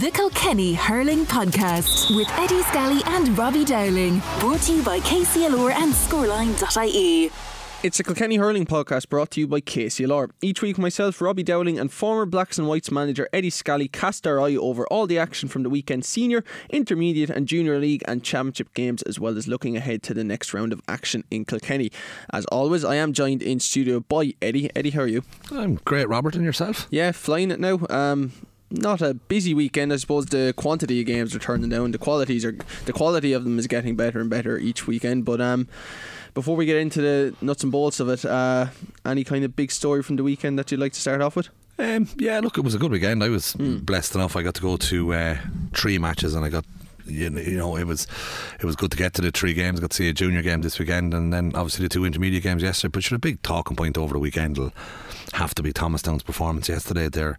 The Kilkenny Hurling Podcast with Eddie Scally and Robbie Dowling. Brought to you by KCLR and Scoreline.ie. It's a Kilkenny Hurling podcast brought to you by KCLR. Each week, myself, Robbie Dowling, and former Blacks and Whites manager Eddie Scally cast our eye over all the action from the weekend senior, intermediate, and junior league and championship games, as well as looking ahead to the next round of action in Kilkenny. As always, I am joined in studio by Eddie. Eddie, how are you? I'm great, Robert, and yourself? Yeah, flying it now. Um, not a busy weekend. I suppose the quantity of games are turning down. The qualities are the quality of them is getting better and better each weekend. But um, before we get into the nuts and bolts of it, uh, any kind of big story from the weekend that you'd like to start off with? Um, yeah, look, it was a good weekend. I was mm. blessed enough. I got to go to uh, three matches, and I got you know it was it was good to get to the three games. Got to see a junior game this weekend, and then obviously the two intermediate games yesterday. But sure, a big talking point over the weekend have to be Thomastown's performance yesterday. There,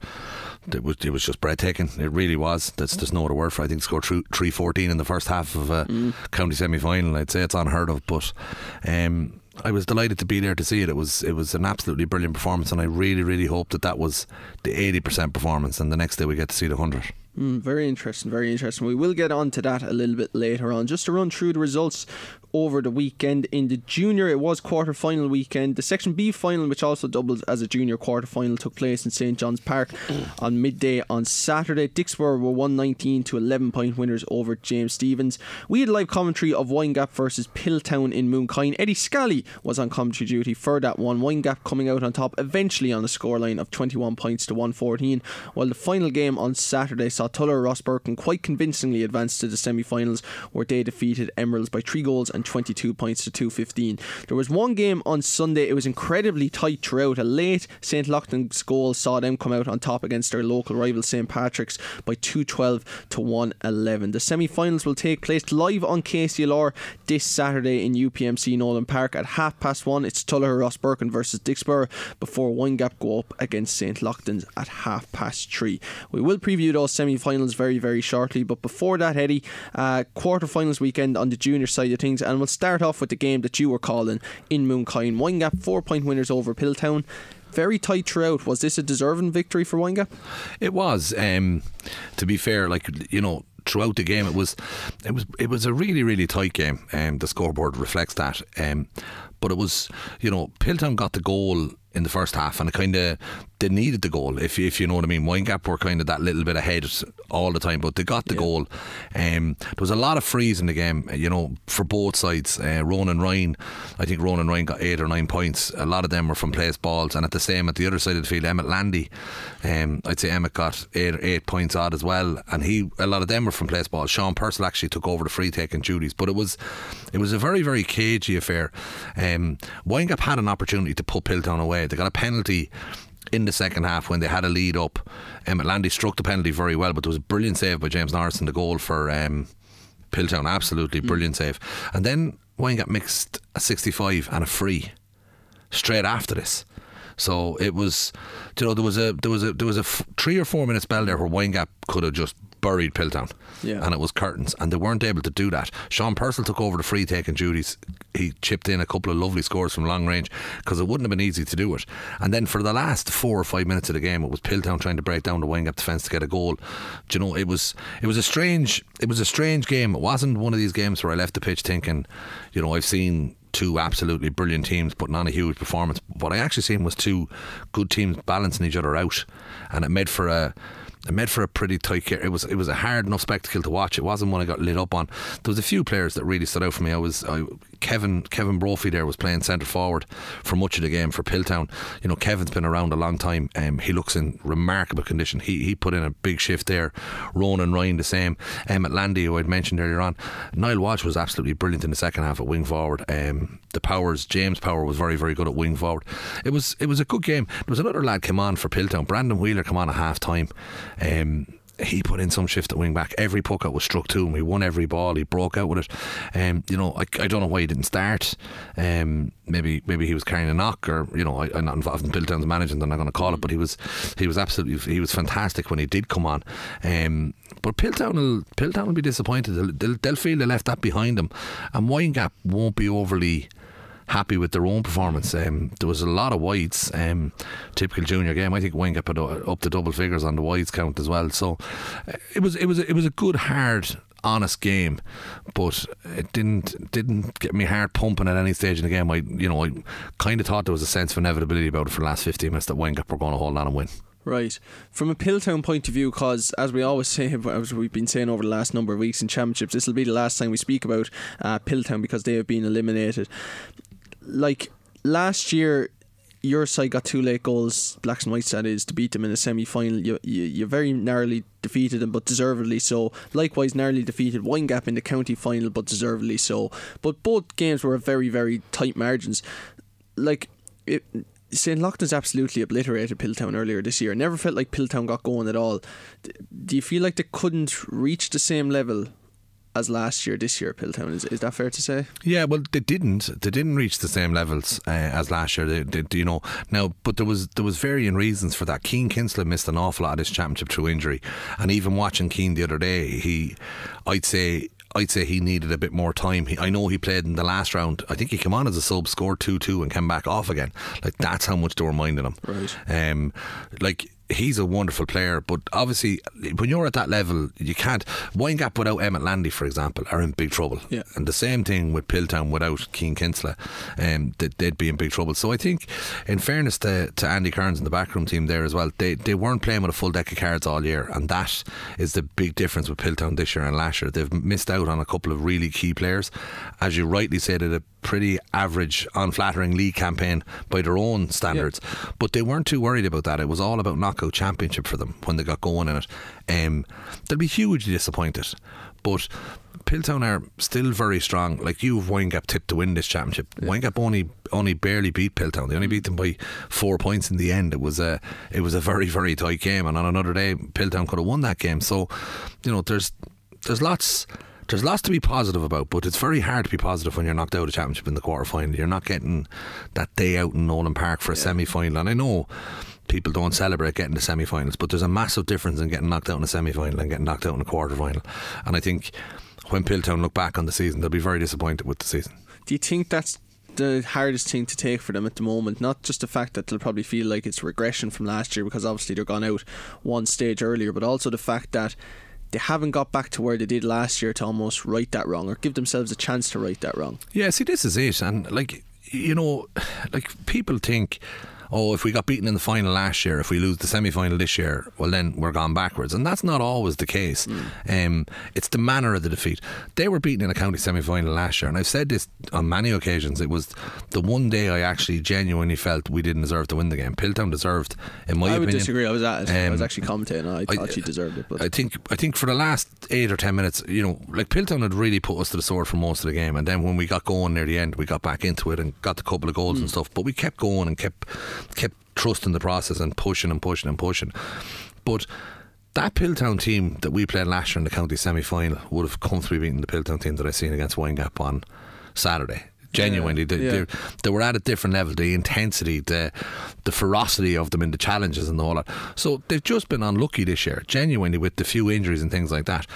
it was it was just breathtaking. It really was. That's there's no other word for. It. I think scored three fourteen in the first half of a mm. county semi final. I'd say it's unheard of, but. Um, I was delighted to be there to see it. It was it was an absolutely brilliant performance, and I really really hope that that was the eighty percent performance, and the next day we get to see the hundred. Mm, very interesting, very interesting. We will get on to that a little bit later on. Just to run through the results over the weekend in the junior, it was quarter final weekend. The Section B final, which also doubles as a junior quarter final, took place in St John's Park on midday on Saturday. Dicksboro were 119 to 11 point winners over James Stephens. We had live commentary of Windgap versus Piltown in Mooncoin. Eddie Scally was on commentary duty for that one. Windgap coming out on top eventually on a scoreline of 21 points to 114, while the final game on Saturday saw Tuller Rosbercon quite convincingly advance to the semi finals where they defeated Emeralds by 3 goals and 22 points to 215. There was one game on Sunday, it was incredibly tight throughout. A late St. Lachtain's goal saw them come out on top against their local rival St. Patrick's by 212 to 111. The semi finals will take place live on KCLR this Saturday in UPMC Nolan Park at half past one. It's Tuller Rosbercon versus Dicksboro before Windgap go up against St. Lachtain's at half past three. We will preview those semi finals very, very shortly, but before that, Eddie, uh, quarter finals weekend on the junior side of things, and and we'll start off with the game that you were calling in Mooncoin. Windgap four point winners over Piltown very tight throughout. Was this a deserving victory for Windgap? It was. Um, to be fair, like you know, throughout the game, it was, it was, it was a really, really tight game. Um, the scoreboard reflects that. Um, but it was, you know, Piltown got the goal in the first half, and it kind of they needed the goal. If if you know what I mean, Windgap were kind of that little bit ahead all the time, but they got the yeah. goal. Um, there was a lot of frees in the game, you know, for both sides. Uh, Ronan Ryan, I think Ronan Ryan got eight or nine points. A lot of them were from place balls, and at the same at the other side of the field, Emmett Landy, um, I'd say Emmett got eight eight points odd as well, and he a lot of them were from place balls. Sean Purcell actually took over the free taking duties, but it was it was a very very cagey affair. Um, Windgap had an opportunity to put Piltown away they got a penalty in the second half when they had a lead up. Emmett Landy struck the penalty very well, but there was a brilliant save by James Norris in the goal for um, Piltown. Absolutely mm. brilliant save. And then Wayne got mixed a 65 and a free straight after this. So it was, you know, there was a there was a there was a f- three or four minute spell there where Windgap could have just buried Piltown. Yeah. And it was curtains. And they weren't able to do that. Sean Purcell took over the free taking duties. He chipped in a couple of lovely scores from long range because it wouldn't have been easy to do it. And then for the last four or five minutes of the game, it was Piltown trying to break down the Windgap defence to get a goal. Do you know, it was it was a strange it was a strange game. It wasn't one of these games where I left the pitch thinking, you know, I've seen two absolutely brilliant teams putting on a huge performance. What I actually seen was two good teams balancing each other out, and it made for a it made for a pretty tight It was it was a hard enough spectacle to watch. It wasn't one I got lit up on. There was a few players that really stood out for me. I was I, Kevin Kevin Brophy there was playing centre forward for much of the game for Piltown. You know Kevin's been around a long time. Um, he looks in remarkable condition. He he put in a big shift there. Ronan Ryan the same. Emmett Landy who I'd mentioned earlier on. Niall Walsh was absolutely brilliant in the second half at wing forward. Um, the Powers James Power was very very good at wing forward. It was it was a good game. There was another lad came on for Piltown. Brandon Wheeler come on at half time. Um, he put in some shift at wing back. Every puck out was struck to him. He won every ball. He broke out with it. Um, you know, I, I don't know why he didn't start. Um, maybe maybe he was carrying a knock, or you know, I, am not involved in Piltown's management. I'm not going to call it, but he was he was absolutely he was fantastic when he did come on. Um, but Piltown will Piltown will be disappointed. They'll, they'll, they'll feel they left that behind them, and Windgap won't be overly happy with their own performance. Um, there was a lot of wides, um, typical junior game. I think Windgap got up to double figures on the wides count as well. So uh, it was it was it was a good hard honest game, but it didn't didn't get me heart pumping at any stage in the game. I you know I kind of thought there was a sense of inevitability about it for the last 15 minutes that Windgap were going to hold on and win. Right. From a Piltown point of view, because as we always say, as we've been saying over the last number of weeks in championships, this will be the last time we speak about uh, Piltown because they have been eliminated. Like last year, your side got two late goals, Blacks and Whites that is, to beat them in the semi final. You, you, you very narrowly defeated them, but deservedly so. Likewise, narrowly defeated Windgap in the county final, but deservedly so. But both games were very, very tight margins. Like, it, St. Lachtain's absolutely obliterated Piltown earlier this year. Never felt like Piltown got going at all. Do you feel like they couldn't reach the same level as last year, this year, Piltown. Is, is that fair to say? Yeah, well, they didn't. They didn't reach the same levels uh, as last year. They, they, you know, now, but there was there was varying reasons for that. Cian Kinsella missed an awful lot of this championship through injury, and even watching Cian the other day, he, I'd say I'd say he needed a bit more time. He, I know he played in the last round. I think he came on as a sub, scored two two, and came back off again. Like that's how much they were minding him. Right. Um, like he's a wonderful player, but obviously when you're at that level, you can't. Windgap without Emmett Landy, for example, are in big trouble. Yeah. And the same thing with Piltown without Cian Kinsella, um, they'd, they'd be in big trouble. So I think, in fairness to, to Andy Kearns and the backroom team there as well, they, they weren't playing with a full deck of cards all year, and that is the big difference with Piltown this year and last year. They've missed out on a couple of really key players. As you rightly said, pretty average, unflattering league campaign by their own standards. Yeah. But they weren't too worried about that. It was all about knockout championship for them when they got going in it. Um, they'll be hugely disappointed. But Piltown are still very strong. Like you've Windgap tipped to win this championship. Yeah. Windgap only only barely beat Piltown. They only beat them by four points in the end. It was a it was a very very tight game, and on another day Piltown could have won that game. So, you know, there's there's lots there's lots to be positive about, but it's very hard to be positive when you're knocked out of a championship in the quarter final. You're not getting that day out in Nolan Park for a yeah. semi final. And I know people don't celebrate getting to the semi finals, but there's a massive difference in getting knocked out in a semi final and getting knocked out in a quarter final. And I think when Piltown look back on the season, they'll be very disappointed with the season. Do you think that's the hardest thing to take for them at the moment. Not just the fact that they'll probably feel like it's regression from last year because obviously they're gone out one stage earlier, but also the fact that they haven't got back to where they did last year to almost right that wrong or give themselves a chance to right that wrong. Yeah, see, this is it. And, like, you know, like people think oh, if we got beaten in the final last year, if we lose the semi final this year, well, then we're gone backwards. And that's not always the case. Mm. Um, it's the manner of the defeat. They were beaten in a county semi final last year, and I've said this on many occasions. It was the one day I actually genuinely felt we didn't deserve to win the game. Piltown deserved, in my I opinion. I would disagree. I was at. Um, I was um, actually commentating. I thought I, she deserved it. But. I think I think for the last eight or ten minutes, you know, like Piltown had really put us to the sword for most of the game, and then when we got going near the end, we got back into it and got a couple of goals mm. and stuff. But we kept going and kept kept trusting the process and pushing and pushing and pushing. But that Piltown team that we played last year in the county semi final would have comfortably beaten the Piltown team that I seen against Windgap on Saturday. Genuinely, yeah, they, yeah. They, they, were at a different level. The intensity, the the ferocity of them in the challenges and all that. So they've just been unlucky this year. Genuinely, with the few injuries and things like that.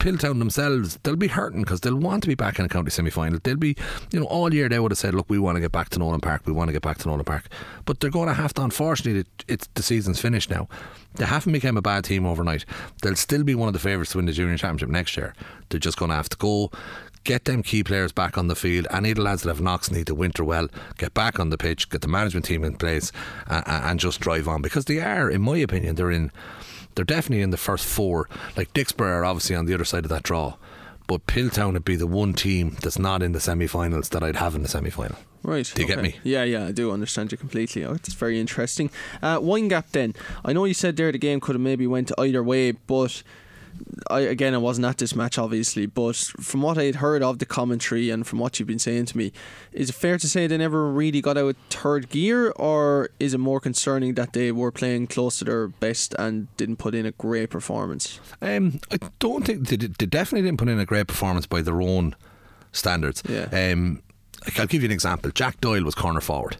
Piltown themselves, they'll be hurting because they'll want to be back in a county semi final. They'll be, you know, all year they would have said, look, we want to get back to Nolan Park, we want to get back to Nolan Park. But they're going to have to, unfortunately, it's the season's finished now. They haven't become a bad team overnight. They'll still be one of the favourites to win the junior championship next year. They're just going to have to go get them key players back on the field. Any of the lads that have knocks need to winter well, get back on the pitch, get the management team in place, and just drive on because they are, in my opinion, they're in they're definitely in the first four. Like Dicksboro are obviously on the other side of that draw. But Piltown would be the one team that's not in the semi finals that I'd have in the semi final. Right. Do you okay. get me? Yeah, yeah, I do understand you completely. Oh, it's very interesting. Uh, Windgap then. I know you said there the game could have maybe went either way, but I again I wasn't at this match obviously, but from what I had heard of the commentary and from what you've been saying to me, is it fair to say they never really got out third gear, or is it more concerning that they were playing close to their best and didn't put in a great performance? Um, I don't think they, they definitely didn't put in a great performance by their own standards. Yeah. Um, I'll give you an example. Jack Doyle was corner forward.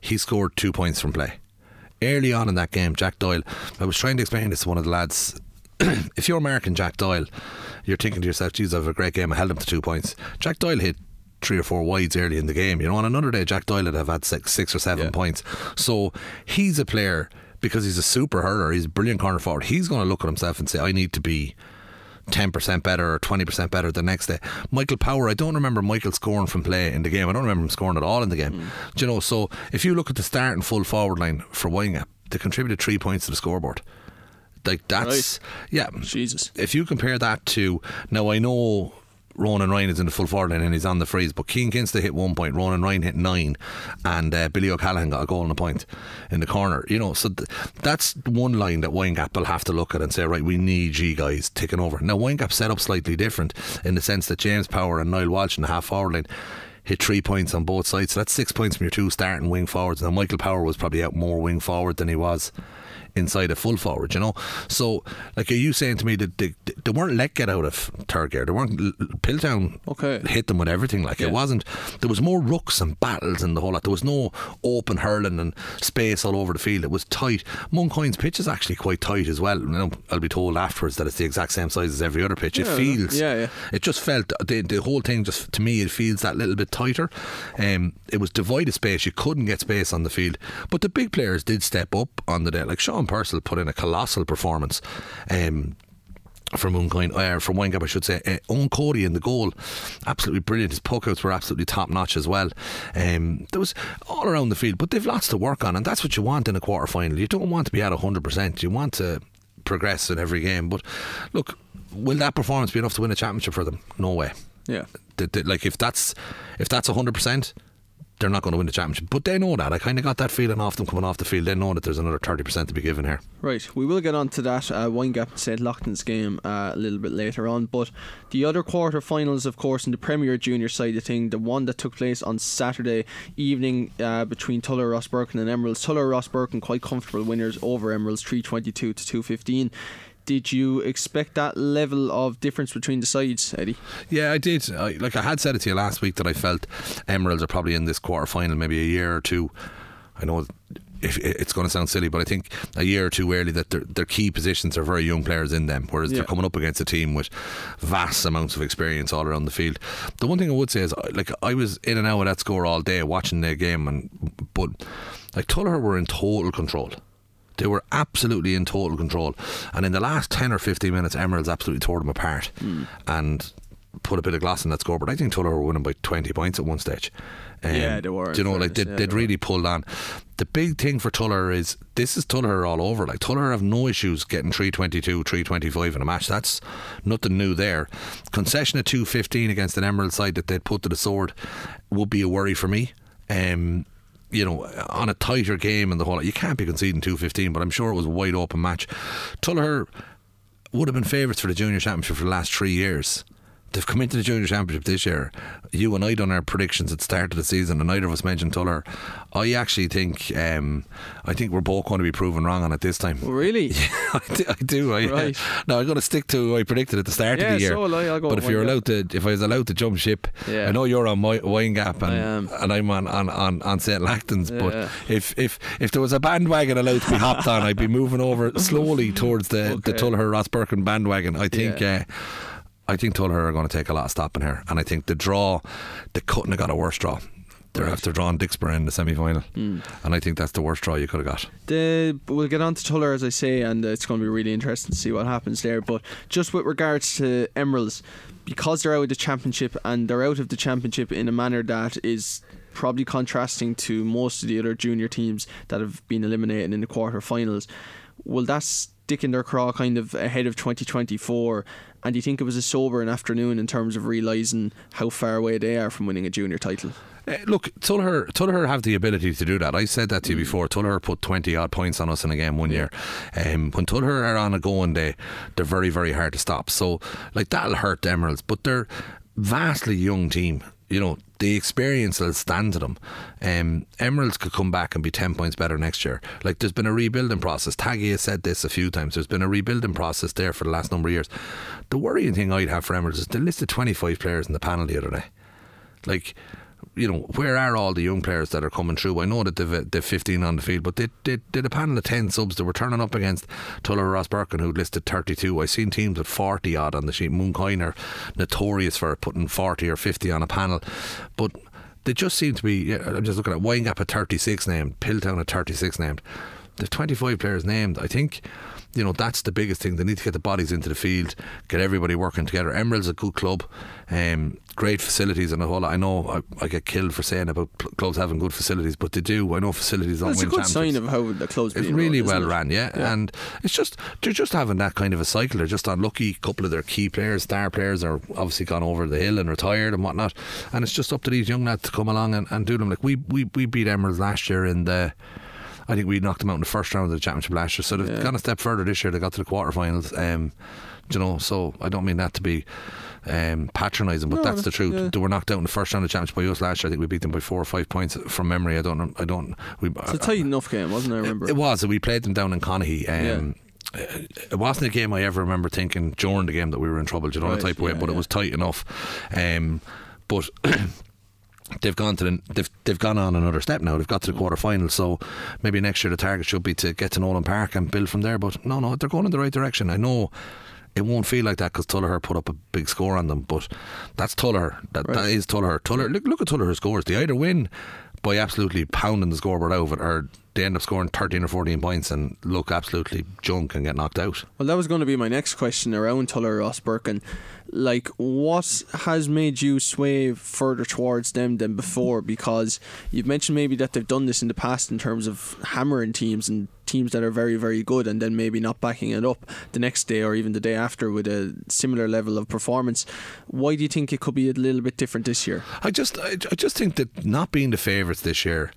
He scored two points from play. Early on in that game, Jack Doyle, I was trying to explain this to one of the lads if you're American Jack Doyle, you're thinking to yourself, geez, I have a great game. I held him to two points. Jack Doyle hit three or four wides early in the game. You know, on another day, Jack Doyle would have had six, six or seven Yeah. points. So he's a player because he's a super hurler. He's a brilliant corner forward. He's going to look at himself and say, "I need to be." 10% better or 20% better the next day. Michael Power, I don't remember Michael scoring from play in the game. I don't remember him scoring at all in the game. Mm. Do you know, so if you look at the start and full forward line for Windgap, they contributed three points to the scoreboard. Like that's yeah. Jesus. If you compare that to now, I know Ronan Ryan is in the full forward line and he's on the freeze, but Cian Kinsella hit one point, Ronan Ryan hit nine, and uh, Billy O'Callaghan got a goal and a point in the corner. You know, so th- that's one line that Windgap will have to look at and say, right, we need G guys taking over. Now, Windgap set up slightly different in the sense that James Power and Niall Walsh in the half forward line hit three points on both sides. So that's six points from your two starting wing forwards. Now, Michael Power was probably out more wing forward than he was inside a full forward, you know. So, like, are you saying to me that they, they weren't let get out of third gear? They weren't. Piltown Okay. hit them with everything. Like, Yeah. it wasn't. There was more rucks and battles and the whole lot. There was no open hurling and space all over the field. It was tight. Mooncoin's pitch is actually quite tight as well. You know, I'll be told afterwards that it's the exact same size as every other pitch. It feels. yeah, yeah. It just felt the the whole thing just to me it feels that little bit tighter. Um, it was divided space. You couldn't get space on the field, but the big players did step up on the day. Like Sean Purcell put in a colossal performance. Um, from Mooncoin, uh, from Windgap, I should say. Uh, Owen Cody in the goal, absolutely brilliant. His poke outs were absolutely top notch as well. Um, there was all around the field, but they've lots to work on, and that's what you want in a quarter final. You don't want to be at 100%. You want to progress in every game. But look, will that performance be enough to win a championship for them? No way. Yeah. Like if that's if that's 100%, they're not going to win the championship. But they know that. I kind of got that feeling off them coming off the field. They know that there's another 30% to be given here. Right, we will get on to that uh, Windgap and St Lachtain's game uh, a little bit later on. But the other quarter finals, of course, in the Premier Junior side of thing, the one that took place on Saturday evening uh, between Tuller, Rosbercon, and Emeralds. Tuller, Rosbercon, quite comfortable winners over Emeralds, 322 to 215. Did you expect that level of difference between the sides, Eddie? Yeah, I did. I, like I had said it to you last week that I felt Emeralds are probably in this quarter final, maybe a year or two. I know if it's going to sound silly, but I think a year or two early that their, their key positions are very young players in them, whereas Yeah. they're coming up against a team with vast amounts of experience all around the field. The one thing I would say is, like, I was in and out of that score all day watching their game, and but like Tuller were in total control. They were absolutely in total control. And in the last 10 or 15 minutes, Emeralds absolutely tore them apart and put a bit of glass in that score. But I think Tuller were winning by 20 points at one stage. Um, Yeah, they were, Do you know, like they, yeah, they'd they really pulled on. The big thing for Tuller is this is Tuller all over. Like Tuller have no issues getting 322, 325 in a match. That's nothing new there. Concession at 215 against an Emerald side that they'd put to the sword would be a worry for me. Um, you know, on a tighter game and the whole, you can't be conceding 215, but I'm sure it was a wide open match. Tuller would have been favourites for the junior championship for the last three years. They've come into the junior championship this year. You and I done our predictions at the start of the season, and neither of us mentioned Tuller. I actually think, um, I think we're both going to be proven wrong on it this time. Really? I do. I do I, Right. No, I'm going to stick to who I predicted at the start Yeah, of the year. so will I. I'll go but if you're allowed to, if I was allowed to jump ship, Yeah. I know you're on my Windgap and and I'm on on on, on St Lachtain's. Yeah. But if if if there was a bandwagon allowed to be hopped on, I'd be moving over slowly towards the the Okay. Tuller Rosbercon bandwagon. I think. Yeah. Uh, I think Tuller are going to take a lot of stopping here, and I think the draw, they couldn't have got a worse draw. They're after drawing Dicksboro in the semi final, Hmm. and I think that's the worst draw you could have got. The, we'll get on to Tuller as I say, and it's going to be really interesting to see what happens there. But just with regards to Emeralds, because they're out of the championship and they're out of the championship in a manner that is probably contrasting to most of the other junior teams that have been eliminated in the quarter-finals, will that stick in their craw kind of ahead of 2024? And do you think it was a sober an afternoon in terms of realising how far away they are from winning a junior title? Uh, look, Tuller, Tuller have the ability to do that. I said that to you Mm. before. Tuller put 20 odd points on us in a game one year. Um, when Tuller are on a going day, they're very, very hard to stop. So, like, that'll hurt the Emeralds. But they're vastly young team. You know, the experience will stand to them. Um, Emeralds could come back and be 10 points better next year. Like, there's been a rebuilding process. Taggy has said this a few times. There's been a rebuilding process there for the last number of years. The worrying thing I'd have for Emeralds is they listed 25 players in the panel the other day. Like, you know, where are all the young players that are coming through? I know that they've, they've 15 on the field, but they, they did a panel of 10 subs that were turning up against Tuller Rosbercon, who listed 32. I've seen teams with 40 odd on the sheet. Mooncoin are notorious for putting 40 or 50 on a panel, but they just seem to be. I'm just looking at Windgap at 36 named, Piltown at 36 named. There's 25 players named. I think you know that's the biggest thing. They need to get the bodies into the field, get everybody working together. Emerald's a good club, um, great facilities and a whole lot. I know I, I get killed for saying about clubs having good facilities, but they do. I know facilities don't That's a win good sign of how the club's It's really run, well it? ran, yeah. Yeah. And it's just they're just having that kind of a cycle. They're just unlucky. A couple of their key players, star players, are obviously gone over the hill and retired and whatnot. And it's just up to these young lads to come along and, and do them. Like we, we we beat Emerald last year in the. I think we knocked them out in the first round of the championship last year. So they've Yeah. gone a step further this year. They got to the quarterfinals. Um, you know, so I don't mean that to be um, patronising, but No, that's the truth. yeah. They were knocked out in the first round of the championship by us last year. I think we beat them by four or five points from memory. I don't. I don't. We, It's a tight enough game, wasn't it? I remember. it was. We played them down in Conaghy. Um, It wasn't a game I ever remember thinking during the game that we were in trouble, you know, Right, the type of way, yeah, but it was tight enough. Um, but they've gone to the, they've they've gone on another step now. They've got to the quarter final, so maybe next year the target should be to get to Nolan Park and build from there. But no, no, they're going in the right direction. I know. It won't feel like that because Tullogher put up a big score on them, but that's Tullogher. That, that Right. is Tullogher. Tullogher. Look, look at Tullogher's scores. They either win by absolutely pounding the scoreboard out of it, or they end up scoring 13 or 14 points and look absolutely junk and get knocked out. Well, that was going to be my next question around Tuller Rosbercon. Like, what has made you sway further towards them than before? Because you've mentioned maybe that they've done this in the past in terms of hammering teams and teams that are very, very good and then maybe not backing it up the next day or even the day after with a similar level of performance. Why do you think it could be a little bit different this year? I just, I, just think that not being the favourites this year,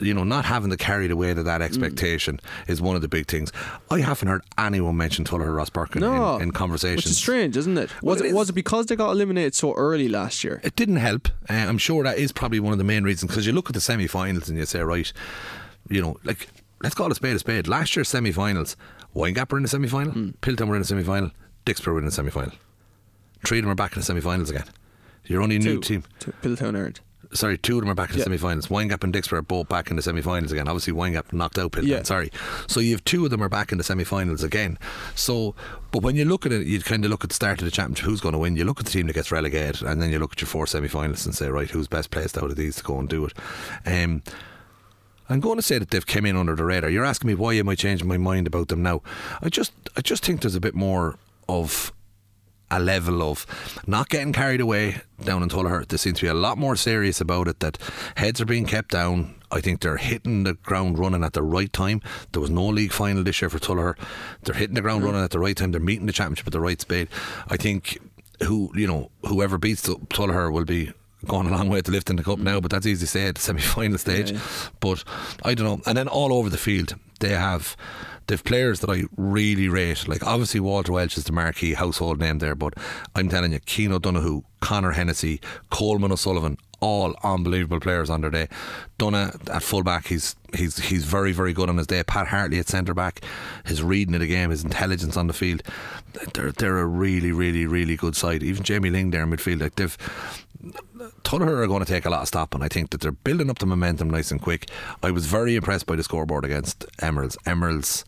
you know, not having to carry the weight of that expectation is one of the big things. I haven't heard anyone mention Tuller Rosbercon No, in, in Which is strange, isn't it? Was Well, it it, was it because they got eliminated so early last year? It didn't help. Uh, I'm sure that is probably one of the main reasons because you look at the semi-finals and you say, right, you know, like let's call it a spade a spade. Last year's semi-finals, Windgap were in the semi-final, Hmm. Piltown were in the semi-final, Dicksboro were in the semi-final. Three of them are back in the semi-finals again. Your only new team. Two. Piltown earned. Sorry, two of them are back in the Yeah. semi-finals. Windgap and Dicksboro are both back in the semi-finals again. Obviously, Windgap knocked out Piltown. Yeah. Sorry, so you have two of them are back in the semi-finals again. So, but when you look at it, you kind of look at the start of the championship. Who's going to win? You look at the team that gets relegated, and then you look at your four semi-finalists and say, right, who's best placed out of these to go and do it? Um, I'm going to say that they've come in under the radar. You're asking me why am I changing my mind about them now? I just, I just think there's a bit more of a level of not getting carried away down in Tullogher. They seem to be a lot more serious about it. That heads are being kept down. I think they're hitting the ground running at the right time. There was no league final this year for Tullogher. They're hitting the ground mm. running at the right time. They're meeting the championship at the right speed. I think who you know whoever beats Tullogher will be going a long way to lifting the cup now, but that's easy to say at the semi final stage. Yeah. But I don't know. And then all over the field, they have they've players that I really rate. Like obviously Walter Walsh is the marquee household name there, but I'm telling you, Keane O'Donoghue, Connor Hennessy, Coleman O'Sullivan, all unbelievable players on their day. Donna at fullback, he's he's he's very very good on his day. Pat Hartley at centre back, his reading of the game, his intelligence on the field, they're they're a really really really good side. Even Jamie Ling there in midfield, like they've Tullogher are going to take a lot of stopping. I think that they're building up the momentum nice and quick. I was very impressed by the scoreboard against Emeralds. Emeralds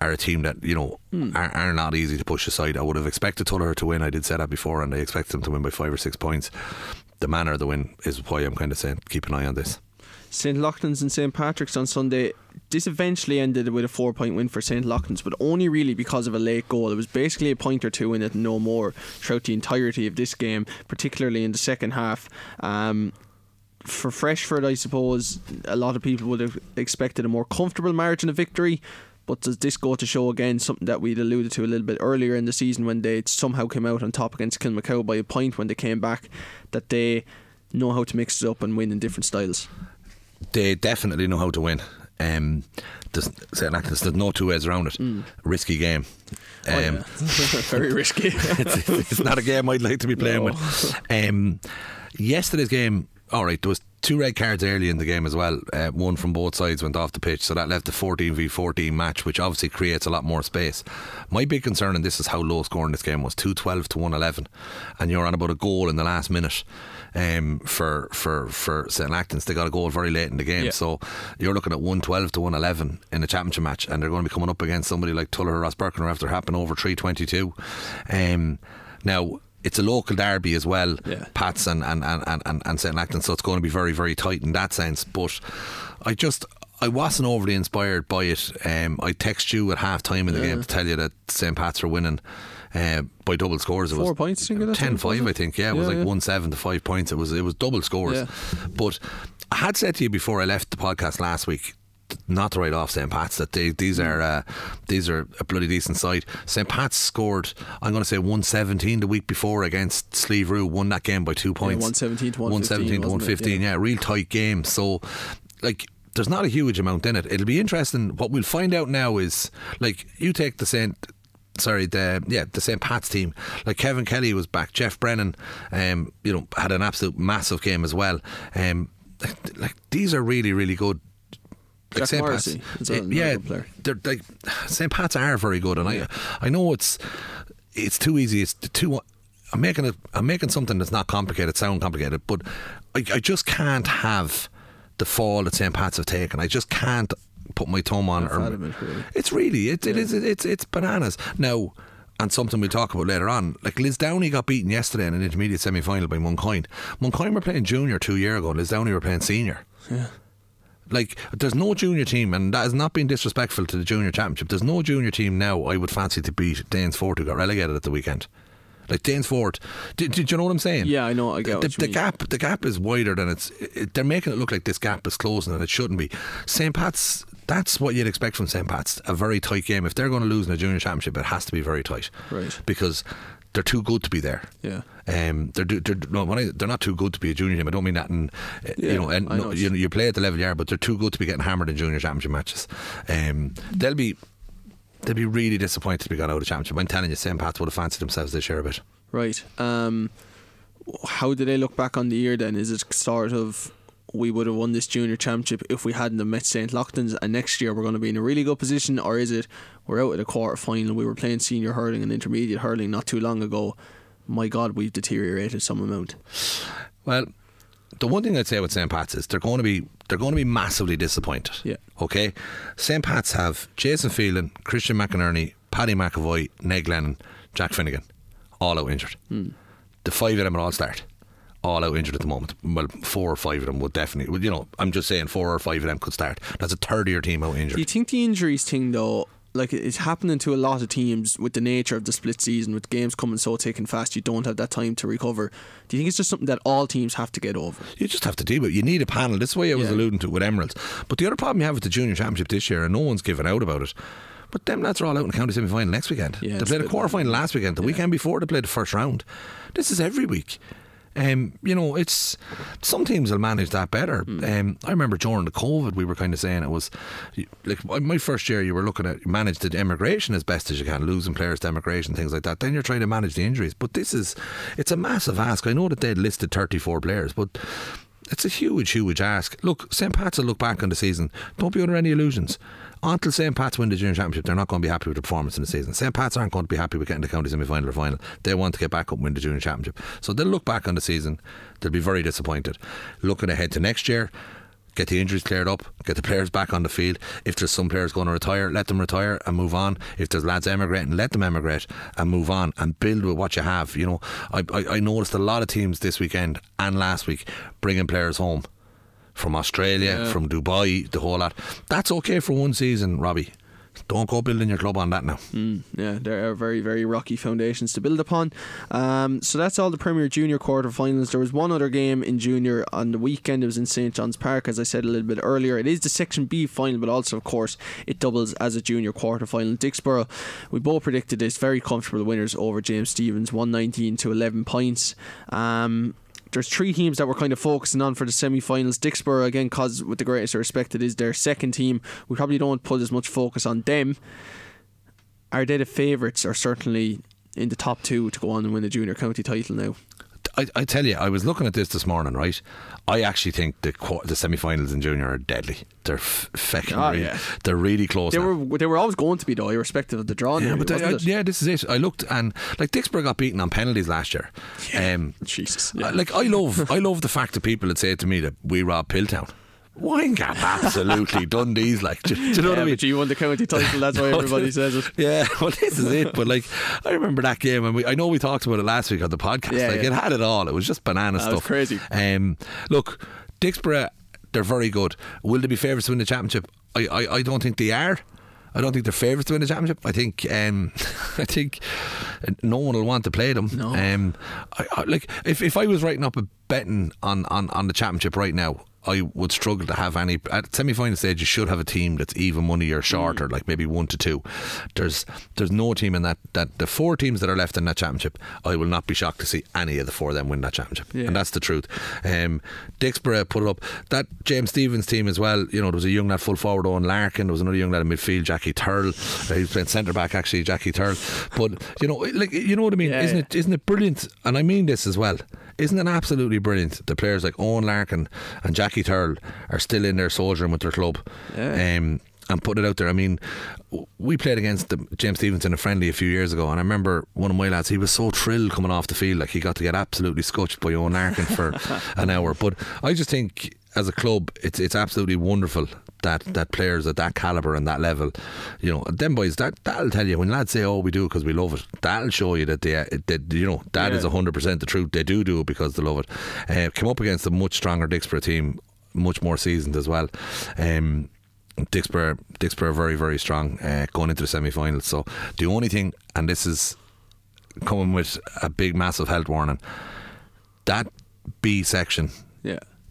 are a team that you know hmm. are, are not easy to push aside. I would have expected Tullogher to win. I did say that before, and I expected them to win by five or six points. The manner of the win is why I'm kind of saying keep an eye on this. St. Lachtain's and St. Patrick's on Sunday. This eventually ended with a four point win for St. Lachtain's, but only really because of a late goal. It was basically a point or two in it, no more, throughout the entirety of this game, particularly in the second half. Um, for Freshford, I suppose a lot of people would have expected a more comfortable margin of victory. But does this go to show again something that we'd alluded to a little bit earlier in the season when they somehow came out on top against Kilmacow by a point when they came back that they know how to mix it up and win in different styles? They definitely know how to win. Um, there's, there's no two ways around it. Risky game. Oh, Um, yeah. Very risky. it's, it's not a game I'd like to be playing No. with. Um, yesterday's game, all right, there was two red cards early in the game as well. Uh, one from both sides went off the pitch, so that left a 14 v 14 match, which obviously creates a lot more space. My big concern in this is how low scoring this game was 212 to 111, and you're on about a goal in the last minute. Um, for for for St Lachtain's, they got a goal very late in the game, Yeah. so you're looking at 112 to 111 in a championship match, and they're going to be coming up against somebody like Tuller or Rosbercon after happening over 322. Um, now it's a local derby as well, Yeah. Pats and and, and, and, and St Lachtain, so it's going to be very very tight in that sense. But I just I wasn't overly inspired by it. Um, I text you at half time in the game to tell you that St Pat's are winning. Uh, by double scores, it Four was points, it is, 10 wasn't 5, it? I think. Yeah, it was like yeah. 1 7 to 5 points. It was it was double scores. Yeah. But I had said to you before I left the podcast last week not to write off St Pat's that they, these are uh, these are a bloody decent side. St Pat's scored I'm going to say 117 the week before against Slieverue won that game by two points 117 to 117 to 115, 115 yeah. real tight game so like there's not a huge amount in it it'll be interesting what we'll find out now is like you take the St sorry, the yeah, the St Pat's team. Like Kevin Kelly was back, Jeff Brennan, um, you know, had an absolute massive game as well. Um, like, like these are really, really good. Jack St. Pat's, another yeah, player. they're like St Pat's are very good, and I, I know it's it's too easy. It's too. I'm making it. I'm making something that's not complicated sound complicated, but I, I just can't have the fall that St Pat's have taken. I just can't put my thumb on. It, really. It's really it, it is it's it's bananas now. And something we'll talk about later on. Like Lisdowney got beaten yesterday in an intermediate semi final by Mooncoin. Mooncoin were playing junior two year ago. and Lisdowney were playing senior. Yeah. Like, there's no junior team, and that has not been disrespectful to the junior championship. There's no junior team now I would fancy to beat Danesfort, who got relegated at the weekend. Like Danesfort, did, did you know what I'm saying? Yeah, I know. I get the, the gap the gap is wider than it's it, they're making it look like this gap is closing and it shouldn't be St Pat's that's what you'd expect from St Pat's a very tight game if they're going to lose in a junior championship it has to be very tight Right. because they're too good to be there Yeah. um, they're, do- they're no, when I, they're not too good to be a junior team. I don't mean that. In, uh, Yeah, you know, and no, you, you- you play at the level you are, but they're too good to be getting hammered in junior championship matches. Um, they'll be they'll be really disappointed to be got out of the championship. I'm telling you, St Pat's would have fancied themselves this year a bit. Right. Um, how do they look back on the year then? Is it sort of we would have won this junior championship if we hadn't have met St. Lachtain's and next year we're going to be in a really good position or is it we're out at a quarter final we were playing senior hurling and intermediate hurling not too long ago my god we've deteriorated some amount Well, the one thing I'd say with St Pat's is they're going to be they're going to be massively disappointed. Yeah. Okay. St Pat's have Jason Phelan, Christian McInerney, Paddy McAvoy, Ned Glennon, Jack Finnegan, all out injured. Hmm. The five of them are all start. All out injured at the moment. Well, four or five of them would definitely. well, You know, I'm just saying four or five of them could start. That's a third of your team out injured. do you think the injuries thing though like it's happening to a lot of teams with the nature of the split season with games coming so thick and fast you don't have that time to recover do you think it's just something that all teams have to get over You just have to deal with it. You need a panel. This is why I was Yeah. alluding to with Emeralds. But the other problem you have with the junior championship this year, and no one's given out about it, but them lads are all out in the county semi final next weekend. Yeah, they played a quarter final last weekend. The weekend before they played the first round. This is every week. Um, you know, it's some teams will manage that better. Hmm. Um, I remember during the COVID, we were kind of saying it was like my first year. You were looking at manage the immigration as best as you can, losing players to immigration, things like that. Then you're trying to manage the injuries. But this is it's a massive ask. I know that they'd listed 34 players, but it's a huge, huge ask. Look, St. Pat's will look back on the season. Don't be under any illusions. Until St. Pat's win the junior championship, they're not going to be happy with the performance in the season. St. Pat's aren't going to be happy with getting the county semi final or final. They want to get back up and win the junior championship. So they'll look back on the season. They'll be very disappointed. Looking ahead to next year, get the injuries cleared up, get the players back on the field. If there's some players going to retire, let them retire and move on. If there's lads emigrating, let them emigrate and move on and build with what you have. You know, I, I, I noticed a lot of teams this weekend and last week bringing players home from Australia, Yeah. from Dubai, the whole lot. That's okay for one season, Robbie. Don't go building your club on that now. Mm, yeah, there are very, very rocky foundations to build upon. Um, so that's all the Premier Junior quarterfinals. There was one other game in Junior on the weekend. It was in St John's Park, as I said a little bit earlier. It is the Section B final, but also, of course, it doubles as a Junior quarterfinal. Dicksboro, we both predicted this very comfortable winners over James Stephens, 119 to 11 points. Um, there's three teams that we're kind of focusing on for the semi-finals. Dicksboro again, cause with the greatest respect, it is their second team. We probably don't put as much focus on them. Are they the favourites, or certainly in the top two to go on and win the junior county title now? I, I tell you, I was looking at this this morning, right? I actually think the the semi-finals in junior are deadly. They're f- fecking Oh, really, yeah. they're really close. They now. were they were always going to be though, irrespective of the draw. yeah, but I, yeah, this is it. I looked and like Dicksboro got beaten on penalties last year. Um, Jesus. Uh, Like I love, I love the fact that people had said to me that we robbed Piltown. Windgap, absolutely Dundee's like. Do, do you know what I mean? you won the county title. That's why everybody says it. Yeah, well, this is it. But like, I remember that game, and we, I know we talked about it last week on the podcast. Yeah, like, yeah. it had it all. It was just banana That was stuff. crazy. Um, look, Dicksboro, they're very good. Will they be favourites to win the championship? I, I, I don't think they are. I don't think they're favourites to win the championship. I think, um, I think no one will want to play them. No. Um, I, I, like if, if I was writing up a betting on, on, on the championship right now, I would struggle to have any at semi final stage. You should have a team that's even money or shorter, Mm. like maybe one to two. There's there's no team in that that the four teams that are left in that championship. I will not be shocked to see any of the four of them win that championship, Yeah. and that's the truth. Um, Dicksboro put it up. That James Stephens team as well. You know, there was a young lad full forward Eoin Larkin. There was another young lad in midfield, Jackie Tyrrell. Uh, he was playing centre back actually, Jackie Tyrrell. But you know, like you know what I mean? Yeah, isn't yeah. it? Isn't it brilliant? And I mean this as well. Isn't it absolutely brilliant? The players like Eoin Larkin and Jackie Tyrrell are still in there soldiering with their club. Yeah. Um, and put it out there. I mean, we played against the, James Stephens in a friendly a few years ago, and I remember one of my lads. He was so thrilled coming off the field, like he got to get absolutely scotched by Eoin Larkin for an hour. But I just think, as a club, it's it's absolutely wonderful that that players at that caliber and that level, you know, them boys. That that'll tell you when lads say, "Oh, we do because we love it." That'll show you that they, that you know, that is Yeah. hundred percent the truth. They do do it because they love it. Uh, come up against a much stronger Dicksboro team, much more seasoned as well. Um, Dicksboro, Dicksboro are very, very strong uh, going into the semi-finals. So the only thing, and this is coming with a big, massive health warning, that B section.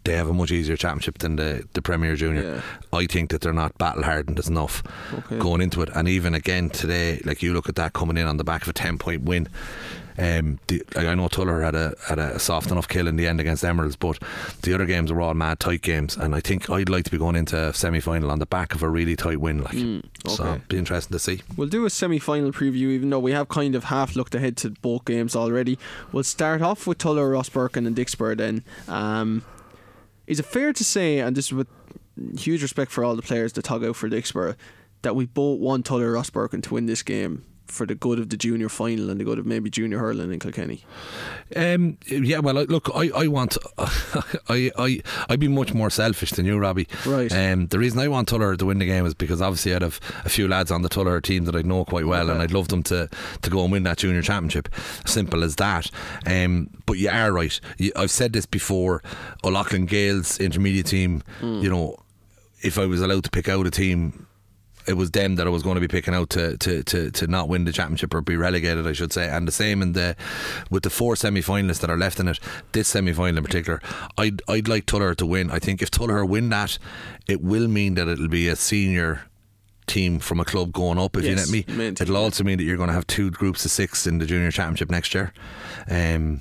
They have a much easier championship than the, the Premier Junior. Yeah. I think that they're not battle hardened enough Okay. going into it. And even again today, like you look at that coming in on the back of a 10 point win. Um, the, like I know Tuller had a had a soft enough kill in the end against Emeralds, but the other games were all mad tight games, and I think I'd like to be going into a semi final on the back of a really tight win. Like, so Mm, okay. be interesting to see. We'll do a semi final preview, even though we have kind of half looked ahead to both games already. We'll start off with Tuller, Rosbercon, and Dicksboro then. Um, is it fair to say, and this is with huge respect for all the players that tug out for Dicksboro, that we both want Tuller, Rosbercon to win this game for the good of the junior final and the good of maybe junior hurling in Kilkenny? Um, yeah, well, look, I, I want, I, I, I'd be much more selfish than you, Robbie. Right. Um, the reason I want Tuller to win the game is because obviously I'd have a few lads on the Tuller team that I know quite well, and I'd love them to, to go and win that junior championship. Simple as that. Um, but you are right. You, I've said this before. O'Loughlin Gaels intermediate team. You know, if I was allowed to pick out a team it was them that I was going to be picking out to, to, to, to not win the championship or be relegated, I should say. And the same in the with the four semi finalists that are left in it. This semi final in particular, I'd I'd like Tuller to win. I think if Tuller win that, it will mean that it'll be a senior team from a club going up. If Yes, you get me, it'll also mean that you're going to have two groups of six in the junior championship next year. Um,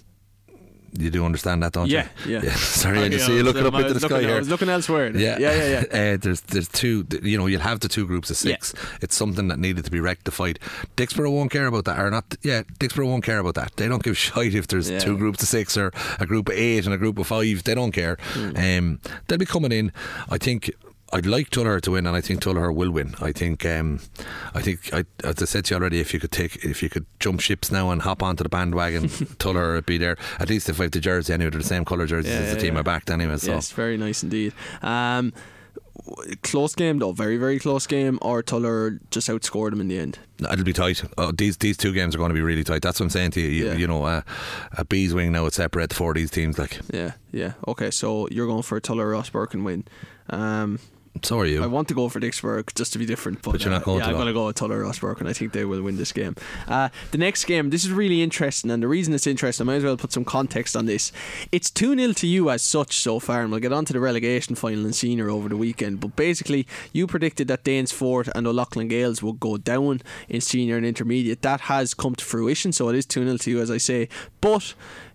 you do understand that, don't Yeah, you? yeah. yeah. Sorry, I Okay, just see you looking up into the was sky here. I was looking elsewhere. Yeah, yeah, yeah. yeah. Uh, there's there's two. You know, you'll have the two groups of six. It's something that needed to be rectified. Dicksboro won't care about that, or not? Yeah, Dicksboro won't care about that. They don't give a shite if there's Yeah. two groups of six or a group of eight and a group of five. They don't care. Hmm. Um, they'll be coming in. I think. I'd like Tuller to win, and I think Tuller will win. I think, um, I think, I, as I said to you already, if you could take, if you could jump ships now and hop onto the bandwagon, Tuller would be there. At least if I have the jersey, anyway, they're the same colour jerseys Yeah, as the yeah, team yeah. I backed anyway. So Yes, very nice indeed. Um, close game though, very very close game. Or Tuller just outscored him in the end. It'll be tight. Uh, these these two games are going to be really tight. That's what I'm saying to you. You, Yeah. you know, uh, a bees wing now would separate the four of these teams. Like, Yeah, yeah. Okay, so you're going for a Tuller Rosbercon win. Um, so are you. I want to go for Dicksboro just to be different, but, But you're not going. uh, yeah, to I'm going to go with Tuller Ross and I think they will win this game. Uh, the next game, this is really interesting, and the reason it's interesting, I might as well put some context on this. It's 2 0 to you as such so far, and we'll get on to the relegation final in senior over the weekend. But basically, you predicted that Danesfort and O'Loughlin Gaels would go down in senior and intermediate. That has come to fruition, so it is 2 0 to you, as I say. But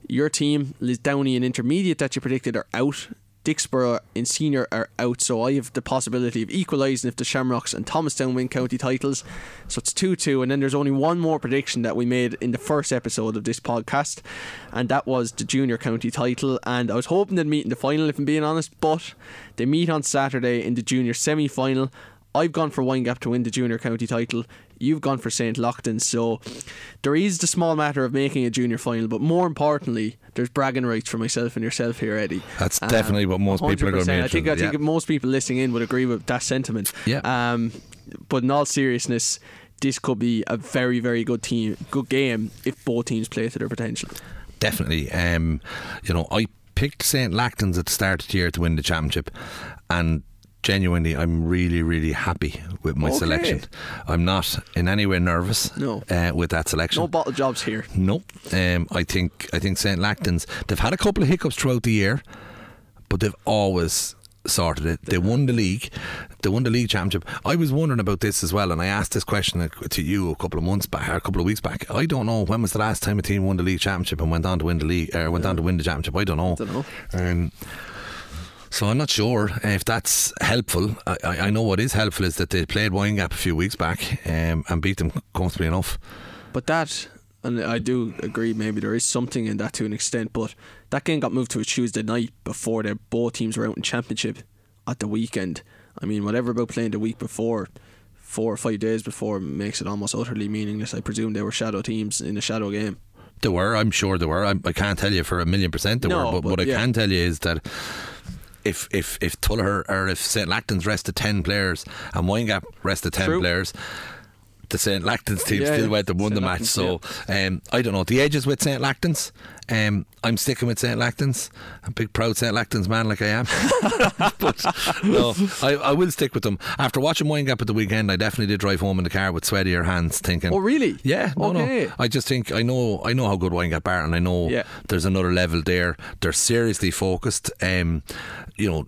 your team, Lisdowney and intermediate that you predicted, are out Dicksboro in senior are out, so I have the possibility of equalising if the Shamrocks and Thomastown win county titles. So it's 2 2, and then there's only one more prediction that we made in the first episode of this podcast, and that was the junior county title. And I was hoping they'd meet in the final, if I'm being honest, but they meet on Saturday in the junior semi final. I've gone for Windgap to win the junior county title. You've gone for St. Lachtain. So there is the small matter of making a junior final, but more importantly, there's bragging rights for myself and yourself here, Eddie. That's definitely what most people are going to be 100%. I think I think yeah. most people listening in would agree with that sentiment. Yeah. Um, but in all seriousness, this could be a very, very good team, good game if both teams play to their potential. definitely. Um, you know, I picked St. Lachtain's at the start of the year to win the championship, and genuinely, I'm really, really happy with my Okay. selection. I'm not in any way nervous No. uh, with that selection. No bottle jobs here. No, um, I think I think St. Lachtain's they've had a couple of hiccups throughout the year, but they've always sorted it. They won the league, they won the league championship. I was wondering about this as well, and I asked this question to you a couple of months back, or a couple of weeks back. I don't know when was the last time a team won the league championship and went on to win the league, or went on to win the championship. I don't know. Dunno. Um, so I'm not sure if that's helpful. I, I know what is helpful is that they played Windgap a few weeks back um, and beat them comfortably enough. But that, and I do agree, maybe there is something in that to an extent, but that game got moved to a Tuesday night before their both teams were out in championship at the weekend. I mean, whatever about playing the week before, four or five days before, makes it almost utterly meaningless. I presume they were shadow teams in a shadow game. There were, I'm sure there were. I, I can't tell you for a million percent there No, were, but, but what I can tell you is that if if if Tuller or if St Lachtain's rested ten players and Windgap rested ten True. players. The St Lachtain's team Yeah, still yeah. went and won St. the match, so um, I don't know. The edges with St Lachtain's, um, I'm sticking with St Lachtain's. I'm a big proud St Lachtain's man, like I am. but no, I, I will stick with them. After watching Windgap at the weekend, I definitely did drive home in the car with sweatier hands, thinking, Oh, really? yeah, no, Okay. no. I just think I know I know how good Windgap are, and I know Yeah. there's another level there. They're seriously focused. Um, you know.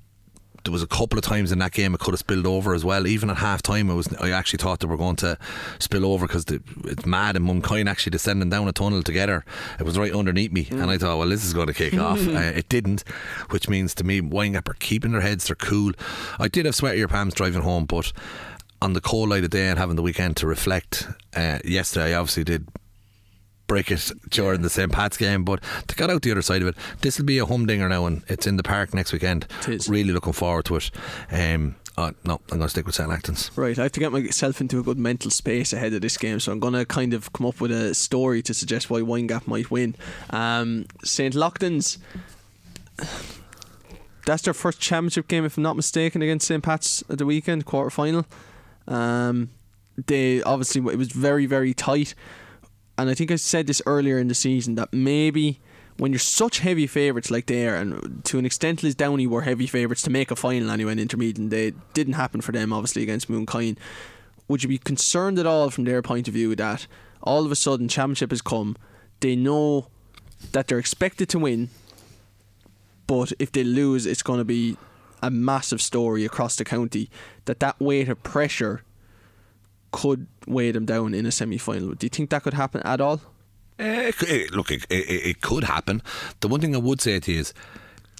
There was a couple of times in that game it could have spilled over as well. Even at half time, I was I actually thought they were going to spill over because it's mad and Munkind actually descending down a tunnel together. It was right underneath me, and I thought, well, this is going to kick off. Uh, it didn't, which means to me, Windgap are keeping their heads. They're cool. I did have sweatier palms driving home, but on the cold light of day and having the weekend to reflect, uh, yesterday I obviously did break it during the St. Pat's game, but to get out the other side of it, this will be a humdinger now, and it's in the park next weekend. Really looking forward to it. Um, uh, no, I'm going to stick with St. Lachtain's. Right, I have to get myself into a good mental space ahead of this game, so I'm going to kind of come up with a story to suggest why Windgap might win. Um, St. Lachtain's, that's their first championship game, if I'm not mistaken, against St. Pat's at the weekend, quarter final. Um, they obviously, it was very, very tight. And I think I said this earlier in the season that maybe when you're such heavy favourites like they are, and to an extent, Lisdowney were heavy favourites to make a final anyway in intermediate, and they didn't happen for them obviously against Mooncoin. Would you be concerned at all from their point of view that all of a sudden championship has come, they know that they're expected to win, but if they lose, it's going to be a massive story across the county. That that weight of pressure could weigh them down in a semi-final. Do you think that could happen at all? Eh, it look, it, it, it could happen. The one thing I would say to you is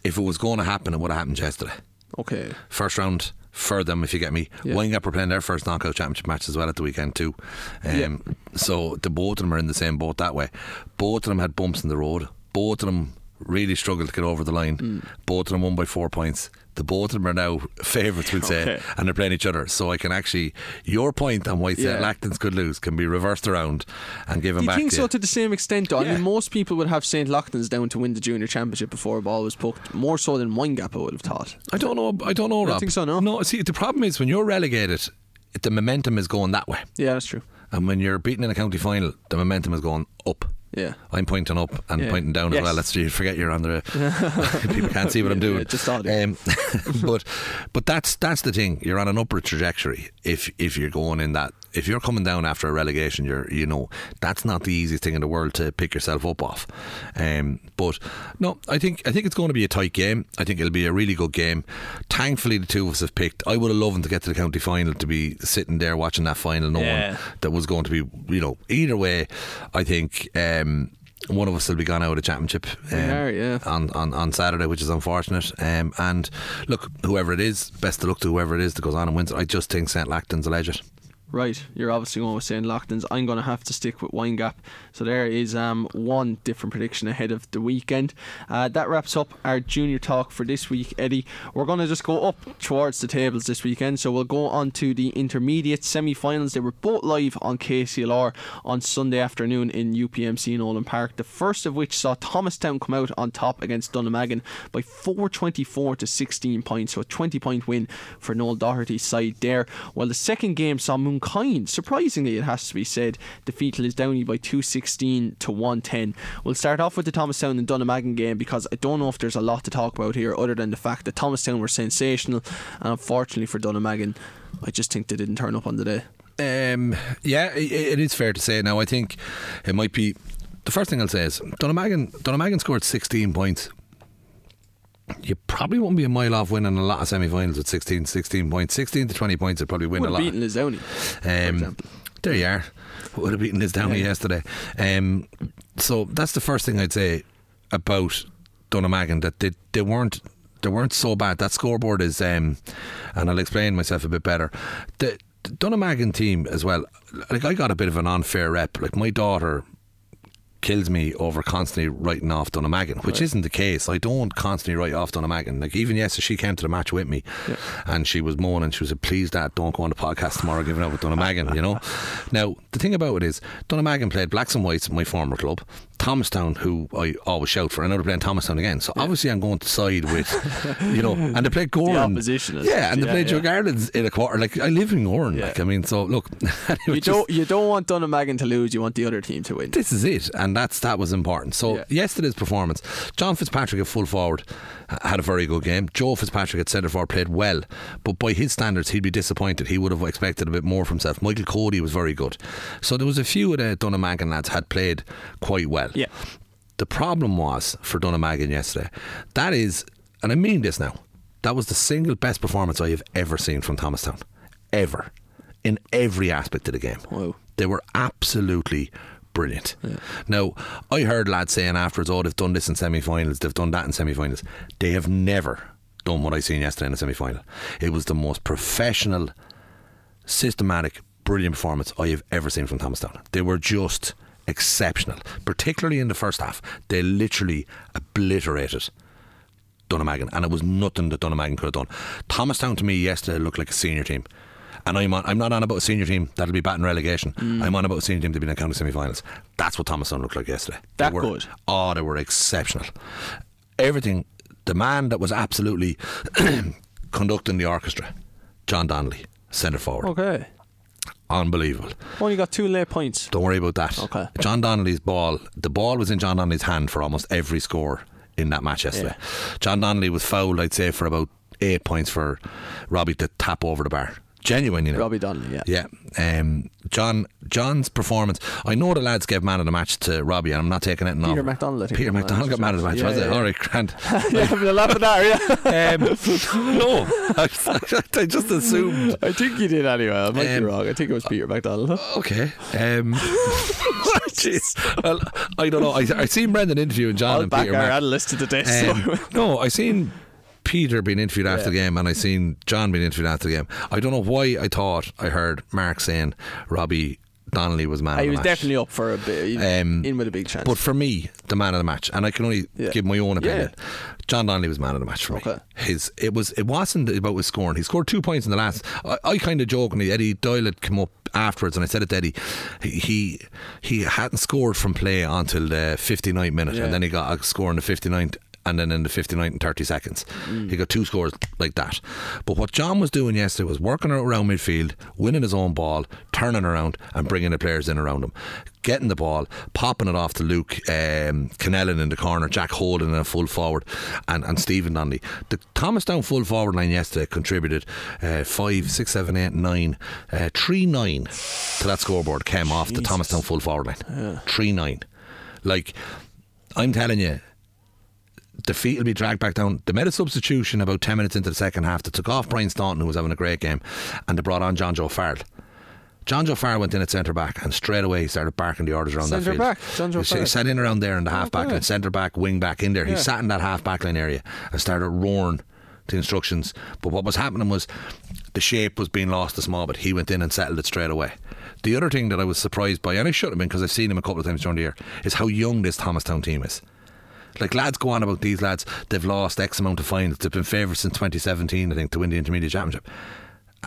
if it was going to happen, it would have happened yesterday. Okay. First round for them, if you get me. Yeah. Windgap are playing their first knockout championship match as well at the weekend, too. Um, Yeah. So the both of them are in the same boat that way. Both of them had bumps in the road. Both of them really struggled to get over the line. Mm. Both of them won by four points. The both of them are now favourites, we'd say, Okay. and they're playing each other. So I can actually, your point on why St. Yeah. Lachtain's could lose can be reversed around and given Do you back think to so you. to the same extent though? I mean most people would have St. Lachtain's down to win the junior championship before a ball was poked. More so than Windgap I would have thought. I don't know. I don't know, don't Rob. think so, no? No. See, the problem is when you're relegated, the momentum is going that way, Yeah, that's true. and when you're beaten in a county final, the momentum is going up. Yeah. I'm pointing up and Yeah. pointing down Yes. as well. Let's you forget you're on the. people can't see what I'm doing. yeah, just. Um, but but that's that's the thing. You're on an upward trajectory. If if you're going in that, if you're coming down after a relegation, you're you know that's not the easiest thing in the world to pick yourself up off. Um, but no, I think I think it's going to be a tight game. I think it'll be a really good game. Thankfully, the two of us have picked. I would have loved to get to the county final to be sitting there watching that final, knowing Yeah. that was going to be you know either way. I think. Um, one of us will be gone out of the championship um, are, yeah. on, on, on Saturday, which is unfortunate. Um, and look, whoever it is, best of luck to whoever it is that goes on and wins. I just think St. Lachtain's a legend. Right, you're obviously going with St. I'm going to have to stick with Windgap. So there is um, one different prediction ahead of the weekend. Uh, that wraps up our junior talk for this week, Eddie. We're going to just go up towards the tables this weekend. So we'll go on to the intermediate semi finals. They were both live on KCLR on Sunday afternoon in UPMC in Nolan Park. The first of which saw Thomastown come out on top against Dunnamaggin by 424 to 16 points. So a 20 point win for Noel Doherty's side there. While the second game saw Mooncoin, surprisingly, it has to be said, defeat Lisdowney by 216 to 110. We'll start off with the Thomastown and Dunnamaggin game because I don't know if there's a lot to talk about here other than the fact that Thomastown were sensational, and unfortunately for Dunnamaggin, I just think they didn't turn up on the day. Um, yeah, it, it is fair to say. Now, I think it might be. The first thing I'll say is Dunnamaggin, Dunnamaggin scored 16 points. You probably won't be a mile off winning a lot of semi finals with 16, 16 points. 16 to 20 points would probably win a lot. beaten Lisdowney. Um, there you are. Would have beaten Lisdowney Yeah. yesterday. Um, so that's the first thing I'd say about Dunnamaggin that they, they weren't they weren't so bad. That scoreboard is, um, and I'll explain myself a bit better. The, the Dunnamaggin team as well. Like I got a bit of an unfair rep. Like my daughter kills me over constantly writing off Dunnamaggin, which isn't the case. I don't constantly write off Dunnamaggin. Like even yesterday, she came to the match with me, and she was moaning. She was like, "Please, Dad, don't go on the podcast tomorrow giving up with Dunnamaggin." you know. Now the thing about it is, Dunnamaggin played Blacks and Whites, at my former club. Thomastown, who I always shout for, and now they're playing Thomastown again. So obviously, I'm going to side with, you know, and they played Gowran. opposition as yeah, and they yeah, played yeah. Young Ireland's in a quarter. Like I live in Gowran. Yeah. Like I mean, so look, You don't, you don't want Dunnamaggin to lose, you want the other team to win. this is it, and that's that was important. So Yeah. yesterday's performance, John Fitzpatrick at full forward had a very good game. Joe Fitzpatrick at centre forward played well, but by his standards, he'd be disappointed. He would have expected a bit more from himself. Michael Cody was very good. So there was a few of the Dunnamaggin lads had played quite well. Yeah. The problem was for Dunnamaggin yesterday. That is, and I mean this now. That was the single best performance I have ever seen from Thomastown, ever, in every aspect of the game. Wow. They were absolutely brilliant. Now, I heard lads saying afterwards, oh, they've done this in semi finals, they've done that in semi finals. They have never done what I seen yesterday in the semi final. It was the most professional, systematic, brilliant performance I have ever seen from Thomas Thomastown. They were just exceptional, particularly in the first half. They literally obliterated Dunnamaggin, and it was nothing that Dunnamaggin could have done. Thomastown to me yesterday looked like a senior team. And I'm on, I'm not on about a senior team that'll be batting relegation. Mm. I'm on about a senior team to be in the county semi-finals. That's what Thomastown looked like yesterday. They That were, good? Oh, they were exceptional. Everything. The man that was absolutely conducting the orchestra, John Donnelly, centre forward, Okay. unbelievable. Only got two late points. Don't worry about that. Okay. John Donnelly's ball, the ball was in John Donnelly's hand for almost every score in that match yesterday. John Donnelly was fouled, I'd say, for about eight points for Robbie to tap over the bar. Genuine, you know. Robbie Donnelly, yeah. Yeah. Um, John John's performance. I know the lads gave man of the match to Robbie, and I'm not taking it off. Peter McDonald, I think, Peter McDonald got man of the match, Yeah, was it? yeah, yeah. All right, grand. yeah, having a laugh at that, yeah. Um, no, I, I just assumed. I think you did anyway. I might Um, be wrong. I think it was Peter McDonald. Okay. Um, jeez. Well, I don't know. I, I seen Brendan interviewing John I'll and back Peter. our Mac- analyst to the desk. Um, no, I seen Peter being interviewed after the game, and I seen John being interviewed after the game. I don't know why I thought I heard Mark saying Robbie Donnelly was man. of he the was match. definitely up for a bit. Um, in with a big chance. But for me, the man of the match, and I can only Yeah. give my own opinion. Yeah. John Donnelly was man of the match for Okay. me. His it was it wasn't about his scoring. He scored two points in the last. I, I kind of jokingly Eddie Doyle had come up afterwards, and I said it to Eddie. He he, he hadn't scored from play until the 59th minute, Yeah. and then he got a score in the 59th. And then in the 59th and 30 seconds, Mm. he got two scores like that. But what John was doing yesterday was working around midfield, winning his own ball, turning around, and bringing the players in around him, getting the ball, popping it off to Luke um, Canellan in the corner, Jack Holden in a full forward, and, and Stephen Donnelly. The Thomastown full forward line yesterday contributed uh, five, six, seven, eight, nine, uh, three nine to that scoreboard came off the Thomastown full forward line. Three nine, like I'm telling you the feet will be dragged back down. They made a substitution about 10 minutes into the second half. They took off Brian Staunton, who was having a great game, and they brought on John Joe Farrell. John Joe Farr went in at centre back and straight away he started barking the orders around that Centre field. back, John Joe he, sat in around there in the half back line, centre back, wing back in there. He Yeah. sat in that half back line area and started roaring the instructions. But what was happening was the shape was being lost a small bit. He went in and settled it straight away. The other thing that I was surprised by, and I should have been because I've seen him a couple of times during the year, is how young this Thomastown team is. Like lads go on about these lads, they've lost X amount of finals. They've been favourites since 2017, I think, to win the intermediate championship.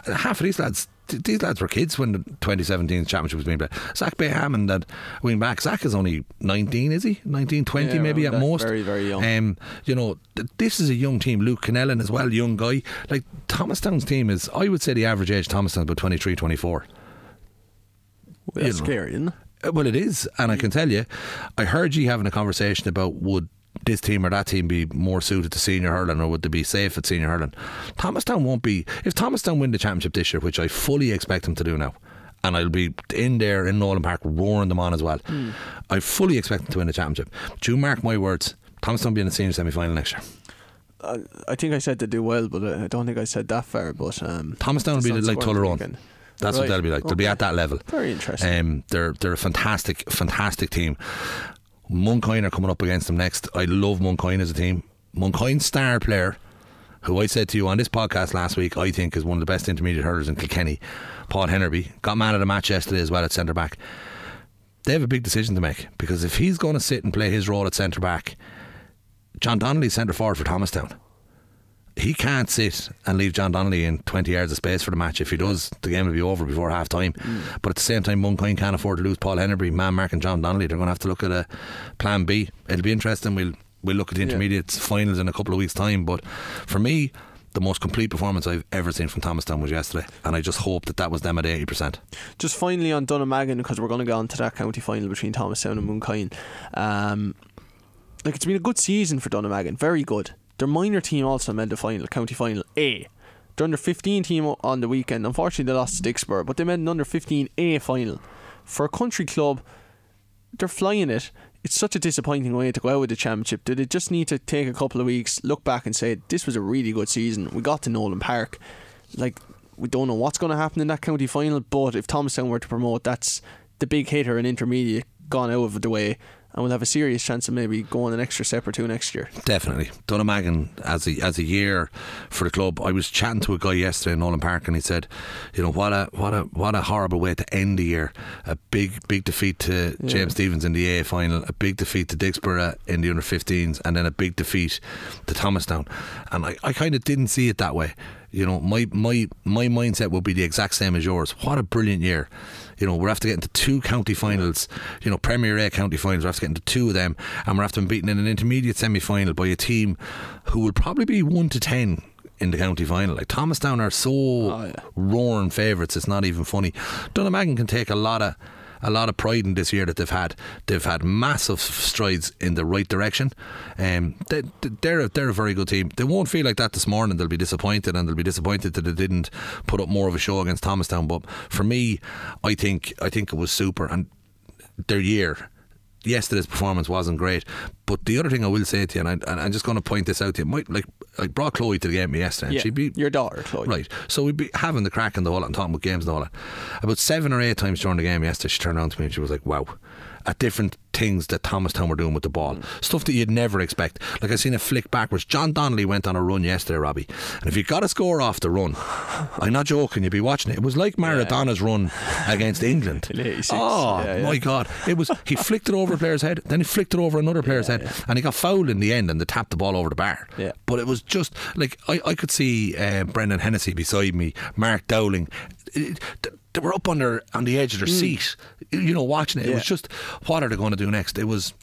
Uh, Half of these lads, these lads were kids when the 2017 championship was being played. Zach Bayham and that wing back. Zach is only 19, is he? 19, 20 Yeah, maybe at most. Very, very young. Um, you know, th- this is a young team. Luke Kennellan as well, young guy. Like Thomastown's team is, I would say the average age of Thomastown is about 23, 24. That's you know. scary, isn't it? Uh, Well, it is, and I can tell you, I heard you having a conversation about would this team or that team be more suited to senior hurling, or would they be safe at senior hurling? Thomastown won't be. If Thomastown win the championship this year, which I fully expect them to do now, and I'll be in there in Nolan Park roaring them on as well. I fully expect them to win the championship. Do you mark my words? Thomastown be in the senior semi final next year. I, I think I said to do well, but I don't think I said that far. But um, Thomastown will be like Tullaroan. That's what Right, they'll be like. They'll be at that level. Very interesting. Um, they're they're a fantastic, fantastic team. Mooncoin are coming up against them next. I love Mooncoin as a team. Mooncoin's star player, who I said to you on this podcast last week, I think is one of the best intermediate hurlers in Kilkenny, Paul Hennerby, got man of the match yesterday as well at centre back. They have a big decision to make because if he's going to sit and play his role at centre back, John Donnelly's centre forward for Thomastown he can't sit and leave John Donnelly in 20 yards of space for the match. If he does, the game will be over before half time. But at the same time, Mooncoin can't afford to lose Paul Henry, man marking John Donnelly. They're going to have to look at a plan B. It'll be interesting. We'll, we'll look at the intermediate finals in a couple of weeks' time. But for me, the most complete performance I've ever seen from Thomastown was yesterday. And I just hope that that was them at 80%. Just finally on Dunnamaggin, because we're going to go on to that county final between Thomastown and Mooncoin. Um, like it's been a good season for Dunnamaggin, very good. Their minor team also made the final, county final A. They're under 15 team on the weekend. Unfortunately, they lost to Dicksboro, but they made an under 15 A final. For a country club, they're flying it. It's such a disappointing way to go out with the championship. Did they just need to take a couple of weeks, look back and say this was a really good season? We got to Nolan Park. Like we don't know what's going to happen in that county final, but if Thomastown were to promote, that's the big hitter and intermediate gone out of the way, and we'll have a serious chance of maybe going an extra step or two next year. Definitely. Dunnamaggin as a as a year for the club. I was chatting to a guy yesterday in Nolan Park and he said, you know, what a what a what a horrible way to end the year. A big big defeat to James Stephens in the A final, a big defeat to Dicksboro in the under 15s and then a big defeat to Thomastown. And I, I kind of didn't see it that way. You know, my my my mindset would be the exact same as yours. What a brilliant year. You know, we're after getting to two county finals, you know, Premier A county finals, we're after getting to two of them, and we're after being beaten in an intermediate semi final by a team who will probably be one to ten in the county final. Like Thomastown are so Oh, yeah. roaring favourites, it's not even funny. Dunnamaggin can take a lot of a lot of pride in this year that they've had. They've had massive strides in the right direction. Um, they, they're a, they're a very good team. They won't feel like that this morning. They'll be disappointed, and they'll be disappointed that they didn't put up more of a show against Thomastown. But for me, I think I think it was super, and their year. Yesterday's performance wasn't great, but the other thing I will say to you, and, I, and I'm just going to point this out to you, might like I brought Chloe to the game yesterday, and Yeah, she beat your daughter, Chloe. Right. So we'd be having the crack in the whole lot and talking about games and all that. About seven or eight times during the game yesterday, she turned around to me and she was like, wow. At different things that Thomastown were doing with the ball. Stuff that you'd never expect. Like I seen a flick backwards. John Donnelly went on a run yesterday, Robbie. And if you got a score off the run, I'm not joking, you'd be watching it. It was like Maradona's run against England. Oh Yeah, yeah. my god. It was he flicked it over a player's head, then he flicked it over another player's head, and he got fouled in the end and they tapped the ball over the bar. Yeah. But it was just like I, I could see uh, Brendan Hennessy beside me, Mark Dowling. It- they were up on their on the edge of their seat, you know, watching it. It was Mm. Just what are they going to do next? It was,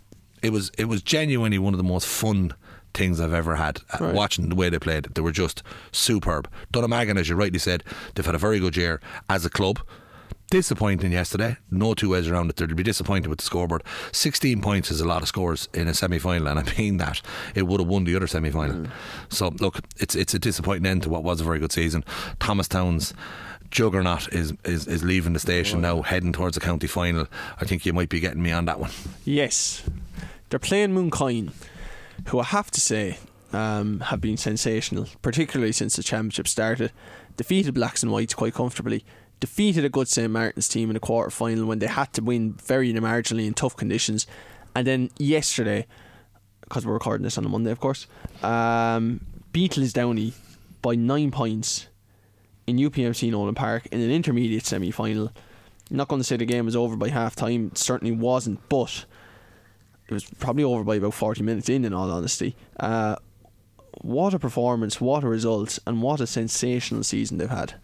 it was, it was genuinely one of the most fun things I've ever had uh, Right. watching the way they played. They were just superb. Dunnamaggin, as you rightly said, they've had a very good year as a club. Disappointing yesterday. No two ways around it. They'll be disappointed with the scoreboard. 16 points is a lot of scores in a semi final, and I mean that. It would have won the other semi final. So, look, it's it's a disappointing end to what was a very good season. Thomastown's juggernaut is, is, is leaving the station now, heading towards the county final. I think you might be getting me on that one. Yes. They're playing Mooncoin, who I have to say um, have been sensational, particularly since the championship started. Defeated Blacks and Whites quite comfortably. defeated a good St Martin's team in the quarter final when they had to win very marginally in tough conditions, and then yesterday, because we're recording this on a Monday, of course, um, beat Lisdowney by nine points in UPMC Nolan Park in an intermediate semi final. Not going to say the game was over by half time, it certainly wasn't, but it was probably over by about 40 minutes in, in all honesty. Uh, what a performance, what a result, and what a sensational season they've had.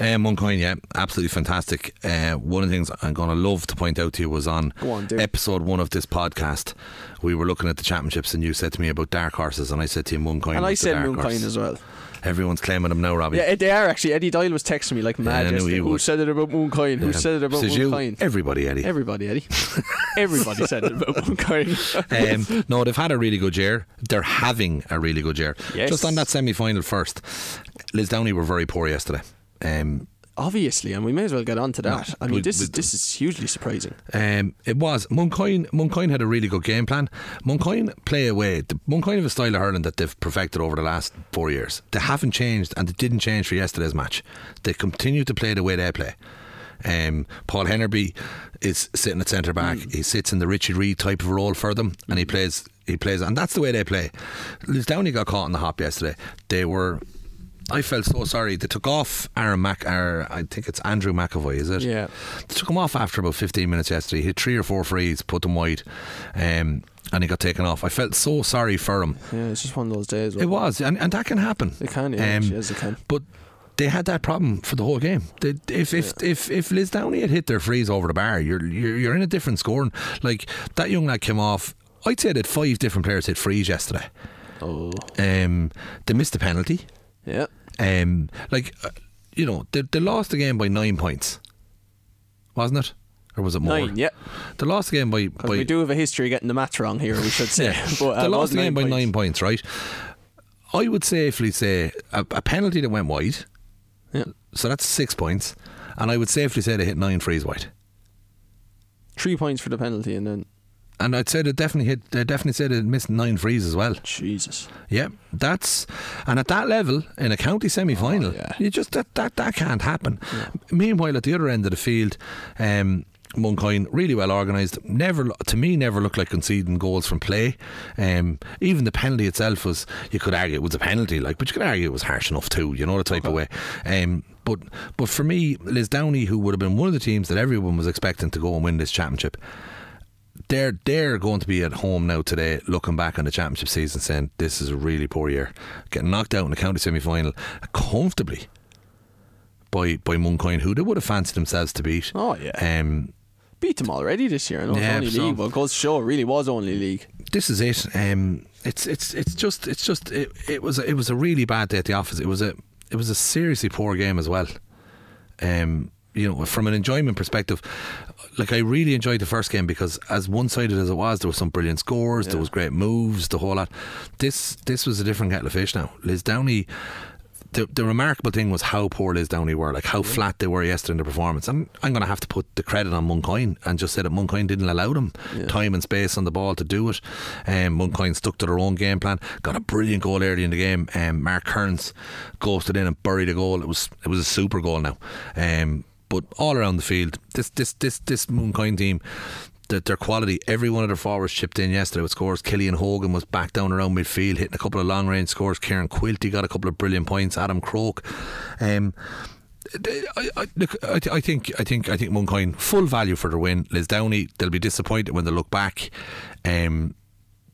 Um, Mooncoin, yeah, absolutely fantastic. Uh, one of the things I'm going to love to point out to you was on, on episode one of this podcast. We were looking at the championships, and you said to me about dark horses, and I said to you Mooncoin. And I said Mooncoin as well. Everyone's claiming them now, Robbie. Yeah, they are actually. Eddie Doyle was texting me like mad. Yeah, Who would. said it about Mooncoin? Who said it about Mooncoin? Everybody, Eddie. Everybody, Eddie. Everybody said it about Mooncoin. um, no, they've had a really good year. They're having a really good year. Yes. Just on that semi final first, Lisdowney were very poor yesterday. Um, obviously, and we may as well get on to that. No, I mean, we, this we, is this is hugely surprising. Um, it was Mooncoin. Mooncoin had a really good game plan. Mooncoin play away. The, Mooncoin have a style of hurling that they've perfected over the last four years. They haven't changed, and they didn't change for yesterday's match. They continue to play the way they play. Um, Paul Hennerby is sitting at centre back. Mm. He sits in the Richie Reid type of role for them, and he hmm. plays. He plays, and that's the way they play. Lisdowney got caught in the hop yesterday. They were I felt so sorry. They took off Aaron Mac, or I think it's Andrew McAvoy, is it? Yeah. They took him off after about 15 minutes yesterday. He hit three or four frees, put them wide, um, and he got taken off. I felt so sorry for him. Yeah, it's just one of those days. It was, and, and that can happen. It can, yeah, um, yes, it can. But they had that problem for the whole game. They, if if, yeah. if if Lisdowney had hit their frees over the bar, you're, you're you're in a different scoring. Like that young lad came off. I'd say that five different players hit frees yesterday. Oh. Um, they missed the penalty. Yeah. Um, like, uh, you know, they, they lost the game by nine points, wasn't it? Or was it more? Nine, yeah. They lost the game by. by we do have a history of getting the maths wrong here, we should say. yeah. but, uh, they lost the game by points. nine points, right? I would safely say a, a penalty that went wide. Yeah. So that's six points. And I would safely say they hit nine frees wide. Three points for the penalty and then and I'd say they definitely hit. They definitely said they missed nine frees as well. Jesus. Yeah, that's and at that level in a county semi final, oh, yeah. you just that that that can't happen. Yeah. Meanwhile, at the other end of the field. Um, Mooncoin really well organised. Never to me, never looked like conceding goals from play. Um, even the penalty itself was you could argue it was a penalty, like, but you could argue it was harsh enough too. You know the type okay. of way. Um, but but for me, Lisdowney, who would have been one of the teams that everyone was expecting to go and win this championship, they're they're going to be at home now today, looking back on the championship season, saying this is a really poor year, getting knocked out in the county semi final comfortably by by Mooncoin, who they would have fancied themselves to beat. Oh yeah, um, beat them already this year. Know yeah, only so league, but goes to show it really was only league. This is it. Um, it's it's it's just it's just it, it was a, it was a really bad day at the office. It was a it was a seriously poor game as well. Um, you know, from an enjoyment perspective, like I really enjoyed the first game because as one sided as it was, there were some brilliant scores, yeah. there was great moves, the whole lot. This this was a different kettle of fish now. Lisdowney the, the remarkable thing was how poor Lisdowney were, like how yeah. flat they were yesterday in their performance. And I'm going to have to put the credit on Mooncoin and just say that Mooncoin didn't allow them yeah. time and space on the ball to do it. Um, Mooncoin stuck to their own game plan, got a brilliant goal early in the game. Um, Mark Kearns ghosted in and buried a goal. It was it was a super goal now. Um, but all around the field, this this this this Mooncoin team, that their quality. Every one of their forwards chipped in yesterday with scores. Killian Hogan was back down around midfield, hitting a couple of long range scores. Kieran Quilty got a couple of brilliant points. Adam Croke. Um, I, I, look, I, I, think I think I think Mooncoin full value for the win. Lisdowney, they'll be disappointed when they look back. Um,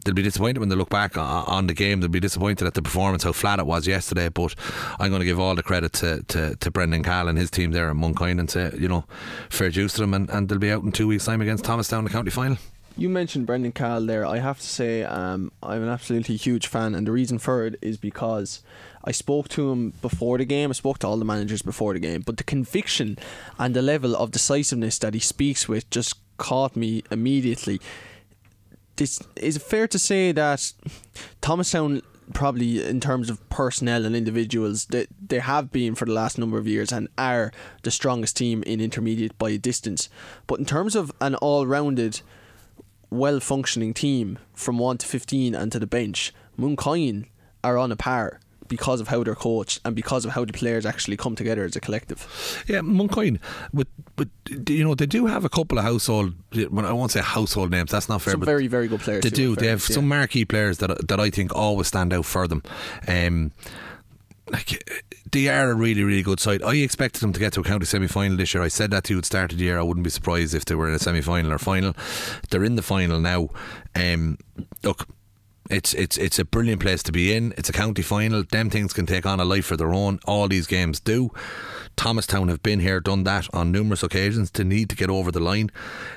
they'll be disappointed when they look back on the game. They'll be disappointed at the performance, how flat it was yesterday. But I'm going to give all the credit to, to, to Brendan Cahill and his team there at Mooncoin and say, you know, fair juice to them. And, and they'll be out in two weeks' time against Thomastown in the county final. You mentioned Brendan Cahill there. I have to say, um, I'm an absolutely huge fan, and the reason for it is because I spoke to him before the game. I spoke to all the managers before the game, but the conviction and the level of decisiveness that he speaks with just caught me immediately this is it fair to say that Thomastown probably in terms of personnel and individuals that they, they have been for the last number of years and are the strongest team in intermediate by a distance. But in terms of an all-rounded, well-functioning team from one to fifteen and to the bench, Mooncoin are on a par because of how they're coached and because of how the players actually come together as a collective. Yeah, Mooncoin, but but you know they do have a couple of household. When I won't say household names. That's not fair. Some but very very good players. They do. They have yeah. some marquee players that that I think always stand out for them. Um, like they are a really really good side. I expected them to get to a county semi final this year. I said that to you at the start of the year. I wouldn't be surprised if they were in a semi final or final. They're in the final now. Um, look. It's it's it's a brilliant place to be in. It's a county final. Them things can take on a life of their own. All these games do. Thomastown have been here, done that on numerous occasions. To need to get over the line.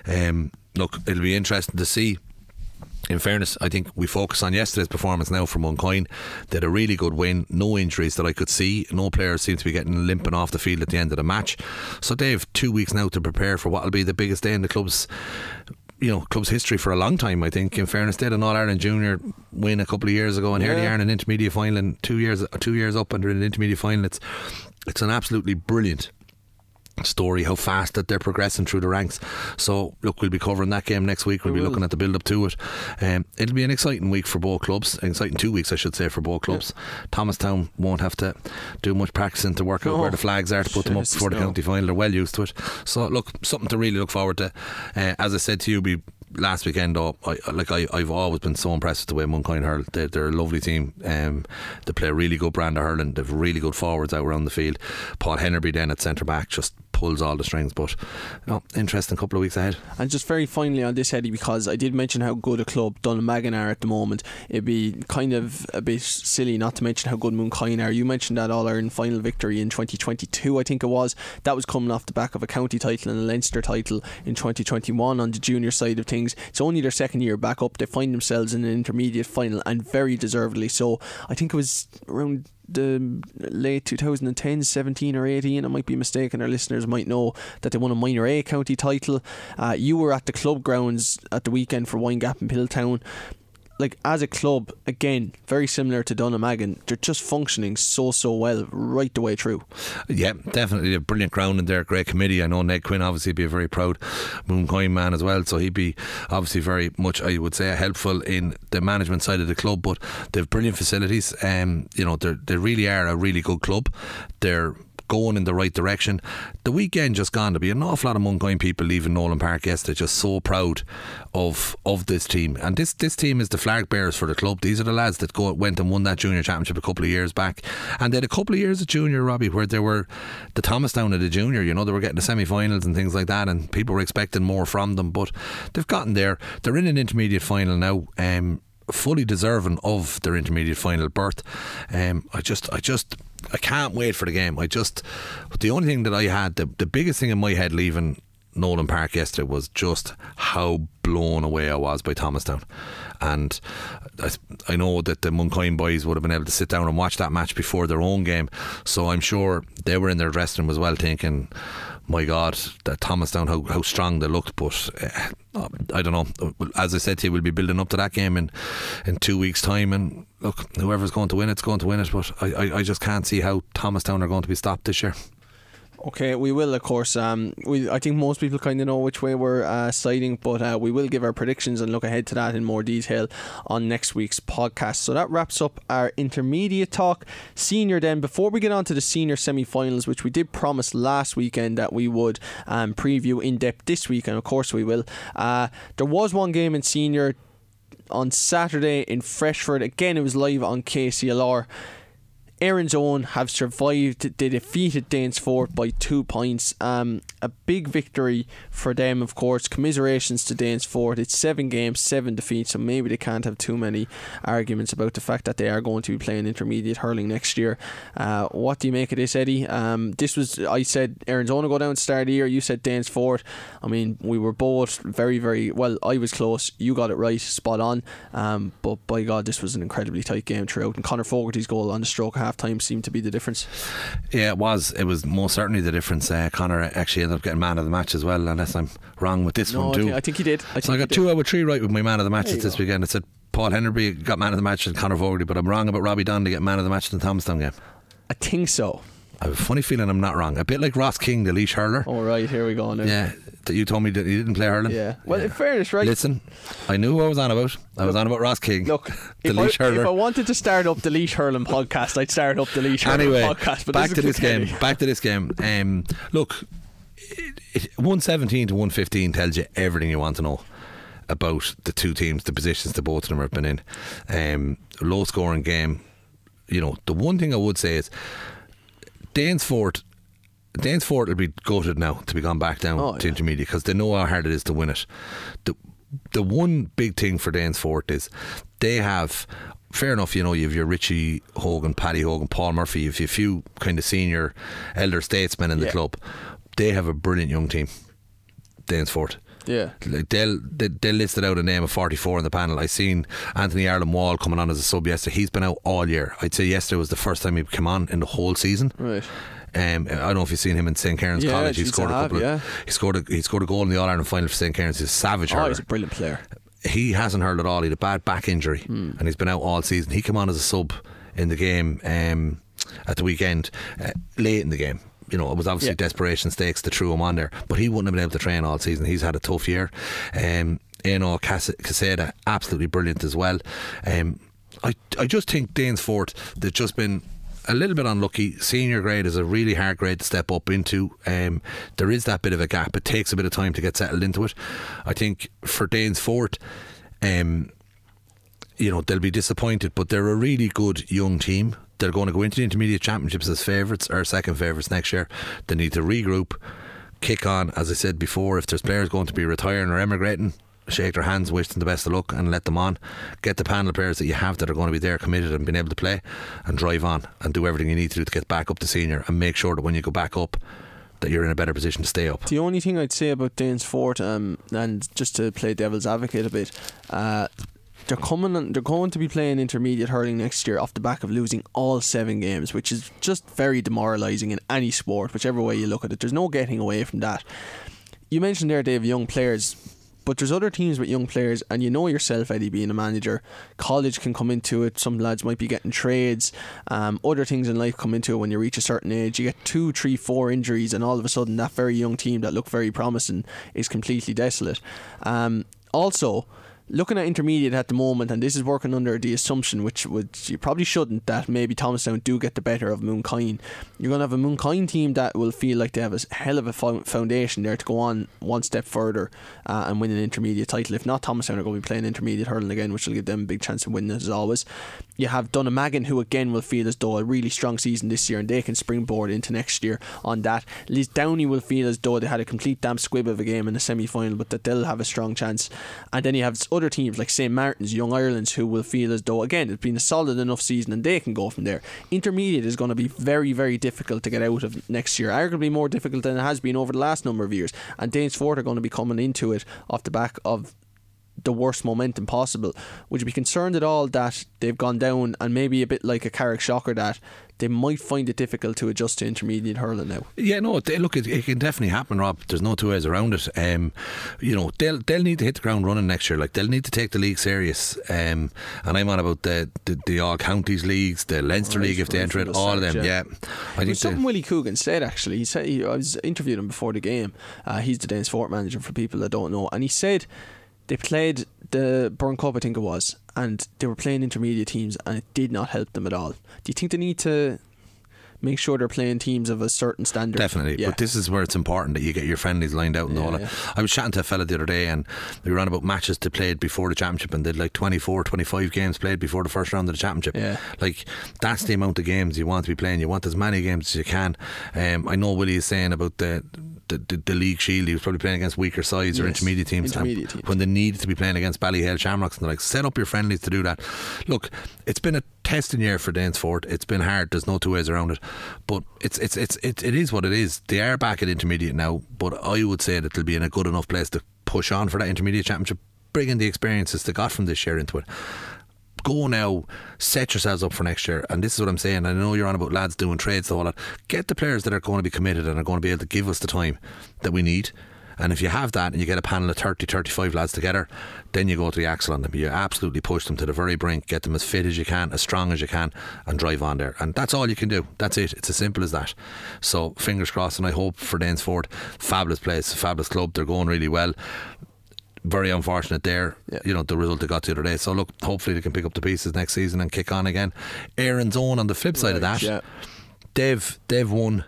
Um, look, it'll be interesting to see in fairness, I think we focus on yesterday's performance now from Mooncoin. They had a really good win, no injuries that I could see. No players seem to be getting limping off the field at the end of the match. So they have two weeks now to prepare for what will be the biggest day in the club's you know, club's history for a long time. I think, in fairness, they had an All Ireland Junior win a couple of years ago, and here they Yeah. are in an intermediate final, and two years two years up under an intermediate final. It's it's an absolutely brilliant story how fast that they're progressing through the ranks. So look, we'll be covering that game next week. We'll We be will. looking at the build up to it. Um, it'll be an exciting week for both clubs. Exciting two weeks, I should say, for both clubs. Thomastown won't have to do much practicing to work out No. where the flags are to put them up before the no. county final. They're well used to it. So look, something to really look forward to. Uh, as I said to you, we last weekend though I, like I, I've always been so impressed with the way Mooncoin hurl they're, they're a lovely team um, they play a really good brand of hurling they've really good forwards out around the field Paul Hennerby then at centre back just pulls all the strings but you know, interesting couple of weeks ahead And just very finally on this, Eddie, because I did mention how good a club Dunnamaggin are at the moment. It'd be kind of a bit silly not to mention how good Mooncoin are. You mentioned that All Ireland final victory in 2022, I think it was. That was coming off the back of a county title and a Leinster title in 2021 on the junior side of things. It's only their second year back up. They find themselves in an intermediate final and very deservedly so. I think it was around the late 2010, 17 or 18. I might be mistaken. Our listeners might know that they won a minor A county title. Uh, you were at the club grounds at the weekend for Windgap and Piltown. Like as a club, again, very similar to Dunnamaggin, they're just functioning so so well right the way through. Yeah, definitely a brilliant ground in there. Great committee. I know Ned Quinn obviously be a very proud Mooncoin man as well. So he'd be obviously very much, I would say, helpful in the management side of the club. But they've brilliant facilities. Um, you know, they they really are a really good club. They're going in the right direction. The weekend just gone to be an awful lot of Mooncoin people leaving Nolan Park yesterday, just so proud of of this team. And this this team is the flag bearers for the club. These are the lads that go went and won that junior championship a couple of years back. And they had a couple of years of junior, Robbie, where they were the Thomastown of the junior, you know, they were getting the semi finals and things like that and people were expecting more from them. But they've gotten there. They're in an intermediate final now. Um fully deserving of their intermediate final berth. Um, I just, I just, I can't wait for the game. I just, the only thing that I had, the, the biggest thing in my head leaving Nolan Park yesterday was just how blown away I was by Thomastown. And I, I know that the Mooncoin boys would have been able to sit down and watch that match before their own game. So I'm sure they were in their dressing room as well thinking, my God, that Thomastown, how, how strong they looked. But uh, I don't know. As I said to you, we'll be building up to that game in, in two weeks' time. And look, whoever's going to win it's going to win it. But I, I, I just can't see how Thomastown are going to be stopped this year. Okay, we will, of course. Um, we I think most people kind of know which way we're uh, siding, but uh, we will give our predictions and look ahead to that in more detail on next week's podcast. So that wraps up our intermediate talk. Senior, then, before we get on to the senior semi finals, which we did promise last weekend that we would um, preview in depth this week, and of course we will. Uh, there was one game in senior on Saturday in Freshford. Again, it was live on KCLR. Erin's Own have survived. They defeated Danesfort by two points. Um, a big victory for them, of course. Commiserations to Danesfort. It's seven games, seven defeats, so maybe they can't have too many arguments about the fact that they are going to be playing intermediate hurling next year. Uh, what do you make of this, Eddie? Um, this was I said Erin's Own will go down the start of the year. You said Danesfort. I mean, we were both very, very well. I was close. You got it right, spot on. Um, but by God, this was an incredibly tight game throughout. And Connor Fogarty's goal on the stroke half time seemed to be the difference. Yeah, it was. It was most certainly the difference. Uh, Connor actually ended up getting man of the match as well, unless I'm wrong with this No, one too. I think he did. I so I got two out of three right with my man of the matches this go. weekend. It said Paul Henry got man of the match and Connor Fogarty, but I'm wrong about Robbie Donnelly get man of the match in the Thomastown game. I think so. I have a funny feeling I'm not wrong. A bit like Ross King, the Laois hurler. All right, here we go now. Yeah, that you told me that you didn't play hurling. Yeah. Well, in fairness, right? Listen, I knew who I was on about. I was on about Ross King. Look, the if Laois I, hurler. if I wanted to start up the Laois hurling podcast, I'd start up the Laois hurling anyway, podcast. But back this to this game. Back to this game. Um, look, it, it, 117 to 115 tells you everything you want to know about the two teams, the positions that both of them have been in. Um, low scoring game. You know, the one thing I would say is Danesfort. Danesfort will be gutted now to be gone back down Oh, to yeah. intermediate because they know how hard it is to win it. The the one big thing for Danesfort is they have fair enough, you know, you have your Richie Hogan, Paddy Hogan, Paul Murphy, you have a few kind of senior elder statesmen in the Yeah. club. They have a brilliant young team, Danesfort. Yeah. Like they'll they, they listed out a name of 44 in the panel. I seen Anthony Ireland Wall coming on as a sub yesterday. He's been out all year. I'd say yesterday was the first time he came on in the whole season. Right. Um, I don't know if you've seen him in St Kieran's Yeah, College. He scored a have, couple. yeah. Of, he scored a he scored a goal in the All Ireland final for St Kieran's. He's a savage Oh, hurler he's a brilliant player. he hasn't hurled at all. He had a bad back injury Hmm. and he's been out all season. He came on as a sub in the game um, at the weekend, uh, late in the game. You know, it was obviously Yeah. desperation stakes to throw him on there, but he wouldn't have been able to train all season. He's had a tough year. Um, Eno Cas- Caseda, absolutely brilliant as well. Um, I, I just think Danesfort, they've just been a little bit unlucky. Senior grade is a really hard grade to step up into. Um, there is that bit of a gap. It takes a bit of time to get settled into it. I think for Danesfort, um, you know, they'll be disappointed, but they're a really good young team. They're going to go into the intermediate championships as favourites or second favourites next year. They need to regroup, kick on. As I said before, if there's players going to be retiring or emigrating, shake their hands, wish them the best of luck, and let them on. Get the panel of players that you have that are going to be there, committed, and being able to play, and drive on and do everything you need to do to get back up to senior, and make sure that when you go back up, that you're in a better position to stay up. The only thing I'd say about Danesfort, um, and just to play devil's advocate a bit, uh, they're coming. They're going to be playing intermediate hurling next year off the back of losing all seven games, which is just very demoralising in any sport, whichever way you look at it. There's no getting away from that. You mentioned there, Dave, young players. But there's other teams with young players, and you know yourself, Eddie, being a manager. College can come into it. Some lads might be getting trades. Um, other things in life come into it when you reach a certain age. You get two, three, four injuries, and all of a sudden, that very young team that looked very promising is completely desolate. Um, also, looking at intermediate at the moment, and this is working under the assumption, which which you probably shouldn't, that maybe Thomastown do get the better of Mooncoin. You're going to have a Mooncoin team that will feel like they have a hell of a foundation there to go on one step further uh, and win an intermediate title. If not, Thomastown are going to be playing intermediate hurling again, which will give them a big chance of winning as always. You have Dunnamaggin, who again will feel as though a really strong season this year and they can springboard into next year on that. Lisdowney will feel as though they had a complete damn squib of a game in the semi final, but that they'll have a strong chance. And then you have other teams like St. Martin's, Young Ireland's, who will feel as though, again, it's been a solid enough season and they can go from there. Intermediate is going to be very, very difficult to get out of next year, arguably more difficult than it has been over the last number of years. And Danesfort are going to be coming into it off the back of the worst momentum possible. Would you be concerned at all that they've gone down and maybe a bit like a Carrick Shocker that they might find it difficult to adjust to intermediate hurling now? Yeah, no, they, look, it, it can definitely happen, Rob. There's no two ways around it. Um, you know, they'll they'll need to hit the ground running next year. Like they'll need to take the league serious. Um, and I'm on about the the, the all counties leagues, the Leinster Right, League if they enter it, all of them. yeah. Yeah, I think something Willie Coogan said actually. He said he, I was interviewed him before the game. Uh, he's the Danesfort manager for people that don't know, and he said they played the Burn Cup, I think it was, and they were playing intermediate teams, and it did not help them at all. Do you think they need to make sure they're playing teams of a certain standard? Definitely, yeah. but this is where it's important that you get your friendlies lined out and Yeah, all that. yeah. I was chatting to a fella the other day, and we ran about matches they played before the championship, and they'd like 24, 25 games played before the first round of the championship. Yeah. Like that's the amount of games you want to be playing. You want as many games as you can. Um, I know Willie is saying about the. The, the, the league shield, he was probably playing against weaker sides or intermediate teams. intermediate teams. When they needed to be playing against Ballyhale Shamrocks, and they're like, set up your friendlies to do that. Look, it's been a testing year for Danesfort. It's been hard. There's no two ways around it. But it's it's it's it, it is what it is. They are back at intermediate now, but I would say that they'll be in a good enough place to push on for that intermediate championship, bringing the experiences they got from this year into it. Go now, set yourselves up for next year. And this is what I'm saying. I know you're on about lads doing trades, and all that. Get the players that are going to be committed and are going to be able to give us the time that we need. And if you have that and you get a panel of 30, 35 lads together, then you go to the axle on them. You absolutely push them to the very brink, get them as fit as you can, as strong as you can, and drive on there. And that's all you can do. That's it. It's as simple as that. So fingers crossed, and I hope for Danesfort, fabulous place, fabulous club. They're going really well very unfortunate there. Yeah. You know the result they got the other day. So look, hopefully they can pick up the pieces next season and kick on again. Erin's own on the flip side of that, yeah. they've they've won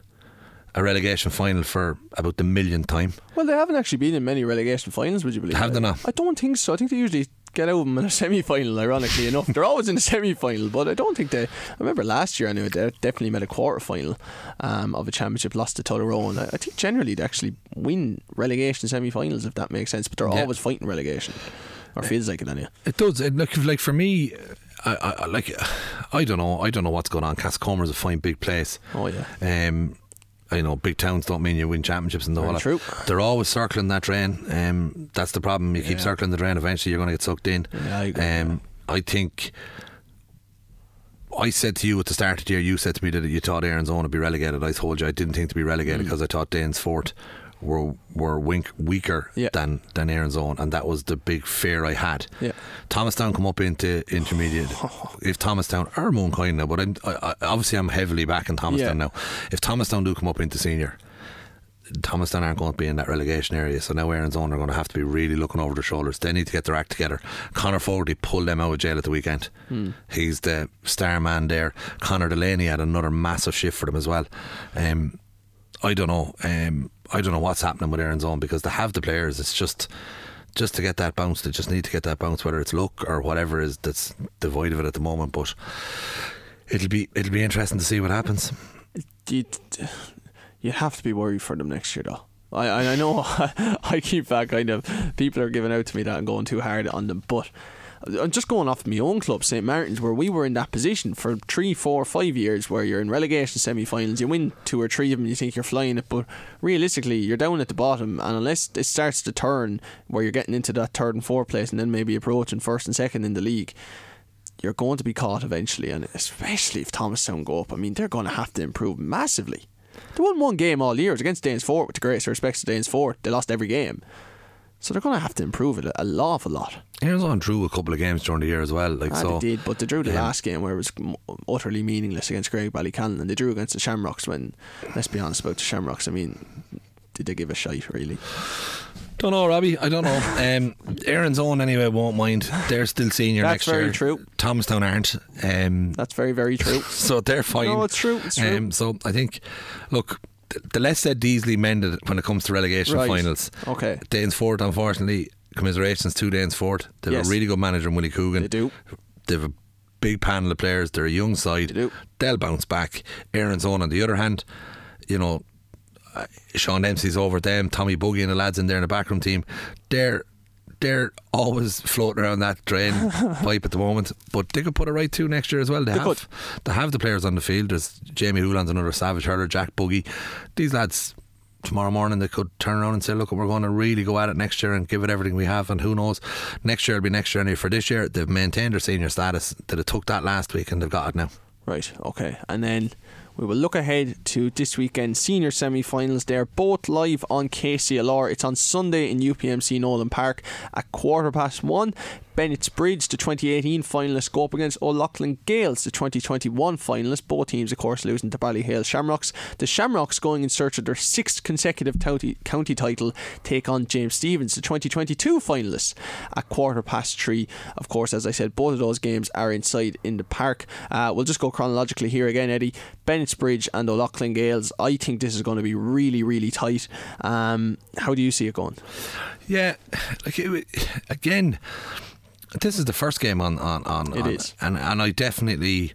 a relegation final for about the millionth time. Well, they haven't actually been in many relegation finals, would you believe? Have they not? I don't think so. I think they usually get out of them in a semi final, ironically enough. They're always in a semi final, but I don't think they. I remember last year, anyway, they definitely made a quarter final um, of a championship, lost to Tyrone. I, I think generally they actually win relegation semi finals, if that makes sense, but they're Yeah. always fighting relegation. Or feels like it, anyway. It does. It, like, like for me, I, I, I- like I don't know. I don't know what's going on. Castlecomer is a fine big place. Oh, yeah. Um, you know, big towns don't mean you win championships and the whole lot. true. They're always circling that drain. Um, that's the problem. You keep circling the drain. Eventually, you're going to get sucked in. Yeah, I. Um, I think. I said to you at the start of the year, you said to me that you thought Erin's own would be relegated. I told you I didn't think to be Mm. relegated because I thought Danesfort were were wink, weaker Yeah. than than Erin's own, and that was the big fear I had. Yeah. Thomastown come up into intermediate. if Thomastown or Mooncoin now, but I'm, I, I, obviously I'm heavily back in Thomastown Yeah. now. If Thomastown do come up into senior, Thomastown aren't going to be in that relegation area, so now Erin's own are going to have to be really looking over their shoulders. They need to get their act together. Connor Fogarty pulled them out of jail at the weekend. He's the star man there. Connor Delaney had another massive shift for them as well. Um, I don't know. Um, I don't know what's happening with Erin's Own because they have the players. It's just just to get that bounce. They just need to get that bounce, whether it's luck or whatever is that's devoid of it at the moment. But it'll be it'll be interesting to see what happens. you you have to be worried for them next year though. I I know I keep that kind of people are giving out to me that I'm going too hard on them, but I'm just going off my own club, St Martin's, where we were in that position for three, four, five years, where you're in relegation semi-finals, you win two or three of them, you think you're flying it, but realistically, you're down at the bottom, and unless it starts to turn, where you're getting into that third and fourth place, and then maybe approaching first and second in the league, you're going to be caught eventually, and especially if Thomas Thomastown go up, I mean, they're going to have to improve massively. They won one game all year. It was against Danesfort, with the greatest respects to Danesfort. They lost every game. So they're going to have to improve it a, lot, a awful lot. Erin's Own drew a couple of games during the year as well. Like Ah, so, they did, but they drew the um, last game where it was utterly meaningless against Graigue-Ballycallan, and they drew against the Shamrocks when, let's be honest about the Shamrocks, I mean, did they give a shite, really? Don't know, Robbie. I don't know. Um, Erin's Own anyway won't mind. They're still senior That's next year. That's very true. Thomastown aren't. Um, That's very, very true. so they're fine. No, it's true, it's true. Um, so I think, look, th- the less said easily mended when it comes to relegation Right. finals. Okay. Danesfort, unfortunately, commiserations to Danesfort. They have Yes. a really good manager in Willie Coogan. They do. They have a big panel of players. They're a young side. They do. They'll bounce back. Erin's Own on the other hand, you know, uh, Sean Dempsey's over them. Tommy Buggy and the lads in there in the backroom team. They're they're always floating around that drain pipe at the moment, but they could put it right too next year as well. They, They have could. they have the players on the field. There's Jamie Hoolan's another savage hurler, Jack Buggy. These lads tomorrow morning they could turn around and say, "Look, we're going to really go at it next year and give it everything we have." And who knows, next year will be next year. Anyway, for this year, they've maintained their senior status. That it took that last week, and they've got it now. Right, okay. And then we will look ahead to this weekend's senior semi finals. They're both live on KCLR. It's on Sunday in UPMC Nolan Park at quarter past one. Bennett's Bridge, the 2018 finalists, go up against O'Loughlin Gaels, the 2021 finalists. Both teams, of course, losing to Ballyhale Shamrocks. The Shamrocks, going in search of their sixth consecutive county, county title, take on James Stephens, the 2022 finalists, at quarter past three. Of course, as I said, both of those games are inside in the park. Uh, we'll just go chronologically here again, Eddie. Bennett's Bridge and O'Loughlin Gaels. I think this is going to be really, really tight. Um, how do you see it going? Yeah, like it, again, this is the first game on on on. It on- is. and and I definitely.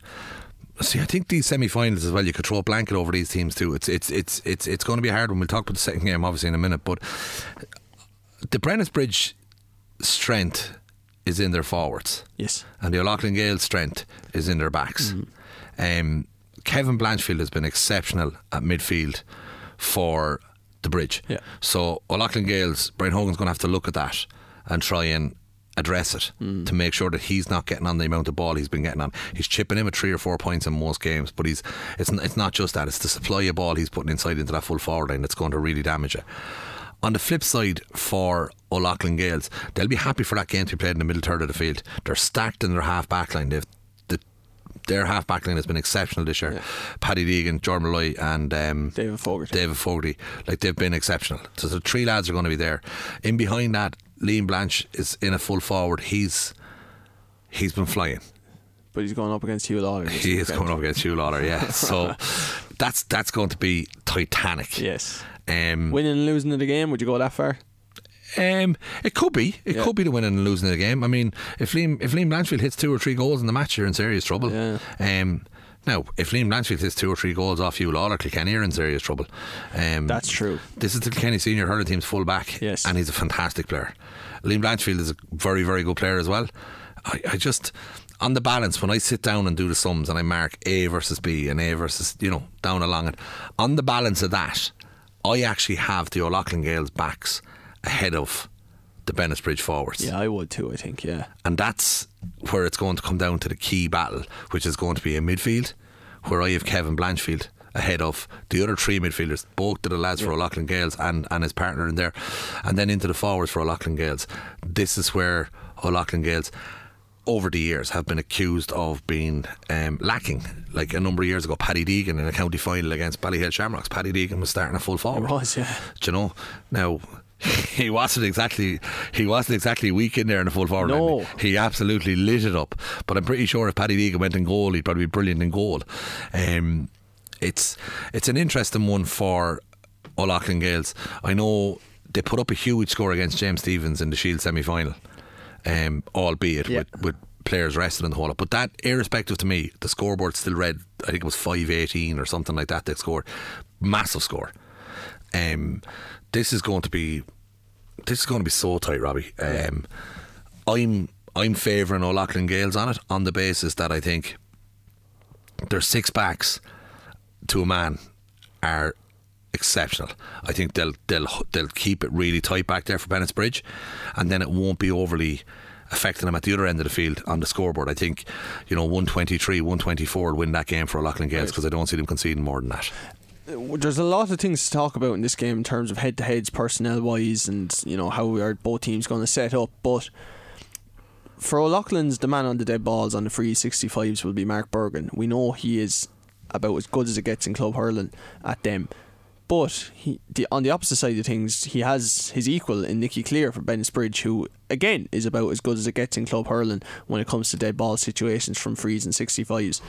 See, I think these semi-finals as well. You could throw a blanket over these teams too. It's it's it's it's it's going to be hard when we'll talk about the second game, obviously in a minute. But the Brennus Bridge strength is in their forwards, Yes. and the O'Loughlin Gael strength is in their backs. Mm-hmm. Um, Kevin Blanchfield has been exceptional at midfield for the bridge. Yeah. So O'Loughlin Gaels, Brian Hogan's going to have to look at that and try and address it Mm. to make sure that he's not getting on the amount of ball he's been getting on. He's chipping him with three or four points in most games, but he's it's it's not just that. It's the supply of ball he's putting inside into that full forward line that's going to really damage it. on the flip side, for O'Loughlin Gaels, they'll be happy for that game to be played in the middle third of the field. They're stacked in their half back line. They've the, their half back line has been exceptional this year. Paddy Deegan, Jordan Molloy, and um, David Fogarty. David Fogarty, like they've been exceptional. So the three lads are going to be there. In behind that, Liam Blanche is in a full forward. He's he's been flying. but he's going up against Huw Lawlor. He is going up against Huw Lawlor, yeah. So that's that's going to be titanic. Yes. Um, Winning and losing of the game, would you go that far? Um, it could be. It Yeah. could be the winning and losing of the game. I mean, if Liam if Liam Blanchfield hits two or three goals in the match, you're in serious trouble. Yeah. Um, now, if Liam Blanchfield hits two or three goals off you, Lawlor, Kilkenny are in serious trouble. Um, That's true. This is the Kilkenny senior hurling team's full back. Yes. and he's a fantastic player. Liam Blanchfield is a very very good player as well. I, I just on the balance when I sit down and do the sums and I mark A versus B and A versus you know down along it on the balance of that, I actually have the O'Loughlin Gaels backs ahead of the Bennettsbridge forwards. Yeah, I would too. I think. Yeah. And that's where it's going to come down to the key battle, which is going to be in midfield, where I have Kevin Blanchfield ahead of the other three midfielders, both of the lads for O'Loughlin Gaels and, and his partner in there, and then into the forwards for O'Loughlin Gaels. This is where O'Loughlin Gaels over the years have been accused of being um, lacking. Like a number of years ago, Paddy Deegan in a county final against Ballyhale Shamrocks, Paddy Deegan was starting a full forward. It was, yeah. Do you know? Now he wasn't exactly he wasn't exactly weak in there in the full forward. No. line. He absolutely lit it up. But I'm pretty sure if Paddy Deegan went in goal, he'd probably be brilliant in goal. Um, it's it's an interesting one for O'Loughlin Gaels. I know they put up a huge score against James Stephens in the Shield semi final, um, albeit Yeah. with, with players rested in the whole lot. But that, irrespective to me, the scoreboard still read, I think it was 5 18 or something like that, they scored. Massive score. Um, this is going to be this is going to be so tight, Robbie. Um, I'm I'm favouring O'Loughlin Gaels on it on the basis that I think their six backs to a man are exceptional. I think they'll they'll they'll keep it really tight back there for Bennett's Bridge, and then it won't be overly affecting them at the other end of the field on the scoreboard. I think you know 123, 124 will win that game for O'Loughlin Gaels because I don't see them conceding more than that. Uh, there's a lot of things to talk about in this game in terms of head to heads, personnel wise, and you know how are both teams going to set up. But for O'Loughlin's, the man on the dead balls on the free 65s will be Mark Bergin. We know he is about as good as it gets in club hurling at them. But he, the, on the opposite side of things, he has his equal in Nicky Cleere for Bennettsbridge, who again is about as good as it gets in club hurling when it comes to dead ball situations from frees and 65s.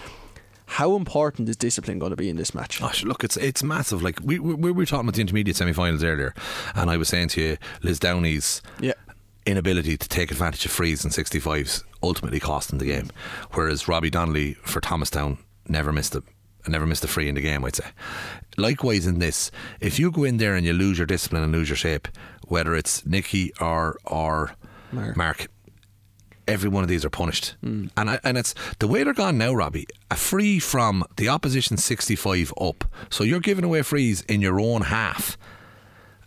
How important is discipline going to be in this match? Gosh, look, it's it's massive. Like we, we, we were talking about the intermediate semi-finals earlier, and I was saying to you, Lisdowney's Yeah. inability to take advantage of frees and 65s ultimately cost them the game. Whereas Robbie Donnelly for Thomastown never missed a never missed a free in the game. I'd say. Likewise in this, if you go in there and you lose your discipline and lose your shape, whether it's Nicky or or Mark. Mark every one of these are punished. And I, and it's the way they're gone now, Robbie. A free from the opposition 65 up. So you're giving away frees in your own half.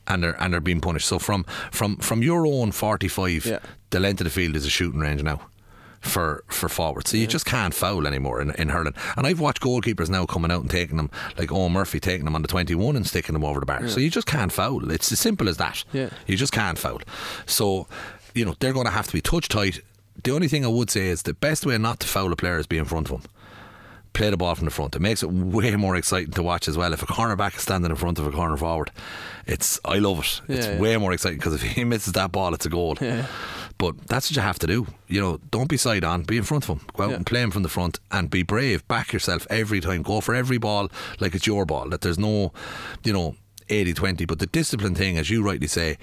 And they're and they're being punished. So from from from your own 45, Yeah. the length of the field is a shooting range now. For for forward, so you just can't foul anymore in, in hurling. And I've watched goalkeepers now coming out and taking them, like Eoin Murphy taking them on the twenty one and sticking them over the bar. So you just can't foul. It's as simple as that. Yeah. You just can't foul. So, you know, they're going to have to be touch tight. The only thing I would say is the best way not to foul a player is be in front of him. Play the ball from the front. It makes it way more exciting to watch as well. If a cornerback is standing in front of a corner forward, it's I love it. it's Yeah, yeah. way more exciting because if he misses that ball, it's a goal. Yeah. But that's what you have to do. You know, don't be side on. Be in front of him. Go out Yeah. and play him from the front, and be brave. Back yourself every time. Go for every ball like it's your ball. That there's no, you know, 80-20. But the discipline thing, as you rightly say,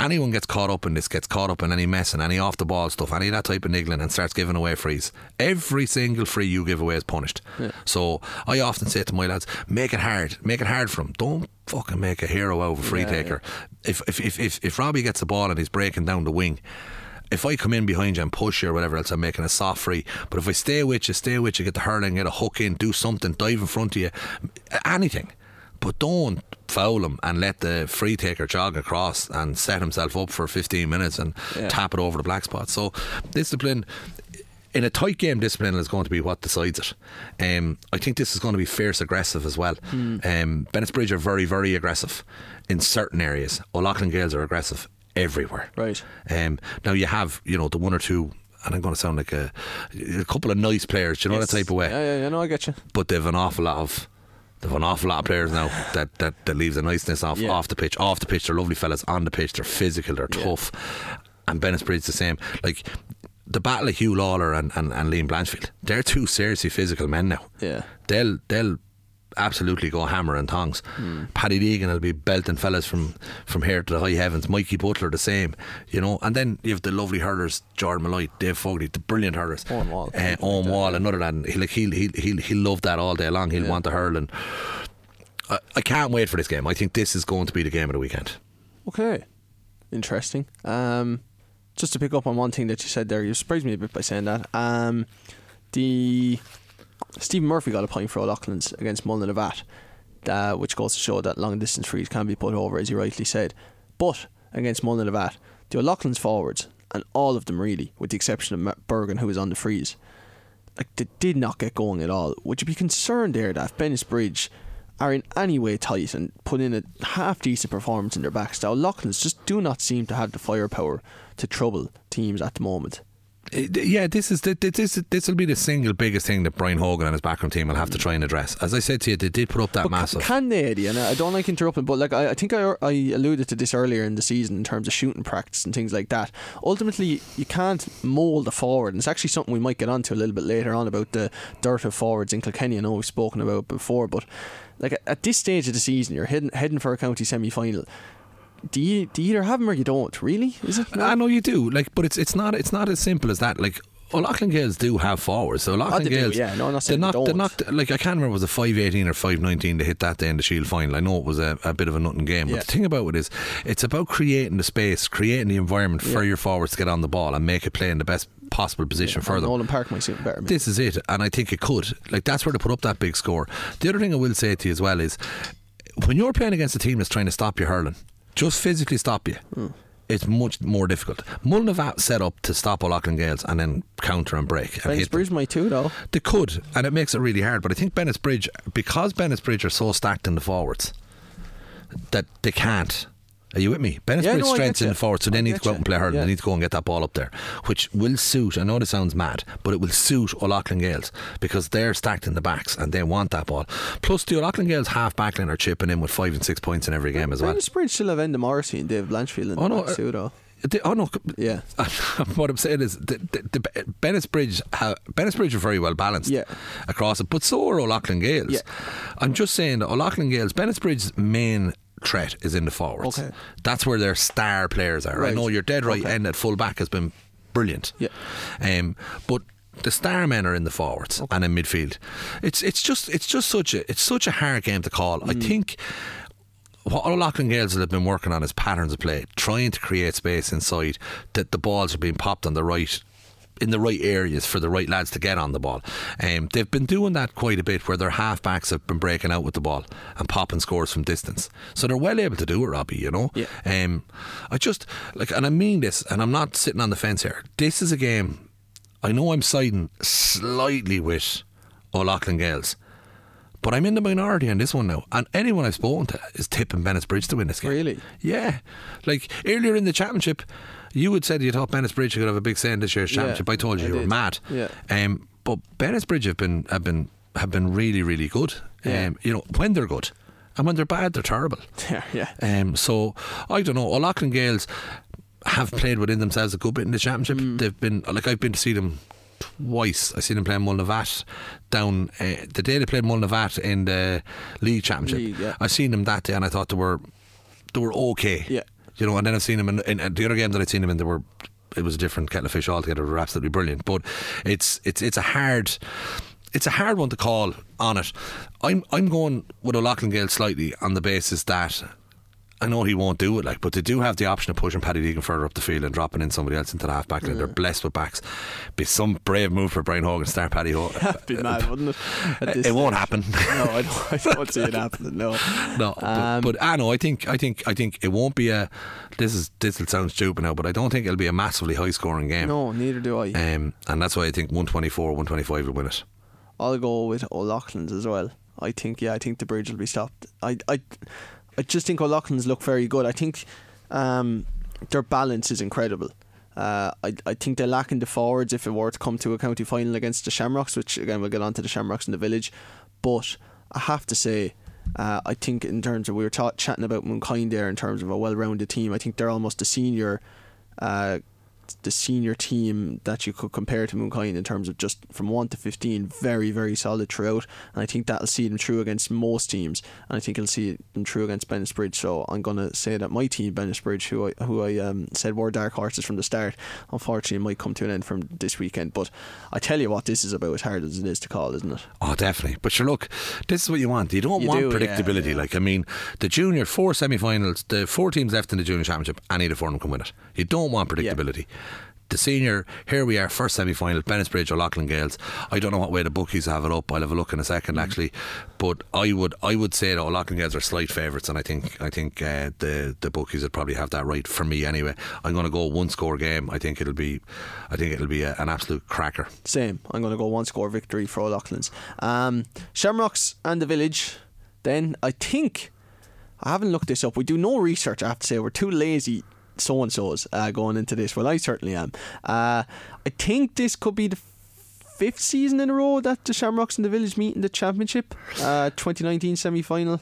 anyone gets caught up in this, gets caught up in any mess and any off the ball stuff, any of that type of niggling, and starts giving away frees. Every single free you give away is punished. So I often say to my lads, make it hard, make it hard for them. Don't fucking make a hero out of a free Yeah, taker. If, if if if if Robbie gets the ball and he's breaking down the wing. If I come in behind you and push you or whatever else, I'm making a soft free. But if I stay with you, stay with you, get the hurling, get a hook in, do something, dive in front of you, anything. But don't foul him and let the free taker jog across and set himself up for 15 minutes and Yeah. tap it over the black spot. So discipline in a tight game, discipline is going to be what decides it. Um, I think this is going to be fierce aggressive as well. Hmm. Um, Bennett's Bridge are very, very aggressive in certain areas. O'Loughlin Gales are aggressive everywhere. Right. Um, now you have, you know, the one or two, and I'm going to sound like a, a couple of nice players. Do you know Yes. that type of way? Yeah, yeah, yeah. No, I get you. But they've an awful lot of. They've an awful lot of players now that, that, that leaves the niceness off Yeah. off the pitch. Off the pitch, they're lovely fellas. On the pitch, they're physical, they're Yeah. tough. And Bennett's Bridge the same. Like the battle of Huw Lawlor and, and, and Liam Blanchfield, they're two seriously physical men now. Yeah. They'll they'll absolutely go hammer and tongs. Hmm. Paddy Deegan will be belting fellas from, from here to the high heavens. Mikey Butler the same, you know. And then you have the lovely hurlers, Jordan Molloy, Dave Fogarty, the brilliant hurlers. Owen Wall. Uh, Owen Wall, another lad. He, like, he'll, he'll, he'll, he'll love that all day long. He'll Yeah. want to hurl. And I, I can't wait for this game. I think this is going to be the game of the weekend. Okay. Interesting. Um, just to pick up on one thing that you said there, you surprised me a bit by saying that. Um, the Stephen Murphy got a point for O'Loughlin's against Mullinavat, uh, which goes to show that long distance frees can be put over, as you rightly said. But against Mullinavat, the O'Loughlin's forwards, and all of them really, with the exception of Bergin, who was on the freeze, like they did not get going at all. Would you be concerned there that if Bennis Bridge are in any way tight and put in a half decent performance in their backs, the O'Loughlin's just do not seem to have the firepower to trouble teams at the moment. Uh, Yeah, this is the, this. This will be the single biggest thing that Brian Hogan and his backroom team will have to try and address. As I said to you, they did put up that But massive. Can they, Eddie? And I don't like interrupting, but like I, I think I, I alluded to this earlier in the season in terms of shooting practice and things like that. Ultimately, you can't mould a forward, and it's actually something we might get onto a little bit later on about the dirt of forwards in Kilkenny. I know we've spoken about it before, but like at- at this stage of the season, you're heading heading for a county semi final. Do you do you either have them or you don't? Really? Is it? I know you do, like, but it's it's not it's not as simple as that. Like O'Loughlin Gaels do have forwards, so O'Loughlin Oh, they do, Gaels, yeah. No, I'm not they're saying they don't. like I can't remember was it five eighteen or five nineteen to hit that day in the Shield final. I know it was a, a bit of a nothing game, Yeah. but the thing about it is, it's about creating the space, creating the environment for Yeah. your forwards to get on the ball and make it play in the best possible position for them. Nolan Park might suit better. This is it, and I think it could. Like that's where they put up that big score. The other thing I will say to you as well is, when you're playing against a team that's trying to stop you hurling, just physically stop you. Hmm. It's much more difficult. Mullinavat set up to stop O'Loughlin Gaels and then counter and break and Bennis hit them. Bridge might too, though. They could, and it makes it really hard. But I think Bennett's Bridge, because Bennett's Bridge are so stacked in the forwards, that they can't. Are you with me? Bennett's Yeah, Bridge no, strengths in the forwards, so they I need to go out and play hurling. Yeah. They need to go and get that ball up there, which will suit. I know this sounds mad, but it will suit O'Loughlin Gaels because they're stacked in the backs and they want that ball. Plus, the O'Loughlin Gaels half back backline are chipping in with five and six points in every game as well. Bridge still have Enda Morrissey and Dave Blanchfield in Oh, the no, backs uh, too, though. They- oh no, Yeah. what I'm saying is the, the, the Bennett's Bridge, ha, Bennett's Bridge are very well balanced Yeah. across it, but so are O'Loughlin Gaels. Yeah. I'm just saying that O'Loughlin Gaels, Bennett's Bridge's main threat is in the forwards. Okay. That's where their star players are. I know you're dead right. Okay. End at full back has been brilliant. Yeah. Um, but the star men are in the forwards and in midfield. It's it's just it's just such a it's such a hard game to call. Mm. I think what O'Loughlin Gaels have been working on is patterns of play, trying to create space inside that the balls are being popped on the right in the right areas for the right lads to get on the ball. Um, they've been doing that quite a bit where their half backs have been breaking out with the ball and popping scores from distance. So they're well able to do it, Robbie, you know? Yeah. Um, I just like and I mean this and I'm not sitting on the fence here. This is a game I know I'm siding slightly with O'Loughlin Gaels. But I'm in the minority on this one now. And anyone I've spoken to is tipping Bennett's Bridge to win this game. Really? Yeah. Like earlier in the championship, you had said you thought Bennett's Bridge could have a big say in this year's Yeah, championship. I told you I you were mad. Yeah. Um, but Bennett's Bridge have been have been have been really really good. Yeah. Um, you know when they're good, and when they're bad, they're terrible. Yeah, yeah. Um, so I don't know. O'Loughlin Gaels have played within themselves a good bit in the championship. Mm. They've been like I've been to see them twice. I seen them playing Mullinavat down uh, the day they played Mullinavat in the league championship. League, yeah. I seen them that day, and I thought they were they were okay. Yeah. You know. And then I've seen him in, in, in the other games that I'd seen him in. They were it was a different kettle of fish altogether. They were absolutely brilliant. But it's it's it's a hard. It's a hard one to call on it. I'm I'm going with O'Loughlin Gael slightly on the basis that I know he won't do it, like, but they do have the option of pushing Paddy Deegan further up the field and dropping in somebody else into the half back line. They're blessed with backs. Be some brave move for Brian Hogan to start Paddy Hogan. That'd be mad, wouldn't it? it won't happen. No, I don't, I don't see it happening. No. No, Um, but, but I know. I think I think I think it won't be a. This is this will sound stupid now, but I don't think it'll be a massively high scoring game. No, neither do I. Um, and that's why I think 124, 125 will win it. I'll go with O'Loughlin's as well. I think yeah, I think the bridge will be stopped. I I, I just think O'Loughlin's look very good. I think um, their balance is incredible. Uh, I I think they lack in the forwards if it were to come to a county final against the Shamrocks, which again we'll get on to the Shamrocks in the village. But I have to say, uh, I think in terms of we were ta- chatting about Mooncoin there in terms of a well-rounded team. I think they're almost a senior. Uh, the senior team that you could compare to Mooncoin in terms of just from 1 to 15 very very solid throughout and I think that'll see them through against most teams and I think it'll see them through against Bennettsbridge so I'm going to say that my team Bennettsbridge who I, who I um, said were dark horses from the start unfortunately might come to an end from this weekend but I tell you what this is about as hard as it is to call isn't it Oh, definitely. But sure, look, this is what you want. You don't You want do, predictability. yeah. Like, I mean, the junior four semi-finals, the four teams left in the junior championship, any of the four of them can win it. You don't want predictability. The senior, here we are, first semi-final, Bennettsbridge or Loughlin Gaels. I don't know what way the bookies have it up. I'll have a look in a 2nd Mm-hmm. actually. But I would, I would say that Loughlin Gaels are slight favourites, and I think, I think uh, the the bookies would probably have that right for me anyway. I'm going to go one score game. I think it'll be, I think it'll be a, an absolute cracker. Same. I'm going to go one score victory for O'Loughlin's. Um, Shamrocks and the Village. Then I think I haven't looked this up. We do no research. I have to say we're too lazy. So and so's uh, going into this. Well, I certainly am. Uh, I think this could be the fifth season in a row that the Shamrocks and the Village meet in the championship. Uh, 2019 semi final,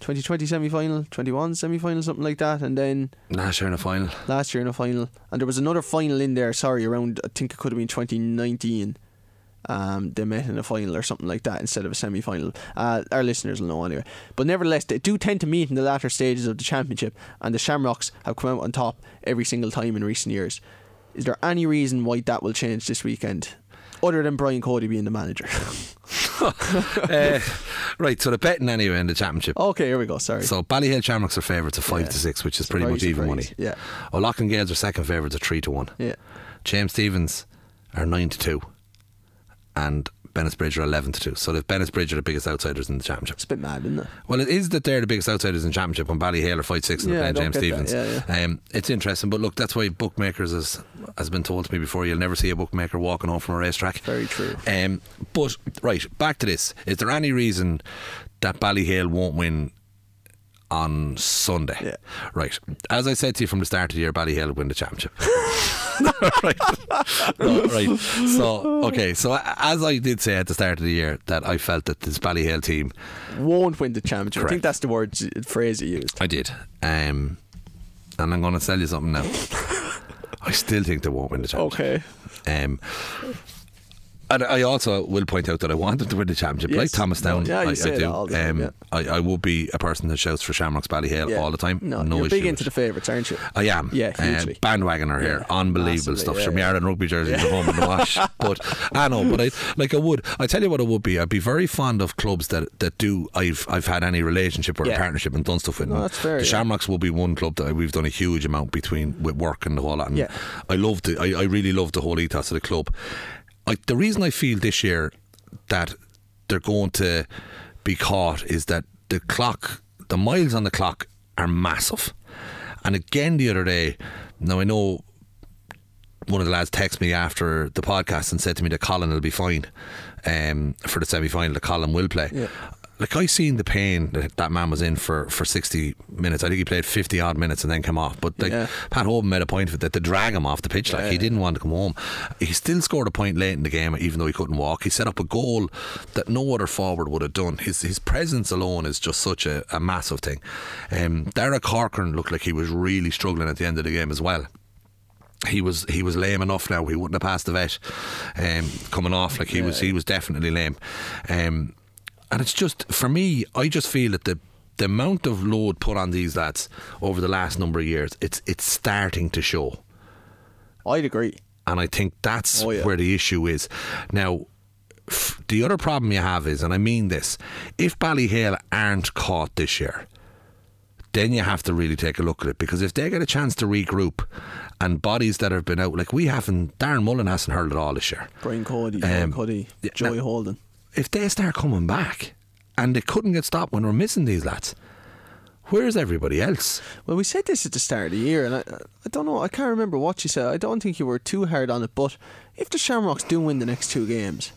2020 semi final, 21 semi final, something like that, and then Last year in the final. last year in a final, and there was another final in there. Sorry, around I think it could have been 2019. Um, they met in a final or something like that instead of a semi final. Uh, our listeners will know anyway. But nevertheless, they do tend to meet in the latter stages of the championship, and the Shamrocks have come out on top every single time in recent years. Is there any reason why that will change this weekend, other than Brian Cody being the manager? uh, right, so the betting anyway in the championship. okay, here we go. Sorry. So Ballyhale Shamrocks are favourites of five Yeah. to six, which is pretty Surprise, much even surprise. money. Yeah. O'Loughlin Gaels are second favourites of three to one. yeah. James Stephens are nine to two, and Bennettsbridge are eleven to two. So the Bennettsbridge are the biggest outsiders in the championship. It's a bit mad, isn't it? Well, it is that they're the biggest outsiders in the championship when Ballyhale are five six and Yeah, they're playing James Stephens. that. Yeah, Um, it's interesting, but look, that's why bookmakers has has been told to me before. You'll never see a bookmaker walking home from a racetrack. Very true. Um, but right back to this: Is there any reason that Ballyhale won't win? On Sunday, Yeah. right. As I said to you from the start of the year, Ballyhale will win the championship. right. Right. So, okay. So, as I did say at the start of the year, that I felt that this Ballyhale team Won't win the championship. I think that's the word phrase you used. I did. Um, and I'm going to tell you something now. I still think they won't win the championship. Okay. Um, and I also will point out that I want them to win the championship, Yes. like Thomas Down. Yeah, you I, I say that do. all the time, um, yeah. I, I will be a person that shouts for Shamrocks Ballyhale Yeah. all the time. No, No, you're big into the favourites, aren't you? I am. Yeah, Uh, hugely. bandwagoner here. Yeah, Unbelievable massively, stuff. yeah, yeah. And rugby jerseys at home in the wash. But I know, but I like I would. I tell you what, it would be. I'd be very fond of clubs that that do. I've I've had any relationship or partnership and done stuff with. No, them. that's fair, The. Shamrocks will be one club that we've done a huge amount between with work and the whole lot. And Yeah. I love the. I, I really love the whole ethos of the club. I, the reason I feel this year that they're going to be caught is that the clock, the miles on the clock are massive. And again, the other day, now I know one of the lads texted me after the podcast and said to me that Colin will be fine um, for the semi final, that Colin will play. Yeah. Like I seen the pain that that man was in for, for sixty minutes. I think he played fifty odd minutes and then came off. But like Yeah. Pat Hoban made a point of it that they drag him off the pitch. Like he didn't want to come home. He still scored a point late in the game, even though he couldn't walk. He set up a goal that no other forward would have done. His his presence alone is just such a, a massive thing. Um, Derek Corcoran looked like he was really struggling at the end of the game as well he was he was lame enough now. He wouldn't have passed the vet um, coming off. Like he was he was definitely lame. Um, and it's just for me, I just feel that the the amount of load put on these lads over the last number of years, it's it's starting to show. I'd agree. And I think that's Oh, yeah. where the issue is. Now, f- the other problem you have is, and I mean this, if Ballyhale aren't caught this year, then you have to really take a look at it because if they get a chance to regroup and bodies that have been out, like we haven't, Darren Mullen hasn't hurled at all this year. Brian Cody, Um, yeah, Joey now- Holden. If they start coming back and they couldn't get stopped when we're missing these lads, where's everybody else? Well, we said this at the start of the year, and I, I don't know, I can't remember what you said. I don't think you were too hard on it, but if the Shamrocks do win the next two games,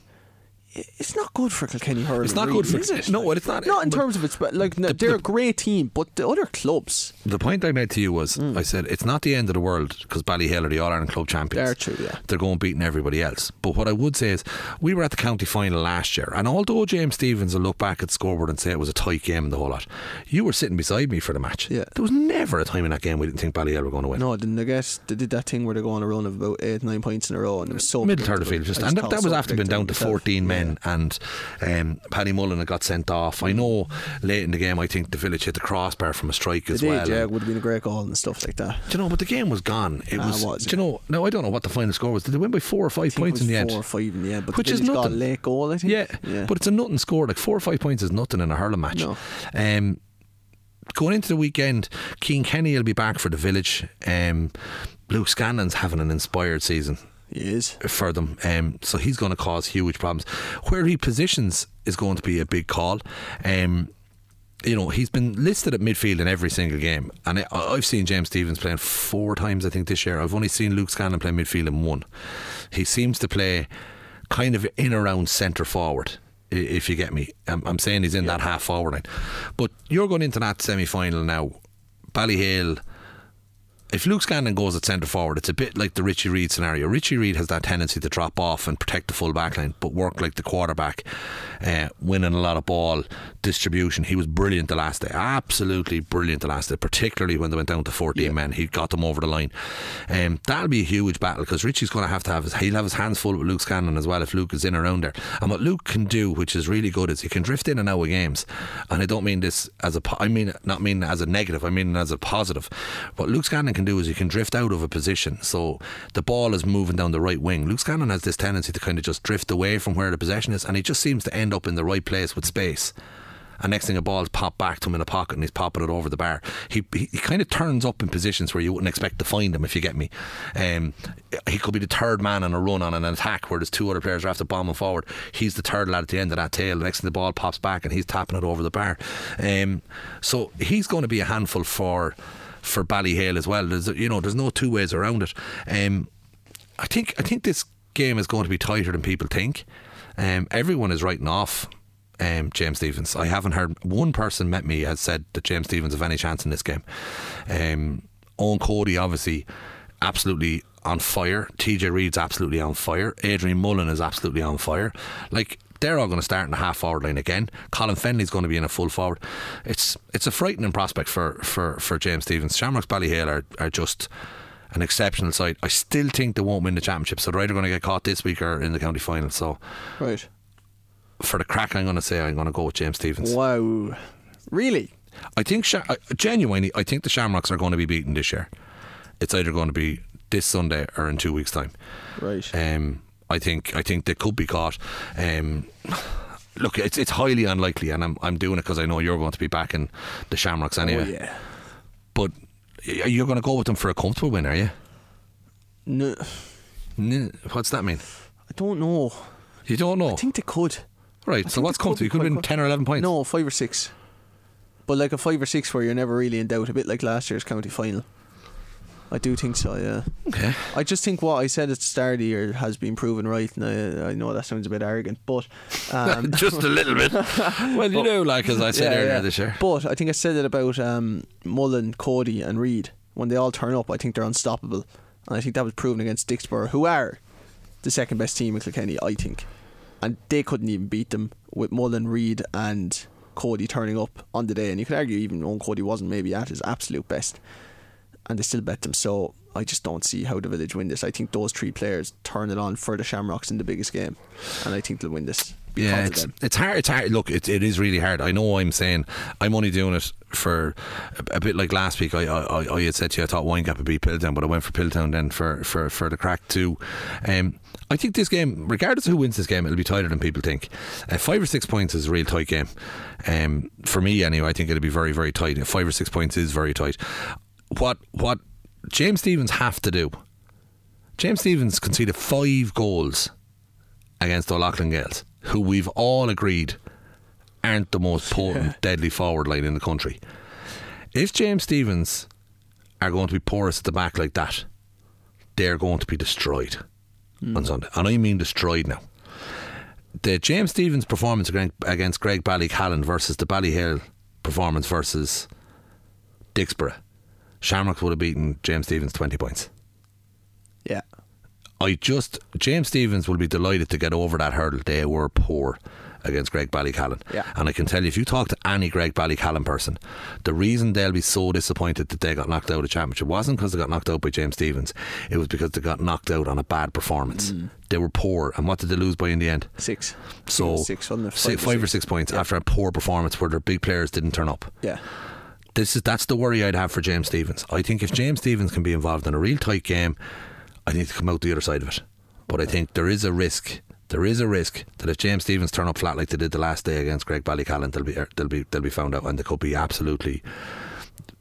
it's not good for Kilkenny hurling. It's not really, good for- is it? no, it's not- Not in terms of its, but like no, they're a great team, but the other clubs, The point I made to you was mm. I said it's not the end of the world because Ballyhale are the All Ireland club champions. They're true, yeah. They're going beating everybody else. But what I would say is we were at the county final last year, and although James Stephens will look back at the scoreboard and say it was a tight game and the whole lot, you were sitting beside me for the match. Yeah. There was never a time in that game we didn't think Ballyhale were going to win. no, didn't I guess they did that thing where they go on a run of about eight, nine points in a row, and it was so Middle third of field, just and that, that was after being down to fourteen myself. Men, and um, Paddy Mullen had got sent off. I know late in the game, I think the village hit the crossbar from a strike They as did, well. yeah, it would have been a great goal and stuff like that. Do you know, but the game was gone. It Ah, was. was do you know? No, I don't know what the final score was. Did they win by four or five points in the end? four or five in the end, but Which is Village got a nothing. late goal, I think. Yeah, yeah. but it's a nothing score. Like four or five points is nothing in a hurling match. No. Um, going into the weekend, Cian Kenny will be back for the village. Um, Luke Scanlon's having an inspired season he is. for them, um, so he's going to cause huge problems. Where he positions is going to be a big call. Um, you know, he's been listed at midfield in every single game, and I, I've seen James Stephens playing four times. I think this year. I've only seen Luke Scanlon play midfield in one. He seems to play kind of in around centre forward. If you get me, I'm, I'm saying he's in that half forward line. But you're going into that semi final now. Ballyhale if Luke Scanlon goes at centre forward, it's a bit like the Richie Reid scenario. Richie Reid has that tendency to drop off and protect the full back line, but work like the quarterback, uh, winning a lot of ball distribution. He was brilliant the last day, absolutely brilliant the last day, particularly when they went down to 14 men. He got them over the line. Um, that'll be a huge battle because Richie's going to have to have his, he'll have his hands full with Luke Scanlon as well if Luke is in around there. And what Luke can do, which is really good, is he can drift in and out of games. And I don't mean this as a, I mean not mean as a negative, I mean as a positive. What Luke Scanlon can do is he can drift out of a position, so the ball is moving down the right wing. Luke Scanlon has this tendency to kind of just drift away from where the possession is, and he just seems to end up in the right place with space. And next thing, a ball's popped back to him in a pocket, and he's popping it over the bar. He he, he kind of turns up in positions where you wouldn't expect to find him, if you get me. Um, he could be the third man on a run on an attack where there's two other players are after bombing forward. He's the third lad at the end of that tail. Next thing, the ball pops back, and he's tapping it over the bar. Um, so he's going to be a handful for for Ballyhale as well. There's you know there's no two ways around it. Um, I think I think this game is going to be tighter than people think. Um, everyone is writing off um, James Stephens. I haven't heard one person met me has said that James Stephens have any chance in this game. Um, Eoin Cody obviously absolutely on fire. TJ Reid's absolutely on fire. Adrian Mullen is absolutely on fire. Like they're all going to start in the half forward line again. Colin Fennelly's going to be in a full forward. It's it's a frightening prospect for for, for James Stephens. Shamrocks Ballyhale are, are just an exceptional side. I still think they won't win the championship, so they're either going to get caught this week or in the county final. So Right. for the crack, I'm going to say I'm going to go with James Stephens. Wow. Really? I think genuinely, I think the Shamrocks are going to be beaten this year. It's either going to be this Sunday or in two weeks' time. Right. Um, I think I think they could be caught. Um, look, it's it's highly unlikely, and I'm I'm doing it because I know you're going to be backing the Shamrocks anyway. Oh, yeah. But you're going to go with them for a comfortable win, are you? No, N- What's that mean? I don't know. You don't know, I think they could. right? I So what's comfortable? You could win good. ten or eleven points. No, five or six. But like a five or six where you're never really in doubt, a bit like last year's county final. I do think so, yeah. Okay. I just think what I said at the start of the year has been proven right, and I, I know that sounds a bit arrogant, but um, Just a little bit. well, you know, like as I said Yeah, earlier yeah. this year. But I think I said it about um, Mullen, Cody, and Reid. When they all turn up, I think they're unstoppable, and I think that was proven against Dicksboro, who are the second best team in Kilkenny, I think, and they couldn't even beat them with Mullen, Reid, and Cody turning up on the day. And you could argue even Eoin Cody wasn't maybe at his absolute best, and they still bet them. So I just don't see how the village win this. I think those three players turn it on for the Shamrocks in the biggest game, and I think they'll win this. Yeah, it's, it's hard. It's hard. Look, it, it is really hard. I know I'm saying I'm only doing it for a, a bit like last week. I, I I had said to you I thought Windgap would beat Piltown, but I went for Piltown then for for for the crack too. Um, I think this game, regardless of who wins this game, it'll be tighter than people think. Uh, five or six points is a real tight game. Um, for me, anyway, I think it'll be very, very tight. Five or six points is very tight. What what James Stephens have to do? James Stephens conceded five goals against the O'Loughlin Gaels, who we've all agreed aren't the most potent, deadly forward line in the country. If James Stephens are going to be porous at the back like that, they're going to be destroyed on hmm. Sunday. And I mean destroyed now. The James Stephens performance against- against Graigue-Ballycallan versus the Ballyhale performance versus Dicksboro, Shamrocks would have beaten James Stephens 20 points. Yeah. I just James Stephens will be delighted to get over that hurdle. They were poor against Graigue-Ballycallan. Yeah. And I can tell you if you talk to any Graigue-Ballycallan person, the reason they'll be so disappointed that they got knocked out of the championship wasn't because they got knocked out by James Stephens. It was because they got knocked out on a bad performance. Mm. They were poor and what did they lose by in the end? Six. So Six, wasn't it? Five or six. six points after a poor performance where their big players didn't turn up Yeah. This is that's the worry I'd have for James Stephens. I think if James Stephens can be involved in a real tight game, I need to come out the other side of it. But I think there is a risk. There is a risk that if James Stephens turn up flat like they did the last day against Graigue-Ballycallan, they'll be er, they'll be they'll be found out and they could be absolutely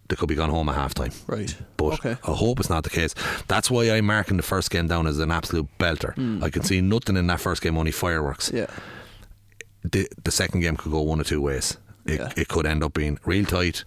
they could be gone home at half time. Right. But Okay. I hope it's not the case. That's why I'm marking the first game down as an absolute belter. Hmm. I can see nothing in that first game, only fireworks Yeah. the, the second game could go one or two ways. It, Yeah. it could end up being real tight,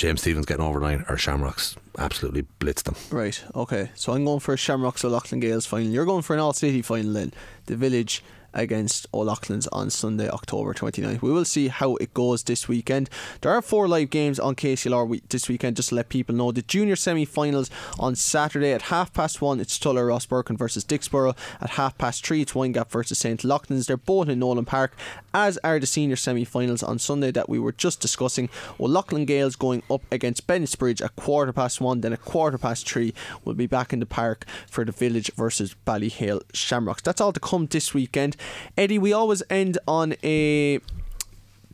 James Stephens getting over line, or Shamrocks absolutely blitz them. Right, okay. So I'm going for a Shamrocks O'Loughlin Gaels final. You're going for an All City final then. The Village against O'Loughlin's on Sunday, October 29th. We will see how it goes this weekend. There are four live games on KCLR this weekend, just to let people know. The junior semi finals on Saturday at half past one, it's Tuller Ross versus Dicksboro. At half past three, it's Windgap versus St. Lachtain's. They're both in Nolan Park, as are the senior semi finals on Sunday that we were just discussing. O'Loughlin Gaels going up against Bennettsbridge at quarter past one, then at quarter past three, we'll be back in the park for the Village versus Ballyhale Shamrocks. That's all to come this weekend. Eddie, we always end on a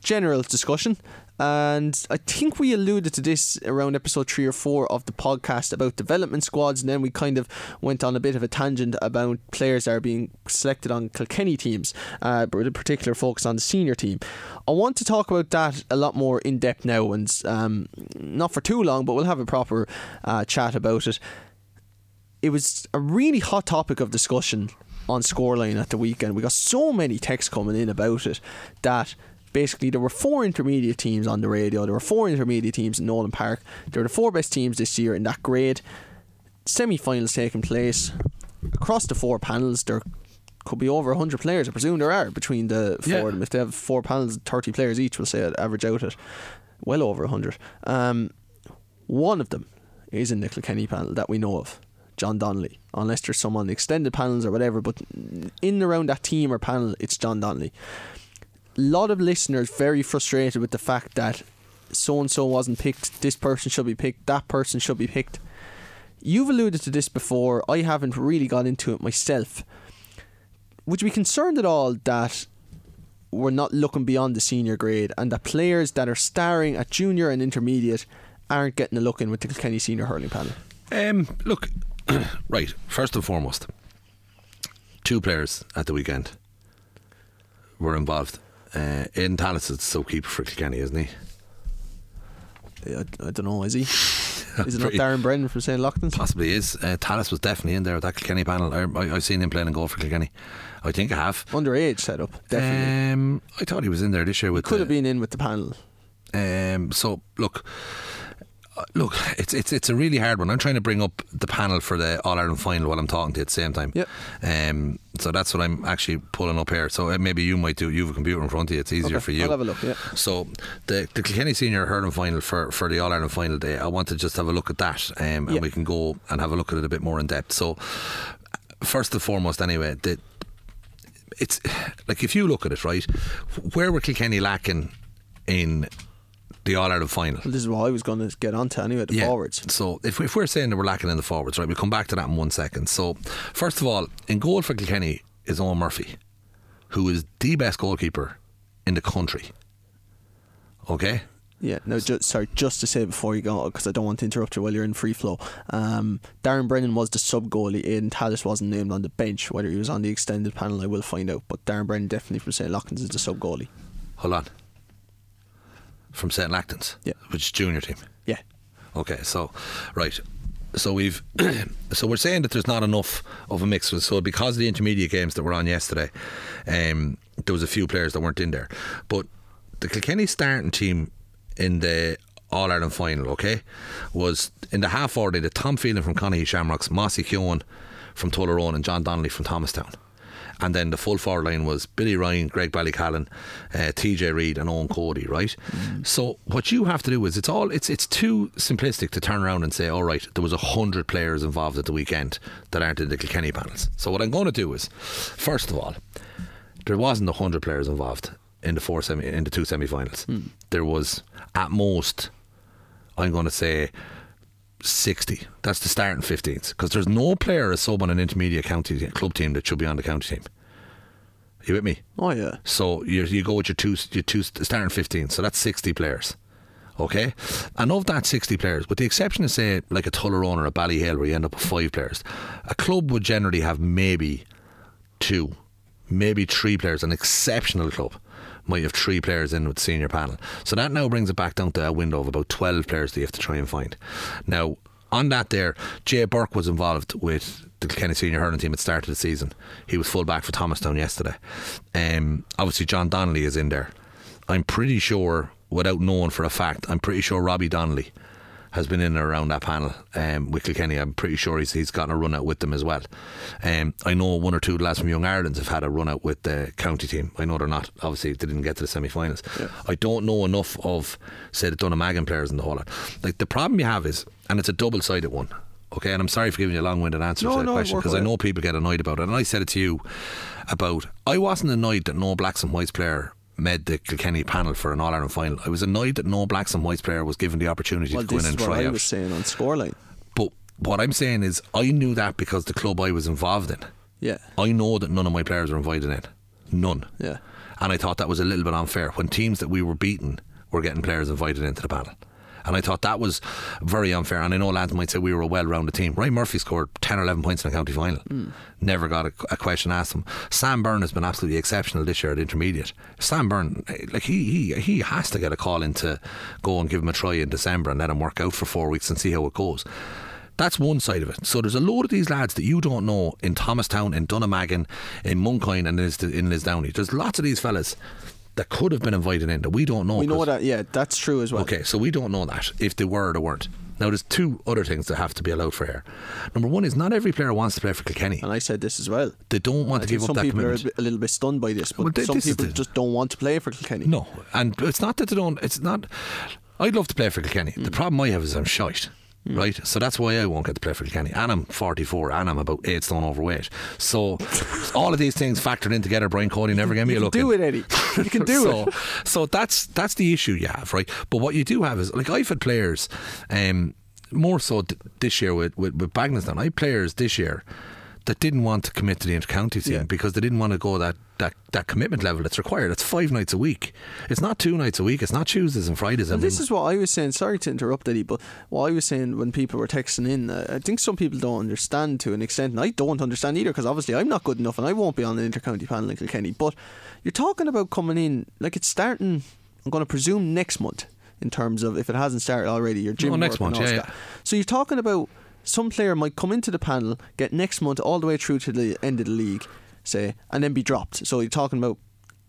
general discussion. And I think we alluded to this around episode three or four of the podcast about development squads, and then we kind of went on a bit of a tangent about players that are being selected on Kilkenny teams, uh, with a particular focus on the senior team. I want to talk about that a lot more in depth now, and um, not for too long, but we'll have a proper uh, chat about it it was a really hot topic of discussion on Scoreline at the weekend. We got so many texts coming in about it that basically there were four intermediate teams on the radio. There were four intermediate teams in Nolan Park. They were the four best teams this year in that grade. Semi finals taking place across the four panels. There could be over 100 players. I presume there are between the four Yeah. of them. If they have four panels, 30 players each, we'll say it average out at well over 100. Um, one of them is in the Kilkenny panel that we know of, John Donnelly. Unless there's someone on the extended panels or whatever, but in and around that team or panel, it's John Donnelly. A lot of listeners very frustrated with the fact that so and so wasn't picked, this person should be picked, that person should be picked. You've alluded to this before, I haven't really got into it myself. Would you be concerned at all that we're not looking beyond the senior grade and that players that are starring at junior and intermediate aren't getting a look in with the Kilkenny senior hurling panel? Um, look, right. First and foremost, two players at the weekend were involved. Uh, Aidan Tallis is the keeper for Kilkenny, isn't he? I, I don't know, is he? Is it not Darren Brennan from St. Lachtain's? Possibly is. Uh, Tallis was definitely in there at that Kilkenny panel. I, I've seen him playing in goal for Kilkenny. I think I have. Underage setup, definitely. Um, I thought he was in there this year with. Could the- have been in with the panel. Um, so look, look, it's it's it's a really hard one. I'm trying to bring up the panel for the All Ireland final while I'm talking to you at the same time. Yep. Um, so that's what I'm actually pulling up here. So uh, maybe you might do. You have a computer in front of you. It's easier Okay, for you. I'll have a look, yeah. So the the Kilkenny Senior Hurling final for for the All Ireland final day. I want to just have a look at that, um, and Yeah. we can go and have a look at it a bit more in depth. So first and foremost, anyway, the it's like if you look at it, right, where were Kilkenny lacking in the All Ireland final? Well, this is what I was going to get onto anyway, the forwards. So if, if we're saying that we're lacking in the forwards, right, we'll come back to that in one second. So first of all, in goal for Kilkenny is Eoin Murphy, who is the best goalkeeper in the country. Okay, Yeah, no, just, sorry, just to say before you go, because I don't want to interrupt you while you're in free flow. Um, Darren Brennan was the sub goalie. Aidan Tallis wasn't named on the bench. Whether he was on the extended panel, I will find out. But Darren Brennan definitely from St. Lachtain's is the sub goalie. Hold on. From St. Lachtain's? Yeah. Which is junior team? Yeah. Okay, so, right. So we've, so we're saying that there's not enough of a mix. So because of the intermediate games that were on yesterday, um, there was a few players that weren't in there. But the Kilkenny starting team in the All Ireland final, okay, was in the half order the Tom Phelan from Conahy Shamrocks, Mossy Keown from Tullaroan, and John Donnelly from Thomastown. And then the full forward line was Billy Ryan, Graigue-Ballycallan, uh, TJ Reid, and Eoin Cody. Right. So what you have to do is it's all it's it's too simplistic to turn around and say, all right, there was a hundred players involved at the weekend that aren't in the Kilkenny panels. So what I'm going to do is, first of all, there wasn't a hundred players involved in the four semi in the two semi-finals. There was at most, I'm going to say. 60. That's the starting 15s. Because there's no player a sub on an intermediate county club team that should be on the county team. You with me? Oh yeah. So you you go with your two your two starting 15. So that's 60 players. Okay, and of that 60 players, with the exception of say like a Tullaroan or a Ballyhale, where you end up with five players, a club would generally have maybe two, maybe three players. An exceptional club might have three players in with senior panel. So that now brings it back down to a window of about 12 players that you have to try and find. Now, on that there, Jay Burke was involved with the Kilkenny senior hurling team at the start of the season. He was full back for Thomastown yesterday. Um, obviously, John Donnelly is in there. I'm pretty sure, without knowing for a fact, I'm pretty sure Robbie Donnelly has been in and around that panel um, with Kilkenny. I'm pretty sure he's, he's gotten a run out with them as well. Um, I know one or two lads from Young Ireland have had a run out with the county team. I know they're not, obviously, they didn't get to the semi finals. I don't know enough of, say, the Dunnamaggin players in the whole lot. Like, the problem you have is, and it's a double sided one. Okay, and I'm sorry for giving you a long winded answer No, to that no, question because I know people get annoyed about it. And I said it to you about I wasn't annoyed that no blacks and whites player made the Kilkenny panel for an All Ireland final. I was annoyed that no blacks and whites player was given the opportunity Well, to go in and what try I was saying on scoreline. But what I'm saying is, I knew that because the club I was involved in. Yeah. I know that none of my players were invited in. None. Yeah. And I thought that was a little bit unfair when teams that we were beating were getting players invited into the panel. And I thought that was very unfair. And I know lads might say we were a well rounded team. Ryan Murphy scored 10 or 11 points in a county final. Hmm. Never got a, a question asked him. Sam Byrne has been absolutely exceptional this year at intermediate. Sam Byrne, like he, he, he has to get a call in to go and give him a try in December and let him work out for four weeks and see how it goes. That's one side of it. So there's a load of these lads that you don't know in Thomastown, in Dunnamaggin, in Mooncoin, and in Lisdowney. There's lots of these fellas that could have been invited in that we don't know. We know that. Yeah, that's true as well. Okay, so we don't know that if they were or they weren't. Now, there's two other things that have to be allowed for here. Number one is not every player wants to play for Kilkenny. And I said this as well. They don't want I to give up some that people are a, commitment. little bit stunned by this, but Well, th- some this people just don't want to play for Kilkenny. No, and it's not that they don't. It's not. I'd love to play for Kilkenny. Hmm. The problem I have is I'm shite. Right, so that's why I won't get to play for Kilkenny. And I'm 44, and I'm about eight stone overweight. So, all of these things factored in together, Brian Cody never gave me You a can look. do in. it, Eddie. You can do so, it. So that's that's the issue you have, right? But what you do have is like I've had players, um, more so th- this year with with, with Bagenalstown. I had players this year that didn't want to commit to the intercounty team Yeah. because they didn't want to go that, that that commitment level that's required. It's five nights a week. It's not two nights a week. It's not Tuesdays and Fridays. Well, this is what I was saying. Sorry to interrupt, Eddie, but what I was saying when people were texting in, uh, I think some people don't understand to an extent, and I don't understand either because obviously I'm not good enough and I won't be on the intercounty panel in Kilkenny. But you're talking about coming in like it's starting. I'm going to presume next month in terms of if it hasn't started already. Your gym No, next month, yeah, yeah. So you're talking about some player might come into the panel, get next month all the way through to the end of the league, say, and then be dropped. So you're talking about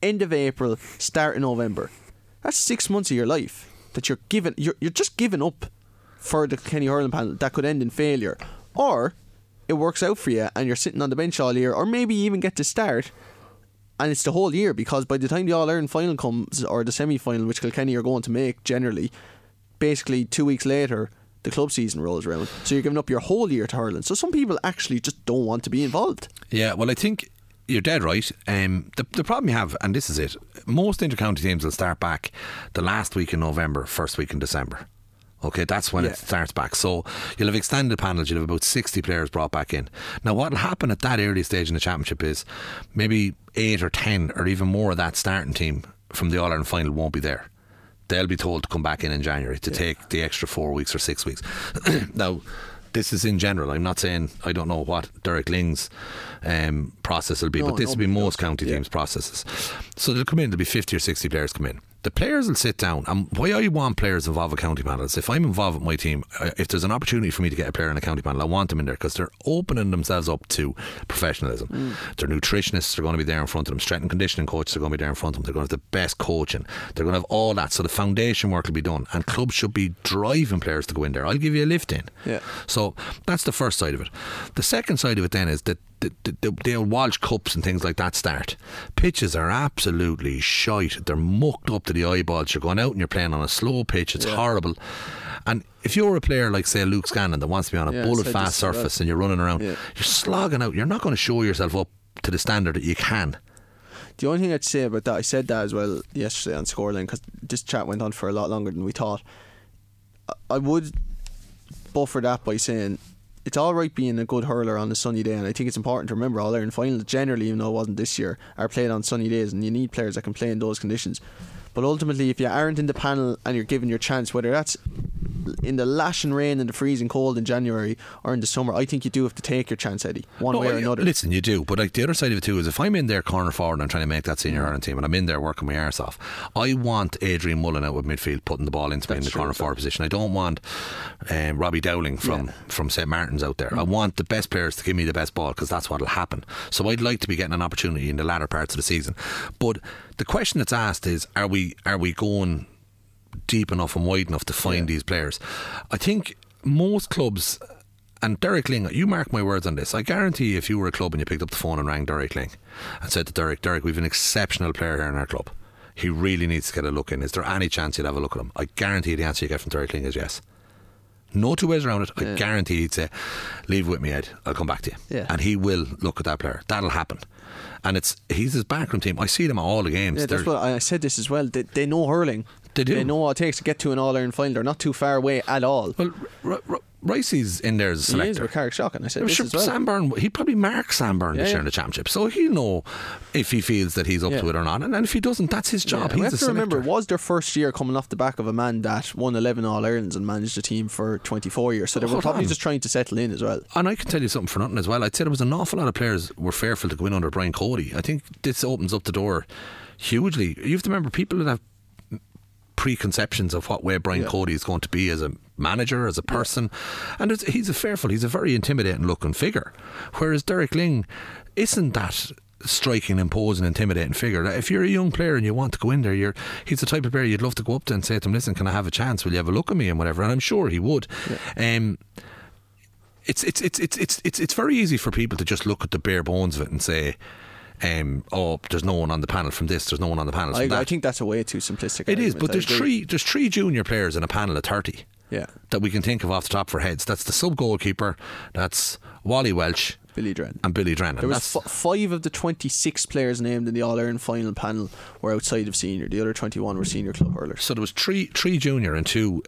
end of April, start in November. That's six months of your life that you're giving. You're you're just giving up for the Kenny hurling panel that could end in failure, or it works out for you and you're sitting on the bench all year, or maybe you even get to start. And it's the whole year because by the time the All Ireland final comes or the semi final, which Kilkenny are going to make generally, basically two weeks later, the club season rolls around. So you're giving up your whole year to hurling. So some people actually just don't want to be involved. Yeah, well, I think you're dead right. Um, the, the problem you have, and this is it, most intercounty teams will start back the last week in November, first week in December. Okay, that's when Yeah. it starts back. So you'll have extended panels, you'll have about 60 players brought back in. Now, what will happen at that early stage in the championship is maybe 8 or 10 or even more of that starting team from the All Ireland final won't be there. They'll be told to come back in in January to take the extra four weeks or six weeks. now, this is in general. I'm not saying I don't know what Derek Lyng's um, process will be, No, but this will be most does. county Yeah. teams' processes. So they'll come in. There'll be 50 or 60 players come in. The players will sit down. And why I want players involved with county panels, if I'm involved with my team, if there's an opportunity for me to get a player in a county panel, I want them in there because they're opening themselves up to professionalism. Mm. Their nutritionists are going to be there in front of them. Strength and conditioning coaches are going to be there in front of them. They're going to have the best coaching. They're going to have all that. So the foundation work will be done. And clubs should be driving players to go in there. I'll give you a lift in. Yeah. So that's the first side of it. The second side of it then is that the, the, the, Walsh Cups and things like that start. Pitches are absolutely shite. They're mucked up to the eyeballs. You're going out and you're playing on a slow pitch. It's horrible. And if you're a player like, say, Luke Scanlon that wants to be on a Yeah, bullet fast surface and you're running around, Yeah. you're slogging out. You're not going to show yourself up to the standard that you can. The only thing I'd say about that, I said that as well yesterday on Scoreline because this chat went on for a lot longer than we thought. I would buffer that by saying it's all right being a good hurler on a sunny day, and I think it's important to remember All Ireland finals generally, even though it wasn't this year, are played on sunny days, and you need players that can play in those conditions. But ultimately, if you aren't in the panel and you're given your chance, whether that's in the lashing rain and the freezing cold in January or in the summer, I think you do have to take your chance, Eddie, one No, way or I- another. Listen, you do, but like the other side of it too is if I'm in there corner forward and I'm trying to make that senior Ireland team and I'm in there working my arse off, I want Adrian Mullen out with midfield putting the ball into me in the true, corner so- forward position. I don't want um, Robbie Dowling from Yeah. from St Martin's out there. I want the best players to give me the best ball because that's what'll happen. So I'd like to be getting an opportunity in the latter parts of the season. But the question that's asked is: Are we are we going? deep enough and wide enough to find these players. I think most clubs, and Derek Lyng, you mark my words on this. I guarantee if you were a club and you picked up the phone and rang Derek Lyng and said to Derek, Derek, we've an exceptional player here in our club. He really needs to get a look in. Is there any chance you'd have a look at him? I guarantee the answer you get from Derek Lyng is yes. No two ways around it. I guarantee he'd say, "Leave it with me, Ed. I'll come back to you." Yeah. And he will look at that player. That'll happen. And it's he's his backroom team. I see them at all the games. Yeah, that's They're- what I said this as well. They, they know hurling. They do. They know what it takes to get to an All Ireland final. They're not too far away at all. Well, R- R- Ricey's in there as a He is selector. with Carrick Shocking. I said I'm sure well. Sam Byrne, he'd probably mark Sam Byrne Yeah, this year in the championship, so he'll know if he feels that he's up Yeah. to it or not. And, and if he doesn't, that's his job. Yeah, we he's have a to remember, it was their first year coming off the back of a man that won 11 All Irelands and managed a team for 24 years. So they were Hold probably on. just trying to settle in as well. And I can tell you something for nothing as well. I'd say there was an awful lot of players were fearful to go in under Brian Cody. I think this opens up the door hugely. You have to remember people that have preconceptions of what way Brian Yeah. Cody is going to be as a manager, as a person, and it's, he's a fearful. He's a very intimidating looking figure, whereas Derek Lyng isn't that striking, imposing, intimidating figure. If you're a young player and you want to go in there, you're he's the type of player you'd love to go up to and say to him, "Listen, can I have a chance? Will you have a look at me and whatever?" And I'm sure he would. Um, it's it's it's it's it's it's it's very easy for people to just look at the bare bones of it and say, um, "Oh, there's no one on the panel from this. There's no one on the panel from I, that." I think that's a way too simplistic. it is, but I there's agree. three there's three junior players in a panel of thirty Yeah. that we can think of off the top of our heads. That's the sub goalkeeper. That's Wally Walsh Billy Drennan. and Billy Drennan. There was f- five of the 26 players named in the All Ireland final panel were outside of senior. The other 21 were senior club hurlers. So there was three three junior and two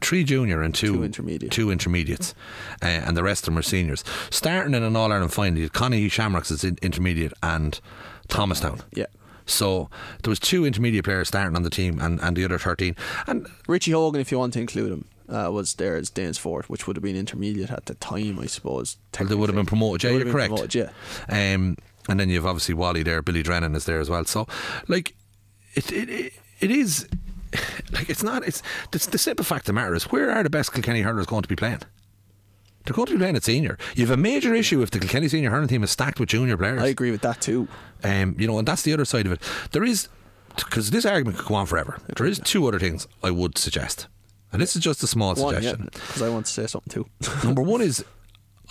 three junior and two, Two intermediate. two intermediates, uh, and the rest of them are seniors. Starting in an All Ireland final, Conahy Shamrocks as in, intermediate and Thomastown. Yeah. So there was two intermediate players starting on the team, and, and the other thirteen. And Richie Hogan, if you want to include him, uh, was there as Danesfort, which would have been intermediate at the time, I suppose. well, they would have been promoted. Yeah, you're correct. promoted, yeah. Um, and then you've obviously Wally there, Billy Drennan is there as well. So, like, it it, it, it is like it's not. It's the, the simple fact of the matter is where are the best Kilkenny hurlers going to be playing? They're going to be playing at senior. You have a major issue if the Kilkenny senior hurling team is stacked with junior players. I agree with that too. Um, you know, and that's the other side of it. There is, because this argument could go on forever. There is two other things I would suggest, and this is just a small One, suggestion. because I want to say something too. Number one is.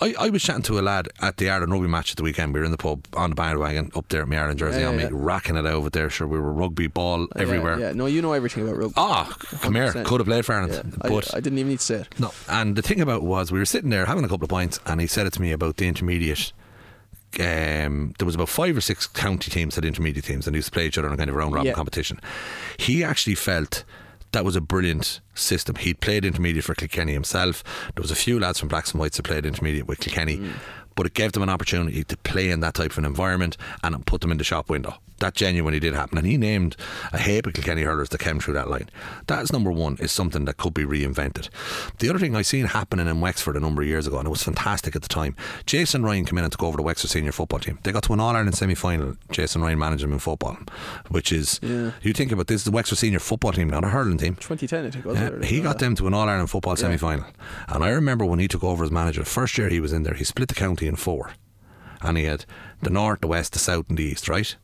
I, I was chatting to a lad at the Ireland rugby match at the weekend. We were in the pub on the bandwagon up there at my Ireland jersey Yeah, on me, yeah. racking it over there. Sure, we were rugby ball everywhere. Yeah, no, you know everything about rugby. Ah, come here, 100%. could have played for Ireland, but I, I didn't even need to say it. no. And the thing about it was, we were sitting there having a couple of pints, and he said it to me about the intermediate. Um, there was about five or six county teams had intermediate teams, and they used to play each other in a kind of round robin competition. He actually felt that was a brilliant system. He'd played intermediate for Kilkenny himself. There was a few lads from Blacks and Whites that played intermediate with Kilkenny, Mm. but it gave them an opportunity to play in that type of an environment and put them in the shop window. That genuinely did happen. And he named a heap of Kilkenny hurlers that came through that line. That's number one, is something that could be reinvented. The other thing I seen happening in Wexford a number of years ago, and it was fantastic at the time, Jason Ryan came in and took over the Wexford senior football team. They got to an All Ireland semi final, Jason Ryan managed them in football, which is, Yeah. you think about this, the Wexford senior football team, not a hurling team. 2010, I think, was Yeah, it? he got them to an All Ireland football semi final. And I remember when he took over as manager, the first year he was in there, he split the county in four. And he had the north, the west, the south, and the east, right?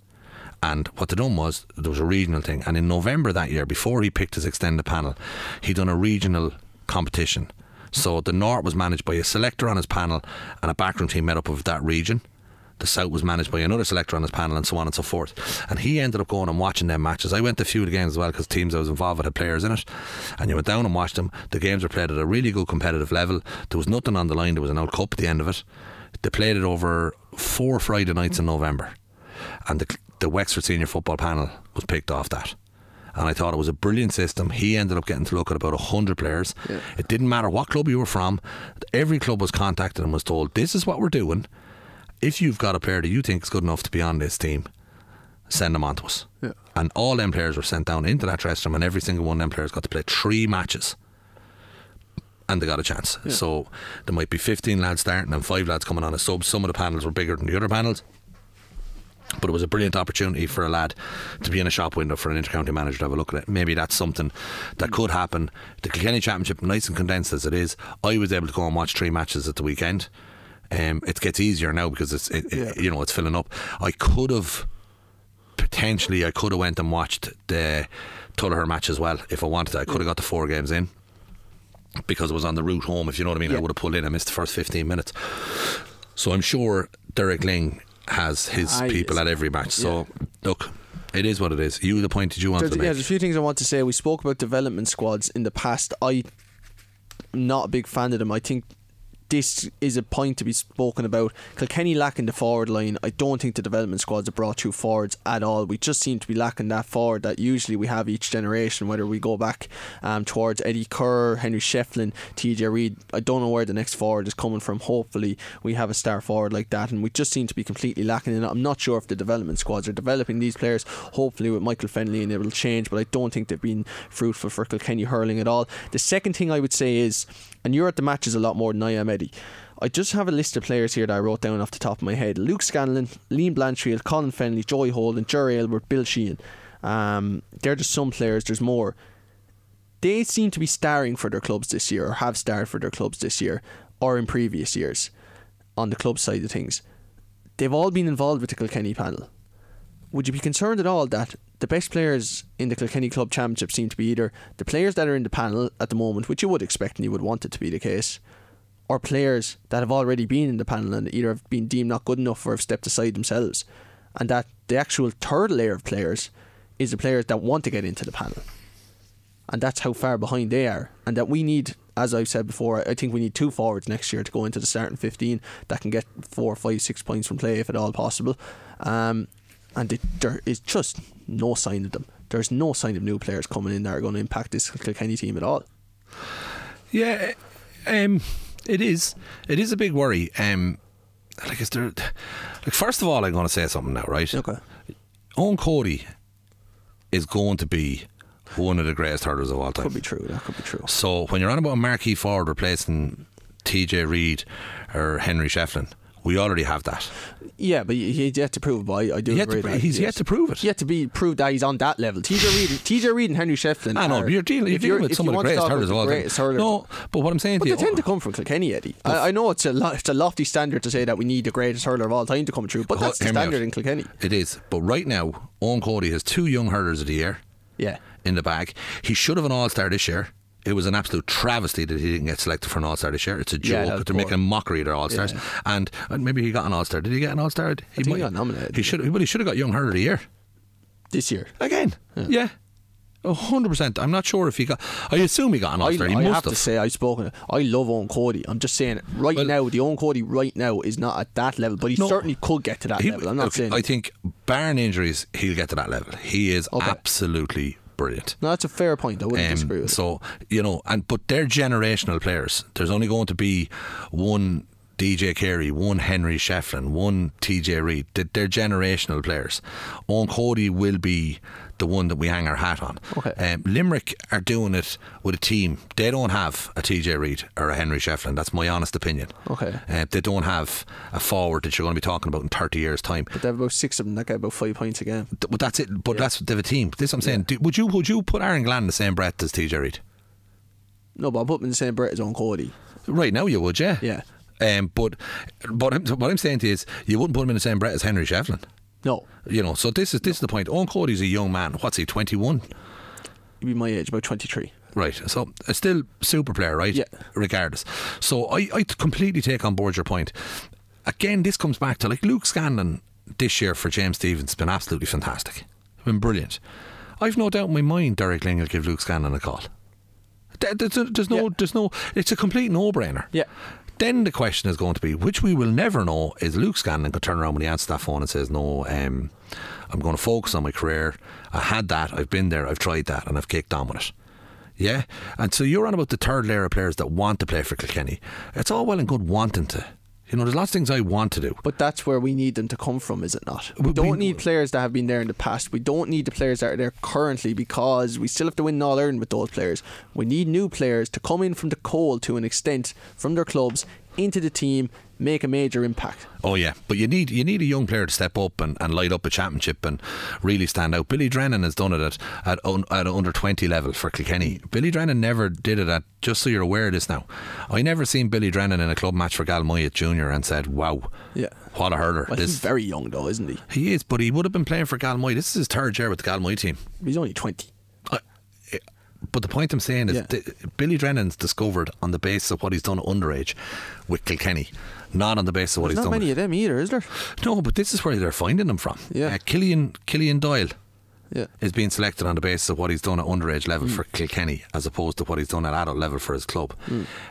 And what they done was there was a regional thing. And in November that year, before he picked his extended panel, he done a regional competition. So the north was managed by a selector on his panel and a backroom team made up of that region. The South was managed by another selector on his panel, and so on and so forth. And he ended up going and watching them matches. I went to a few of the games as well because teams I was involved with had players in it. And you went down and watched them. The games were played at a really good competitive level. There was nothing on the line. There was an old cup at the end of it. They played it over four Friday nights in November, and the the Wexford senior football panel was picked off that. And I thought it was a brilliant system. He ended up getting to look at about 100 players. Yeah. It didn't matter what club you were from, every club was contacted and was told, This is what we're doing. If you've got a player that you think is good enough to be on this team, send them on to us. Yeah. And all them players were sent down into that dressing room, and every single one of them players got to play three matches. And they got a chance. So there might be 15 lads starting and five lads coming on as subs. Some of the panels were bigger than the other panels. But it was a brilliant opportunity for a lad to be in a shop window for an intercounty manager to have a look at it. Maybe that's something that could happen. The Kilkenny Championship, nice and condensed as it is, I was able to go and watch three matches at the weekend. Um, it gets easier now because it's it, it- you know it's filling up. I could have potentially I could have went and watched the Tullogher match as well if I wanted. to. I could have got the four games in because it was on the route home. If you know what I mean, I would have pulled in. I missed the first fifteen minutes. So I'm sure Derek Lyng has his Ah, people at every match. So look, it is what it is. You the point did you want There's, to yeah, there's a few things I want to say. We spoke about development squads in the past. I'm not a big fan of them. I think this is a point to be spoken about. Kilkenny lacking the forward line. I don't think the development squads have brought through forwards at all. We just seem to be lacking that forward that usually we have each generation, whether we go back um, towards Eddie Keher, Henry Shefflin, TJ Reid. I don't know where the next forward is coming from. Hopefully, we have a star forward like that, and we just seem to be completely lacking in it. I'm not sure if the development squads are developing these players. Hopefully, with Michael Fennelly, and it will change, but I don't think they've been fruitful for Kilkenny hurling at all. The second thing I would say is, and you're at the matches a lot more than I am, Eddie. I just have a list of players here that I wrote down off the top of my head. Luke Scanlon, Liam Blanchfield, Colin Fennelly, Joey Holden, Jerry Aylward, Bill Sheehan. Um, they're just some players. There's more. They seem to be starring for their clubs this year, or have starred for their clubs this year, or in previous years, on the club side of things. They've all been involved with the Kilkenny panel. Would you be concerned at all that the best players in the Kilkenny Club Championship seem to be either the players that are in the panel at the moment, which you would expect and you would want it to be the case, or players that have already been in the panel and either have been deemed not good enough or have stepped aside themselves, and that the actual third layer of players is the players that want to get into the panel, and that's how far behind they are, and that we need. As I've said before, I think we need two forwards next year to go into the starting 15 that can get four, five, six points from play if at all possible. Um, and it, there is just no sign of them. There's no sign of new players coming in that are going to impact this Kilkenny team at all. Yeah, um, it is. It is a big worry. Um, like, is there? Like, first of all, I'm going to say something now, right? Okay. Eoin Cody is going to be one of the greatest hurlers of all time. Could be true. That could be true. So when you're on about a marquee forward replacing TJ Reid or Henry Shefflin, we already have that. Yeah, but he- he's yet to prove it. But I, I do Yet agree. to, he's he yet to prove it. Yet to be proved that he's on that level. TJ Reid, TJ Reid, and Henry Shefflin. I know, are- you're dealing, you're dealing with some of the greatest hurlers of all time. No, but what I'm saying But to they you, tend to oh, come from Kilkenny, Eddie. I, I know it's a lo- it's a lofty standard to say that we need the greatest hurler of all time to come through, but that's the hear me out. standard in Kilkenny. It is. But right now, Eoin Cody has two young hurlers of the year Yeah. in the bag. He should have an All Star this year. It was an absolute travesty that he didn't get selected for an All Star this year. It's a joke. was They're poor. making a mockery of their All Stars. Yeah. And, and maybe he got an All Star. Did he get an All Star? He, think he got nominated, He should. But he should have got Young Hurler of the Year This year. again. Yeah. A hundred percent. I'm not sure if he got. I assume he got an I, All Star. He I must have to say, I've spoken. I love Eoin Cody. I'm just saying, right Well- now, the Eoin Cody right now is not at that level, but he No. certainly could get to that He- level. I'm not look, saying. I think, barring injuries, he'll get to that level. He is Okay. absolutely brilliant. no, that's a fair point. I wouldn't Um, disagree with. so you know, and but they're generational players. There's only going to be one DJ Carey, one Henry Shefflin, one TJ Reid. They're generational players. Eoin Cody will be the one that we hang our hat on. Okay. Um, Limerick are doing it with a team. They don't have a TJ Reid or a Henry Shefflin. That's my honest opinion. Okay. Uh, they don't have a forward that you're going to be talking about in 30 years' time. But they have about six of them that get about five points a game. Th- But that's it. But that's they have a team. This is what I'm saying. Do, would you would you put Aaron Gillane in the same breath as TJ Reid? No, but I'll put them in the same breath as Eoin Cody. Right now, you would, yeah. Yeah. Um, but but what I'm saying to you is, you wouldn't put him in the same breath as Henry Shefflin. No, You know, so this is this is the point. Eoin Cody's a young man. What's he? Twenty one. he'd be my age, about 23. Right. So a still super player, right? Yeah. Regardless. So I, I completely take on board your point. Again, this comes back to like Luke Scanlon this year for James Stephens has been absolutely fantastic. Been brilliant. I've no doubt in my mind Derek Lyng will give Luke Scanlon a call. There's, there's no, Yeah. there's no, it's a complete no-brainer. Yeah. Then the question is going to be, which we will never know, is Luke Scanlon could turn around when he answers that phone and says, "No, um, I'm going to focus on my career. I had that. I've been there. I've tried that, and I've kicked on with it." Yeah, and so you're on about the third layer of players that want to play for Kilkenny. It's all well and good wanting to. You know, there's lots of things I want to do. But that's where we need them to come from, is it not? We We- don't we- need players that have been there in the past. We don't need the players that are there currently because we still have to win All Ireland with those players. We need new players to come in from the cold to an extent from their clubs into the team, make a major impact. Oh yeah, but you need you need a young player to step up and, and light up a championship and really stand out. Billy Drennan has done it at at, un, at under twenty level for Kilkenny. Billy Drennan never did it at. Just so you're aware of this now, I never seen Billy Drennan in a club match for Galmoy at junior and said, "Wow, Yeah. what a hurler!" Well, this he's very young though, isn't he? he is, but he would have been playing for Galmoy. This is his third year with the Galmoy team. He's only 20. But the point I'm saying is, Yeah. th- Billy Drennan's discovered on the basis of what he's done underage with Kilkenny, not on the basis of what There's he's not done. many of them either, is there? No, but this is where they're finding them from. Yeah. Uh, Killian, Killian Doyle Yeah. is being selected on the basis of what he's done at underage level for Kilkenny as opposed to what he's done at adult level for his club.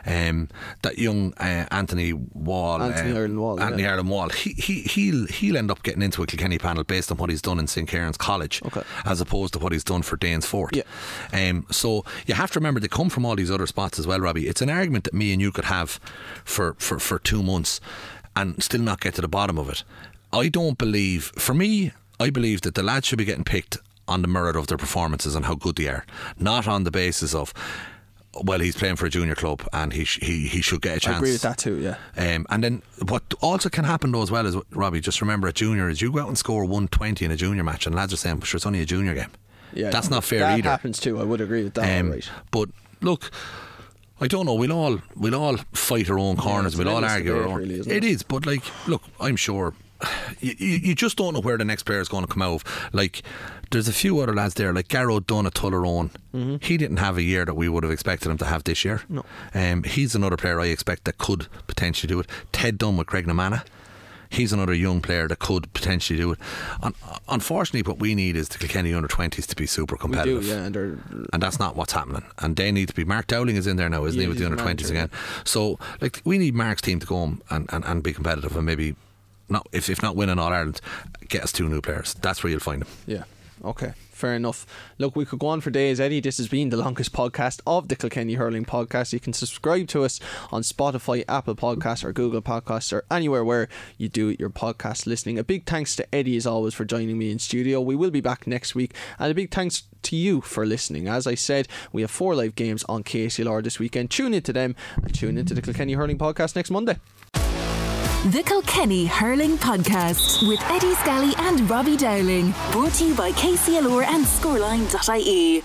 Um, that young uh, Anthony Wall, Anthony uh, Ireland Wall, Anthony yeah. Ireland Wall, he, he, he'll, he'll end up getting into a Kilkenny panel based on what he's done in St. Kieran's College Okay. as opposed to what he's done for Danesfort. Yeah. Um, so you have to remember they come from all these other spots as well, Robbie. It's an argument that me and you could have for, for, for two months and still not get to the bottom of it. I don't believe, for me, I believe that the lads should be getting picked on the merit of their performances and how good they are, not on the basis of. Well, he's playing for a junior club, and he sh- he he should get a chance. I agree with that too, yeah. Um, and then what also can happen though as well is Robbie. Just remember, a junior is you go out and score one twenty in a junior match, and lads are saying, "Sure, it's only a junior game." Yeah. that's not fair that either. That happens too. I would agree with that. Um, right. But look, I don't know. We'll all we'll all fight our own corners. it's we'll all argue our own. really, it it? is, but like, look, I'm sure. You, you just don't know where the next player is going to come out. of. Like, there's a few other lads there, like Garrow Dunn at Tullaroan. Mm-hmm. He didn't have a year that we would have expected him to have this year. No. Um, he's another player I expect that could potentially do it. Ted Dunn with Graiguenamanagh. He's another young player that could potentially do it. Un- unfortunately, what we need is the Kilkenny under 20s to be super We do, competitive. yeah. And And that's not what's happening. And they need to be. Mark Dowling is in there now, isn't he, with the under the 20s manager, again? So, like, we need Mark's team to go home and, and, and be competitive and maybe, not if, if not winning All Ireland, get us two new players. That's where you'll find them. Yeah. Okay. Fair enough. Look, we could go on for days, Eddie. This has been the longest podcast of the Kilkenny Hurling Podcast. You can subscribe to us on Spotify, Apple Podcasts, or Google Podcasts, or anywhere where you do your podcast listening. A big thanks to Eddie, as always, for joining me in studio. We will be back next week. And a big thanks to you for listening. As I said, we have four live games on KCLR this weekend. Tune into them and tune into the Kilkenny Hurling Podcast next Monday. The Kilkenny Hurling Podcast with Eddie Scally and Robbie Dowling. Brought to you by KCLR and Scoreline.ie.